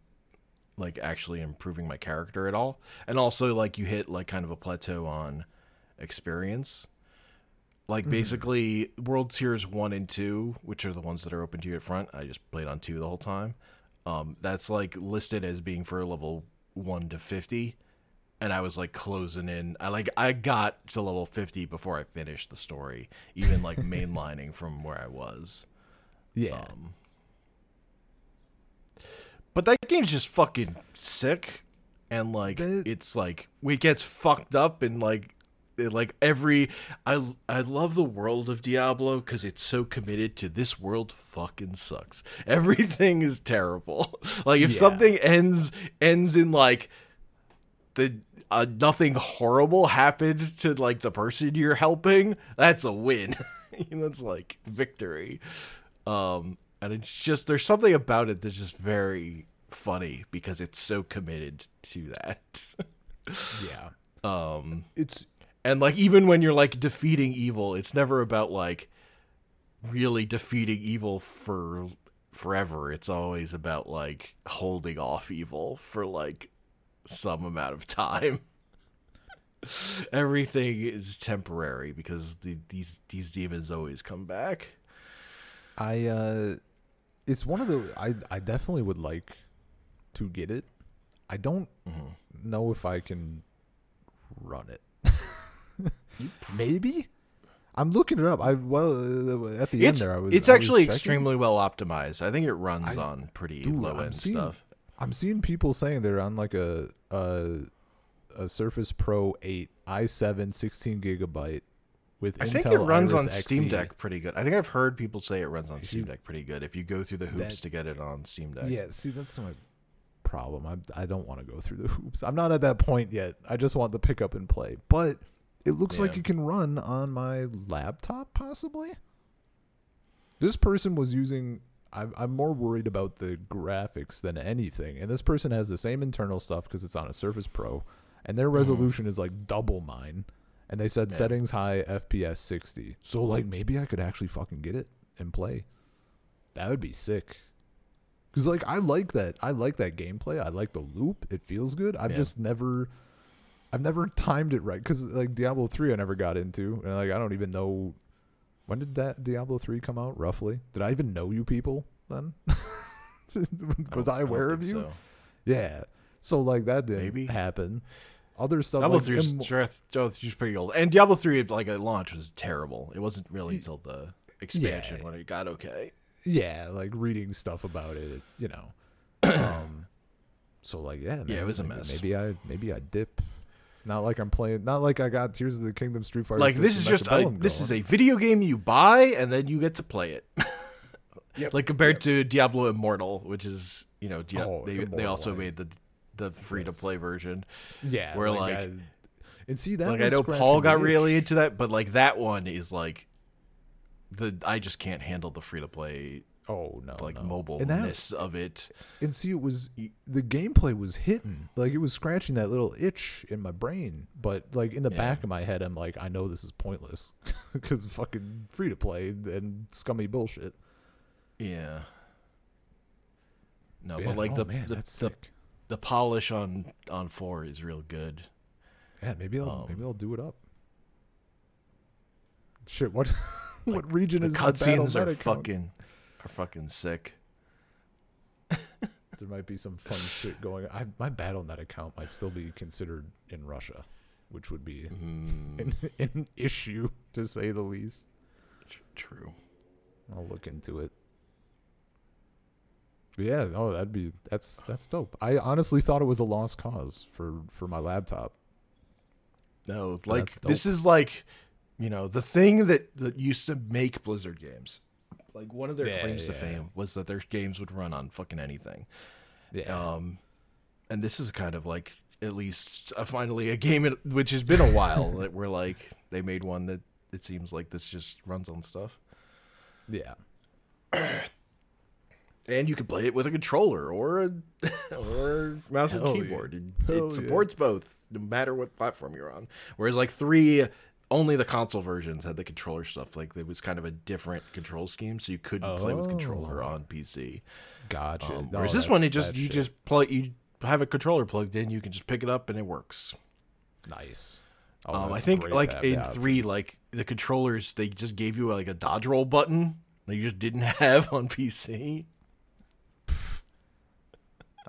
Speaker 1: like actually improving my character at all. And also, like you hit like kind of a plateau on experience. Like
Speaker 2: Mm-hmm.
Speaker 1: basically, World Tiers one and two, which are the ones that are open to you at front. I just played on two the whole time. Um, that's like listed as being for level one to fifty, and I was like closing in. I like I got to level fifty before I finished the story, even like mainlining from where I was.
Speaker 2: yeah.
Speaker 1: Um, but that game's just fucking sick, and like it's like it gets fucked up and like it- like every I I love the world of Diablo because it's so committed to this world fucking sucks. Everything is terrible. like if
Speaker 2: Yeah.
Speaker 1: something ends ends in like the uh, nothing horrible happened to like the person you're helping, that's a win. that's like victory. Um, and it's just there's something about it that's just very funny because it's so committed to that.
Speaker 2: yeah.
Speaker 1: um,
Speaker 2: It's
Speaker 1: and like even when you're like defeating evil, it's never about like really defeating evil for forever. It's always about like holding off evil for like some amount of time. Everything is temporary because the, these these demons always come back.
Speaker 2: I uh it's one of the I I definitely would like to get it. I don't know if I can run it. Maybe? I'm looking it up. I well uh, at the end there. I was.
Speaker 1: it's
Speaker 2: I
Speaker 1: actually
Speaker 2: checking.
Speaker 1: extremely well optimized. I think it runs
Speaker 2: I-
Speaker 1: on pretty
Speaker 2: Dude,
Speaker 1: low
Speaker 2: I'm
Speaker 1: end
Speaker 2: seeing-
Speaker 1: stuff.
Speaker 2: I'm seeing people saying they're on like a a, a Surface Pro 8 i7 16 gigabyte with
Speaker 1: I
Speaker 2: Intel
Speaker 1: think it runs
Speaker 2: Iris
Speaker 1: on Steam Deck pretty good. I think I've heard people say it runs on Steam Deck pretty good if you go through the hoops
Speaker 2: That-
Speaker 1: to get it on Steam Deck.
Speaker 2: Yeah, see that's my problem. I I don't want to go through the hoops. I'm not at that point yet. I just want the pick up and play. But it looks like it can run on my laptop possibly. This person was using I'm, I'm more worried about the graphics than anything. And this person has the same internal stuff because it's on a Surface Pro, and their mm-hmm. resolution is like double mine. And they said settings high, FPS 60. So like maybe I could actually fucking get it and play. That would be sick. Cause like I like that. I like that gameplay. I like the loop. It feels good. I've
Speaker 1: Yeah.
Speaker 2: just never, I've never timed it right. Cause like Diablo three, I never got into, and like I don't even know when did that Diablo three come out roughly. Did I even know you people then? Was I,
Speaker 1: don't-
Speaker 2: aware
Speaker 1: don't
Speaker 2: of you?
Speaker 1: so.
Speaker 2: Yeah. So like that didn't
Speaker 1: Maybe.
Speaker 2: happen. Other stuff
Speaker 1: Diablo
Speaker 2: like
Speaker 1: three
Speaker 2: Im-
Speaker 1: Diablo three's pretty old, and Diablo three like at launch was terrible. It wasn't really until the expansion
Speaker 2: Yeah.
Speaker 1: when it got okay.
Speaker 2: yeah, like reading stuff about it, you know. um, so like yeah, man,
Speaker 1: it was a
Speaker 2: maybe,
Speaker 1: mess.
Speaker 2: Maybe I maybe I dip. Not like I'm playing. Not like I got Tears of the Kingdom, Street Fighter.
Speaker 1: Like
Speaker 2: 6,
Speaker 1: this is just a, this is a video game you buy and then you get to play it.
Speaker 2: Yep.
Speaker 1: Like compared to Diablo Immortal, which is you know
Speaker 2: Oh,
Speaker 1: they they also made the the free to play version.
Speaker 2: yeah.
Speaker 1: where, like-
Speaker 2: I- and see that
Speaker 1: like I know Paul got
Speaker 2: itch.
Speaker 1: really into that, but like that one is like the I just can't handle the free to play
Speaker 2: oh no
Speaker 1: like
Speaker 2: no.
Speaker 1: mobileness of it.
Speaker 2: and see it was the gameplay was hitting hmm. like it was scratching that little itch in my brain but like in the
Speaker 1: Yeah.
Speaker 2: back of my head i'm like i know this is pointless because fucking free to play and scummy bullshit
Speaker 1: Yeah. No,
Speaker 2: Yeah,
Speaker 1: but like
Speaker 2: oh,
Speaker 1: the
Speaker 2: man,
Speaker 1: the,
Speaker 2: that's
Speaker 1: the. The polish on on four is real good.
Speaker 2: yeah maybe i'll
Speaker 1: um,
Speaker 2: maybe i'll do it up shit what what region
Speaker 1: The
Speaker 2: is
Speaker 1: cutscenes are fucking are fucking sick.
Speaker 2: there might be some fun shit going I, my battle.net account might still be considered in russia which would be
Speaker 1: Mm,
Speaker 2: an, an issue to say the least
Speaker 1: true.
Speaker 2: I'll look into it. But yeah, oh, that'd be that's that's dope. I honestly thought it was a lost cause for for my laptop.
Speaker 1: No, like this is like, you know, the thing that that used to make Blizzard games. Like one of their
Speaker 2: Yeah,
Speaker 1: claims to fame was that their games would run on fucking anything.
Speaker 2: Yeah,
Speaker 1: Um, and this is kind of like at least uh, finally a game which has been a while that we're like they made one that it seems like this just runs on stuff.
Speaker 2: yeah,
Speaker 1: And you can play it with a controller or a or mouse and
Speaker 2: Hell yeah.
Speaker 1: keyboard. It,
Speaker 2: Hell
Speaker 1: it
Speaker 2: yeah.
Speaker 1: supports both, no matter what platform you're on. Whereas like three, only the console versions had the controller stuff. Like it was kind of a different control scheme, so you couldn't play with controller
Speaker 2: Oh.
Speaker 1: on PC.
Speaker 2: gotcha.
Speaker 1: Um,
Speaker 2: No,
Speaker 1: whereas this one, it just you
Speaker 2: shit.
Speaker 1: just plug you have a controller plugged in, you can just pick it up and it works.
Speaker 2: nice. Oh,
Speaker 1: um, I think like in three, like the controllers, they just gave you like a dodge roll button that you just didn't have on PC.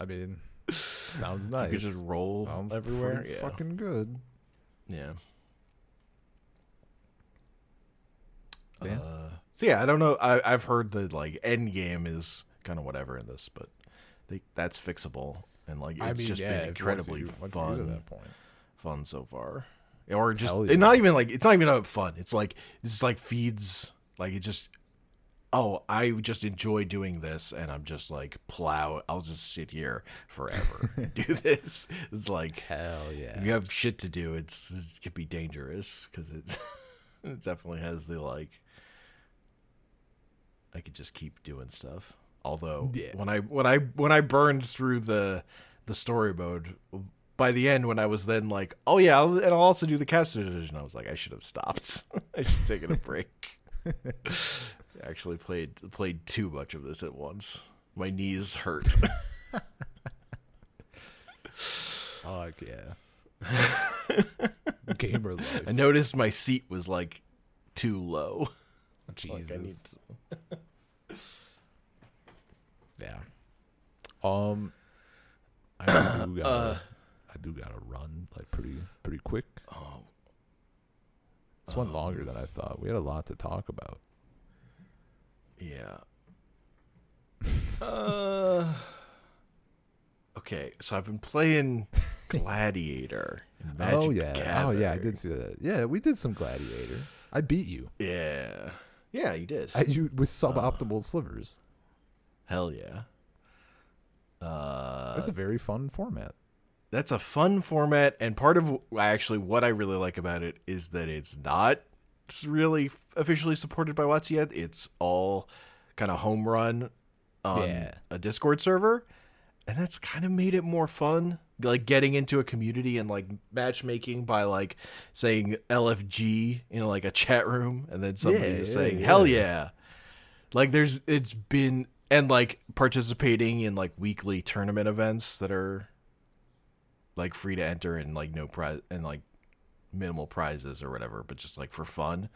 Speaker 2: I mean, sounds nice.
Speaker 1: You could just roll
Speaker 2: Sounds
Speaker 1: everywhere. Yeah.
Speaker 2: fucking good.
Speaker 1: Yeah.
Speaker 2: Yeah.
Speaker 1: Uh, so yeah, I don't know. I, I've heard that like end game is kind of whatever in this, but they, that's fixable and like it's
Speaker 2: I mean,
Speaker 1: just
Speaker 2: yeah,
Speaker 1: been incredibly
Speaker 2: you- once you get to
Speaker 1: fun,
Speaker 2: that point.
Speaker 1: fun so far. Or just and not even like it's not even about fun. It's like it's like feeds like it just. Oh, I just enjoy doing this, and I'm just like plow. I'll just sit here forever and do this. It's like
Speaker 2: Hell yeah.
Speaker 1: you have shit to do, it's it could be dangerous because it's it definitely has the like. I could just keep doing stuff. Although
Speaker 2: Yeah.
Speaker 1: when I when I when I burned through the the story mode, by the end when I was then like, oh yeah, I'll, and I'll also do the caster division. I was like, I should have stopped. I should have taken a break. I actually played played too much of this at once. My knees hurt.
Speaker 2: Fuck yeah. Gamer life.
Speaker 1: I noticed my seat was like too low.
Speaker 2: Jesus.
Speaker 1: Like I need to...
Speaker 2: Yeah. Um, I do gotta,
Speaker 1: Uh,
Speaker 2: I do gotta run like pretty, pretty quick.
Speaker 1: Oh,
Speaker 2: This went longer than I thought. We had a lot to talk about.
Speaker 1: Yeah. uh. Okay, so I've been playing Gladiator.
Speaker 2: Oh yeah. Oh yeah, I did see that. Yeah, we did some Gladiator. I beat you.
Speaker 1: Yeah. Yeah, you did.
Speaker 2: I, you with suboptimal slivers.
Speaker 1: Hell yeah. Uh,
Speaker 2: That's a very fun format.
Speaker 1: that's a fun format, and part of actually what I really like about it is that it's not really officially supported by WotC yet. It's all kind of home run on
Speaker 2: Yeah.
Speaker 1: a Discord server, and that's kind of made it more fun. Like getting into a community and like matchmaking by like saying LFG in like a chat room, and then somebody
Speaker 2: Yeah,
Speaker 1: is
Speaker 2: yeah,
Speaker 1: saying. "Hell yeah!" Like there's it's been and like participating in like weekly tournament events that are like free to enter and like no prize and like minimal prizes or whatever, but just like for fun.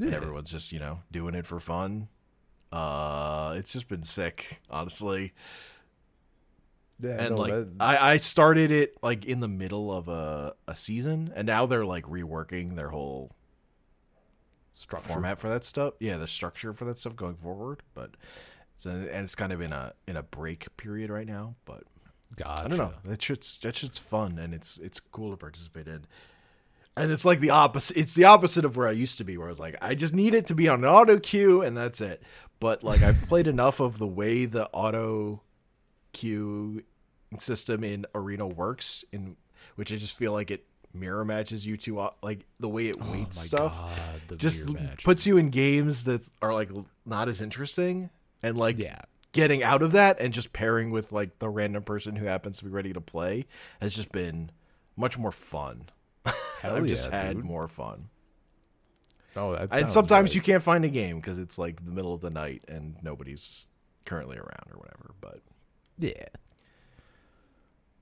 Speaker 1: And everyone's just, you know, doing it for fun. Uh it's just been sick, honestly.
Speaker 2: Yeah,
Speaker 1: And
Speaker 2: no,
Speaker 1: like
Speaker 2: that-
Speaker 1: I, I started it like in the middle of a, a season and now they're like reworking their whole
Speaker 2: structure.
Speaker 1: format for that stuff. Yeah, the structure for that stuff going forward. But so and it's kind of in a in a break period right now. But
Speaker 2: Gotcha.
Speaker 1: I don't know. That shit's that shit's fun and it's it's cool to participate in. And it's like the opposite. It's the opposite of where I used to be, where I was like, I just need it to be on an auto queue and that's it. But like I've played enough of the way the auto queue system in Arena works, in which I just feel like it mirror matches you to uh, like the way it
Speaker 2: Oh
Speaker 1: weights
Speaker 2: my
Speaker 1: stuff
Speaker 2: God,
Speaker 1: just puts you in games that are like not as interesting and like
Speaker 2: yeah.
Speaker 1: getting out of that and just pairing with like the random person who happens to be ready to play has just been much more fun. I've just
Speaker 2: yeah,
Speaker 1: had
Speaker 2: dude.
Speaker 1: more fun.
Speaker 2: Oh, that
Speaker 1: And sometimes
Speaker 2: right.
Speaker 1: you can't find a game because it's like the middle of the night and nobody's currently around or whatever. But
Speaker 2: Yeah.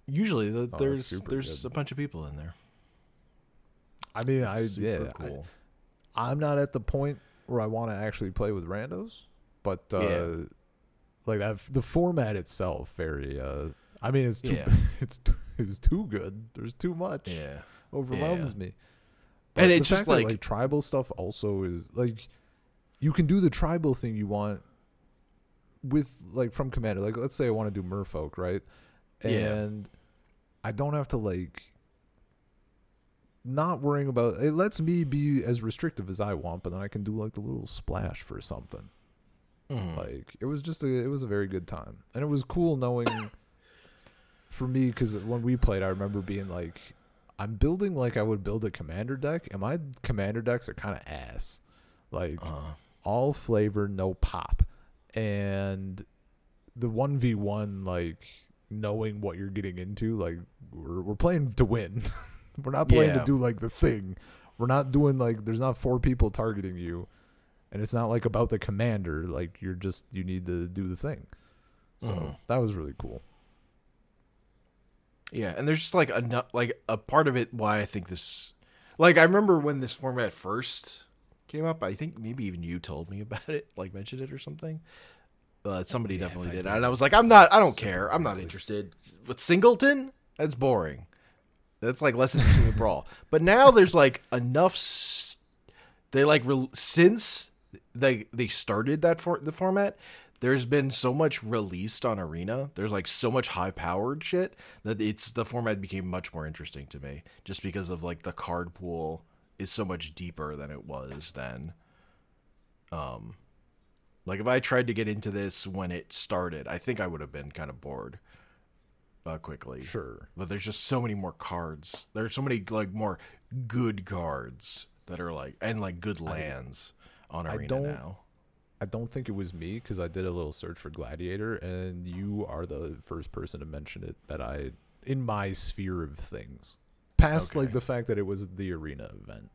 Speaker 1: usually the,
Speaker 2: Oh,
Speaker 1: there's there's
Speaker 2: good.
Speaker 1: a bunch of people in there.
Speaker 2: I mean, I yeah,
Speaker 1: cool.
Speaker 2: I, I'm not at the point where I want to actually play with randos, but uh,
Speaker 1: Yeah.
Speaker 2: like that, the format itself, very. Uh, I mean, it's too,
Speaker 1: Yeah.
Speaker 2: it's too, it's too good. There's too much.
Speaker 1: yeah.
Speaker 2: Overwhelms
Speaker 1: Yeah.
Speaker 2: me.
Speaker 1: And it's just
Speaker 2: that,
Speaker 1: like-
Speaker 2: like tribal stuff also is like you can do the tribal thing you want with like from commander. Like let's say I want to do merfolk, right?
Speaker 1: Yeah.
Speaker 2: And I don't have to like not worrying about it lets me be as restrictive as I want, but then I can do like the little splash for something.
Speaker 1: Mhm.
Speaker 2: Like it was just a it was a very good time, and it was cool knowing. for me, because when we played, I remember being like, I'm building like I would build a commander deck, and my commander decks are kind of ass, like
Speaker 1: Uh,
Speaker 2: all flavor, no pop, and the one v one like knowing what you're getting into, like we're we're playing to win. we're not playing
Speaker 1: Yeah.
Speaker 2: to do like the thing. We're not doing like there's not four people targeting you, and it's not like about the commander. Like you're just you need to do the thing. So
Speaker 1: Mhm.
Speaker 2: that was really cool.
Speaker 1: Yeah, and there's just like a like a part of it why I think this like I remember when this format first came up, I think maybe even you told me about it, like mentioned it or something. But somebody
Speaker 2: Yeah,
Speaker 1: definitely did.
Speaker 2: did.
Speaker 1: And I was like, I'm not I don't
Speaker 2: Super
Speaker 1: care. I'm not interested. But Singleton? That's boring. That's like less interesting than Brawl. But now there's like enough s- they like re- since they they started that for the format there's been so much released on arena there's like so much high powered shit that it's the format became much more interesting to me just because of like the card pool is so much deeper than it was then um like if i tried to get into this when it started i think i would have been kind of bored uh, quickly
Speaker 2: Sure.
Speaker 1: but there's just so many more cards. There's so many like more good cards that are like and like good lands on
Speaker 2: I
Speaker 1: arena
Speaker 2: don't-
Speaker 1: now.
Speaker 2: I don't think it was me because I did a little search for Gladiator, and you are the first person to mention it that I in my sphere of things. Past like the fact that it was the arena event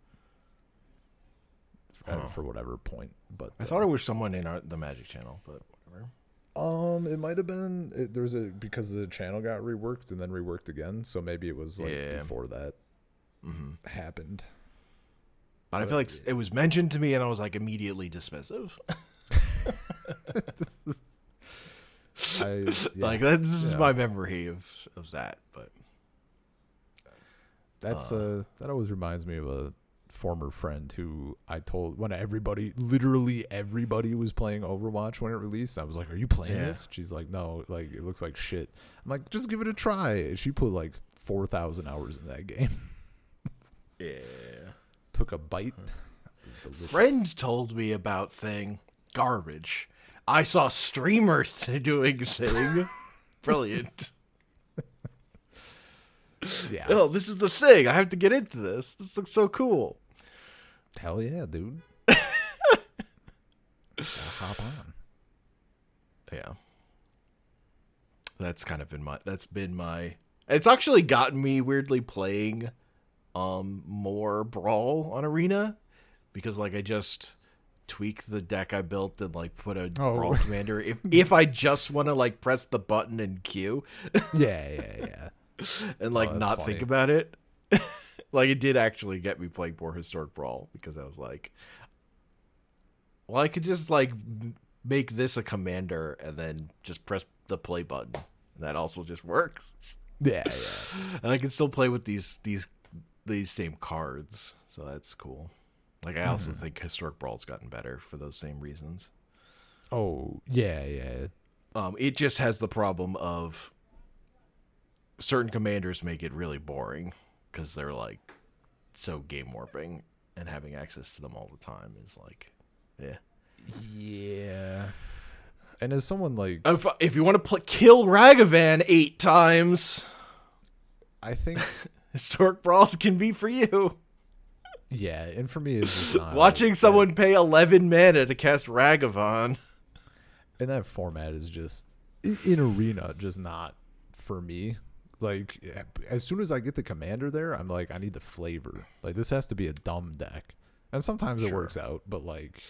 Speaker 2: for,
Speaker 1: Huh.
Speaker 2: for whatever point, but
Speaker 1: I
Speaker 2: uh,
Speaker 1: thought it was someone in our, the Magic channel, but whatever.
Speaker 2: Um, it might have been it, there's a because the channel got reworked and then reworked again, so maybe it was like
Speaker 1: Yeah.
Speaker 2: before that
Speaker 1: hmm
Speaker 2: happened.
Speaker 1: But I feel like it was mentioned to me, and I was like immediately dismissive.
Speaker 2: I yeah.
Speaker 1: like that's
Speaker 2: Yeah.
Speaker 1: my memory of of that. But
Speaker 2: That's uh, that always reminds me of a former friend who I told when everybody, literally everybody, was playing Overwatch when it released. I was like, "Are you playing
Speaker 1: Yeah.
Speaker 2: this?" She's like, "No, like it looks like shit." I'm like, "Just give it a try." She put like four thousand hours in that game.
Speaker 1: Yeah.
Speaker 2: Took a bite. Mm. It was delicious.
Speaker 1: Friend told me about thing garbage. I saw streamers doing thing. Brilliant.
Speaker 2: Yeah.
Speaker 1: Oh, this is the thing. I have to get into this. This looks so cool.
Speaker 2: Hell yeah, dude. Gotta hop on.
Speaker 1: Yeah. That's kind of been my that's been my it's actually gotten me weirdly playing um more brawl on arena because like I just tweak the deck I built and like put a
Speaker 2: Oh.
Speaker 1: brawl commander if if I just want to like press the button and queue
Speaker 2: Yeah, yeah, yeah.
Speaker 1: and like
Speaker 2: Oh,
Speaker 1: not
Speaker 2: funny.
Speaker 1: think about it. like it did actually get me playing more historic brawl because I was like, well, I could just like make this a commander and then just press the play button. And that also just works.
Speaker 2: Yeah, yeah.
Speaker 1: And I can still play with these these these same cards, so that's cool. Like I also
Speaker 2: Mm-hmm.
Speaker 1: think historic brawl's gotten better for those same reasons.
Speaker 2: Oh, yeah, yeah.
Speaker 1: Um, it just has the problem of certain commanders make it really boring because they're like so game warping, and having access to them all the time is like, yeah.
Speaker 2: Yeah. And as someone like
Speaker 1: If, if you want to pl- kill Ragavan eight times,
Speaker 2: I think
Speaker 1: historic brawls can be for you.
Speaker 2: yeah, and for me it's not
Speaker 1: Watching someone pay eleven mana to cast Ragavan.
Speaker 2: and that format is just in, arena just not for me. Like as soon as I get the commander there, I'm like I need the flavor. Like this has to be a dumb deck. And sometimes it works out, but like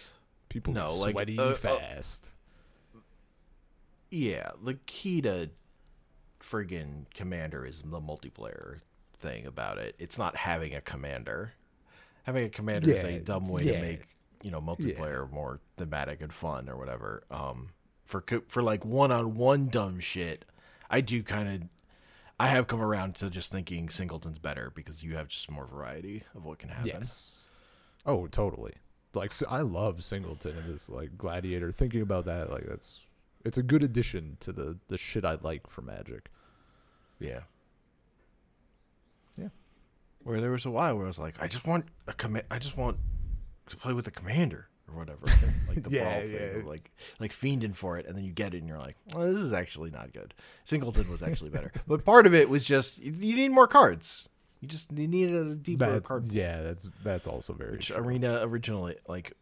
Speaker 2: people
Speaker 1: No, like,
Speaker 2: sweaty
Speaker 1: uh, uh,
Speaker 2: fast.
Speaker 1: Yeah, the key to friggin' commander is the multiplayer thing about it. It's not having a commander. Having a commander is a dumb way
Speaker 2: yeah.
Speaker 1: to make you know multiplayer more thematic and fun or whatever. Um, for for like one on one dumb shit, I do kind of. I have come around to just thinking singleton's better because you have just more variety of what can happen.
Speaker 2: Yes. Oh, totally. Like I love Singleton and this like Gladiator. Thinking about that, like that's it's a good addition to the the shit I like for Magic.
Speaker 1: Yeah.
Speaker 2: Yeah.
Speaker 1: Where there was a while where I was like, I just want a command. I just want to play with the commander or whatever, like the
Speaker 2: Yeah,
Speaker 1: brawl thing,
Speaker 2: yeah.
Speaker 1: like like fiending for it, and then you get it, and you're like, well, this is actually not good. Singleton was actually better, but part of it was just you need more cards. You just you needed a deeper
Speaker 2: That's,
Speaker 1: card. pool,
Speaker 2: yeah, that's that's also very
Speaker 1: Which
Speaker 2: true.
Speaker 1: Arena originally like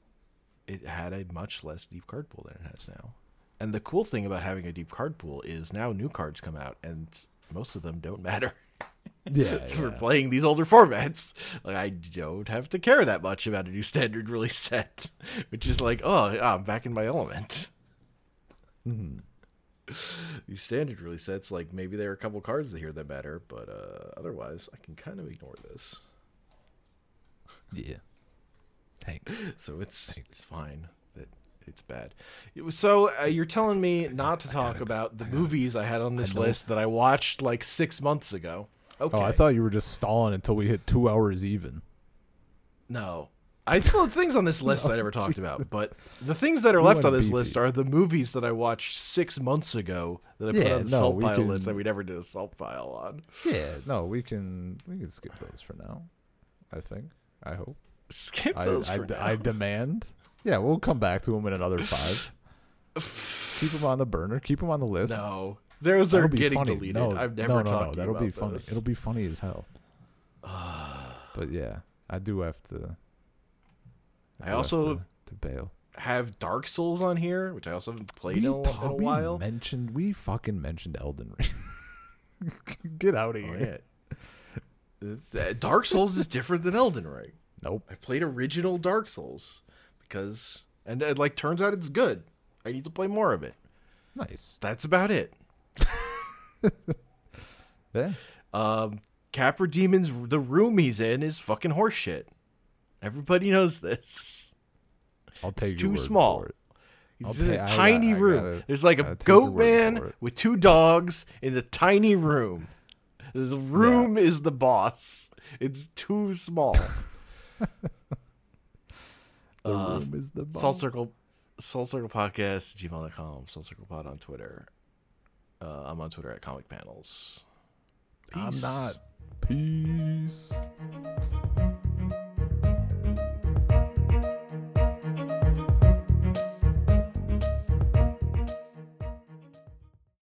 Speaker 1: it had a much less deep card pool than it has now. And the cool thing about having a deep card pool is now new cards come out, and most of them don't matter
Speaker 2: yeah,
Speaker 1: for
Speaker 2: yeah.
Speaker 1: playing these older formats. Like I don't have to care that much about a new standard release set, which is like, oh, yeah, I'm back in my element.
Speaker 2: Mhm.
Speaker 1: These standard release sets, like maybe there are a couple cards here that matter, but uh, otherwise, I can kind of ignore this.
Speaker 2: yeah. Hey,
Speaker 1: So it's it's fine that it's bad. It was so uh, you're telling me not to talk
Speaker 2: gotta-
Speaker 1: about the
Speaker 2: I gotta-
Speaker 1: movies I had on this list that I watched like six months ago. Okay,
Speaker 2: oh, I thought you were just stalling until we hit two hours even.
Speaker 1: no. I still have things on this list
Speaker 2: No,
Speaker 1: I never talked
Speaker 2: Jesus.
Speaker 1: about, but the things that are
Speaker 2: We
Speaker 1: left on this list are the movies that I watched six months ago that I put on the
Speaker 2: no,
Speaker 1: salt pile
Speaker 2: can-
Speaker 1: list that we never did a salt pile on.
Speaker 2: Yeah, no, we can we can skip those for now. I think. I hope.
Speaker 1: Skip those
Speaker 2: I,
Speaker 1: for
Speaker 2: d-
Speaker 1: now.
Speaker 2: I demand. Yeah, we'll come back to them in another five. Keep them on the burner. Keep them on the list.
Speaker 1: no, those
Speaker 2: That'll
Speaker 1: are
Speaker 2: be
Speaker 1: getting
Speaker 2: funny.
Speaker 1: deleted.
Speaker 2: No,
Speaker 1: I've never
Speaker 2: no, no,
Speaker 1: talked
Speaker 2: no. That'll be funny.
Speaker 1: this.
Speaker 2: It'll be funny as hell. but yeah, I do have to.
Speaker 1: I
Speaker 2: have
Speaker 1: also-
Speaker 2: to, to bail.
Speaker 1: have Dark Souls on here, which I also haven't played
Speaker 2: We,
Speaker 1: in a,
Speaker 2: ta-
Speaker 1: in a
Speaker 2: we
Speaker 1: while.
Speaker 2: mentioned we fucking mentioned Elden Ring. Get out of
Speaker 1: Oh,
Speaker 2: here.
Speaker 1: Uh, Dark Souls is different than Elden Ring.
Speaker 2: Nope.
Speaker 1: I played original Dark Souls because, and it like turns out it's good. I need to play more of it.
Speaker 2: Nice.
Speaker 1: That's about it.
Speaker 2: Yeah.
Speaker 1: Um, Capra Demon's the room he's in is fucking horseshit. Everybody knows this.
Speaker 2: I'll take
Speaker 1: It's
Speaker 2: your
Speaker 1: too
Speaker 2: word
Speaker 1: small.
Speaker 2: for it.
Speaker 1: He's in a tiny
Speaker 2: I
Speaker 1: room.
Speaker 2: gotta-
Speaker 1: There's like a
Speaker 2: gotta take your
Speaker 1: goat man with two dogs in the tiny room. The room is the boss. It's too small.
Speaker 2: The
Speaker 1: Uh,
Speaker 2: room is the
Speaker 1: Soul
Speaker 2: bomb.
Speaker 1: Circle, Salt Circle Podcast, gmail.com, Salt Circle Pod on Twitter. Uh, I'm on Twitter at Comic Panels. Peace.
Speaker 2: I'm not. Peace.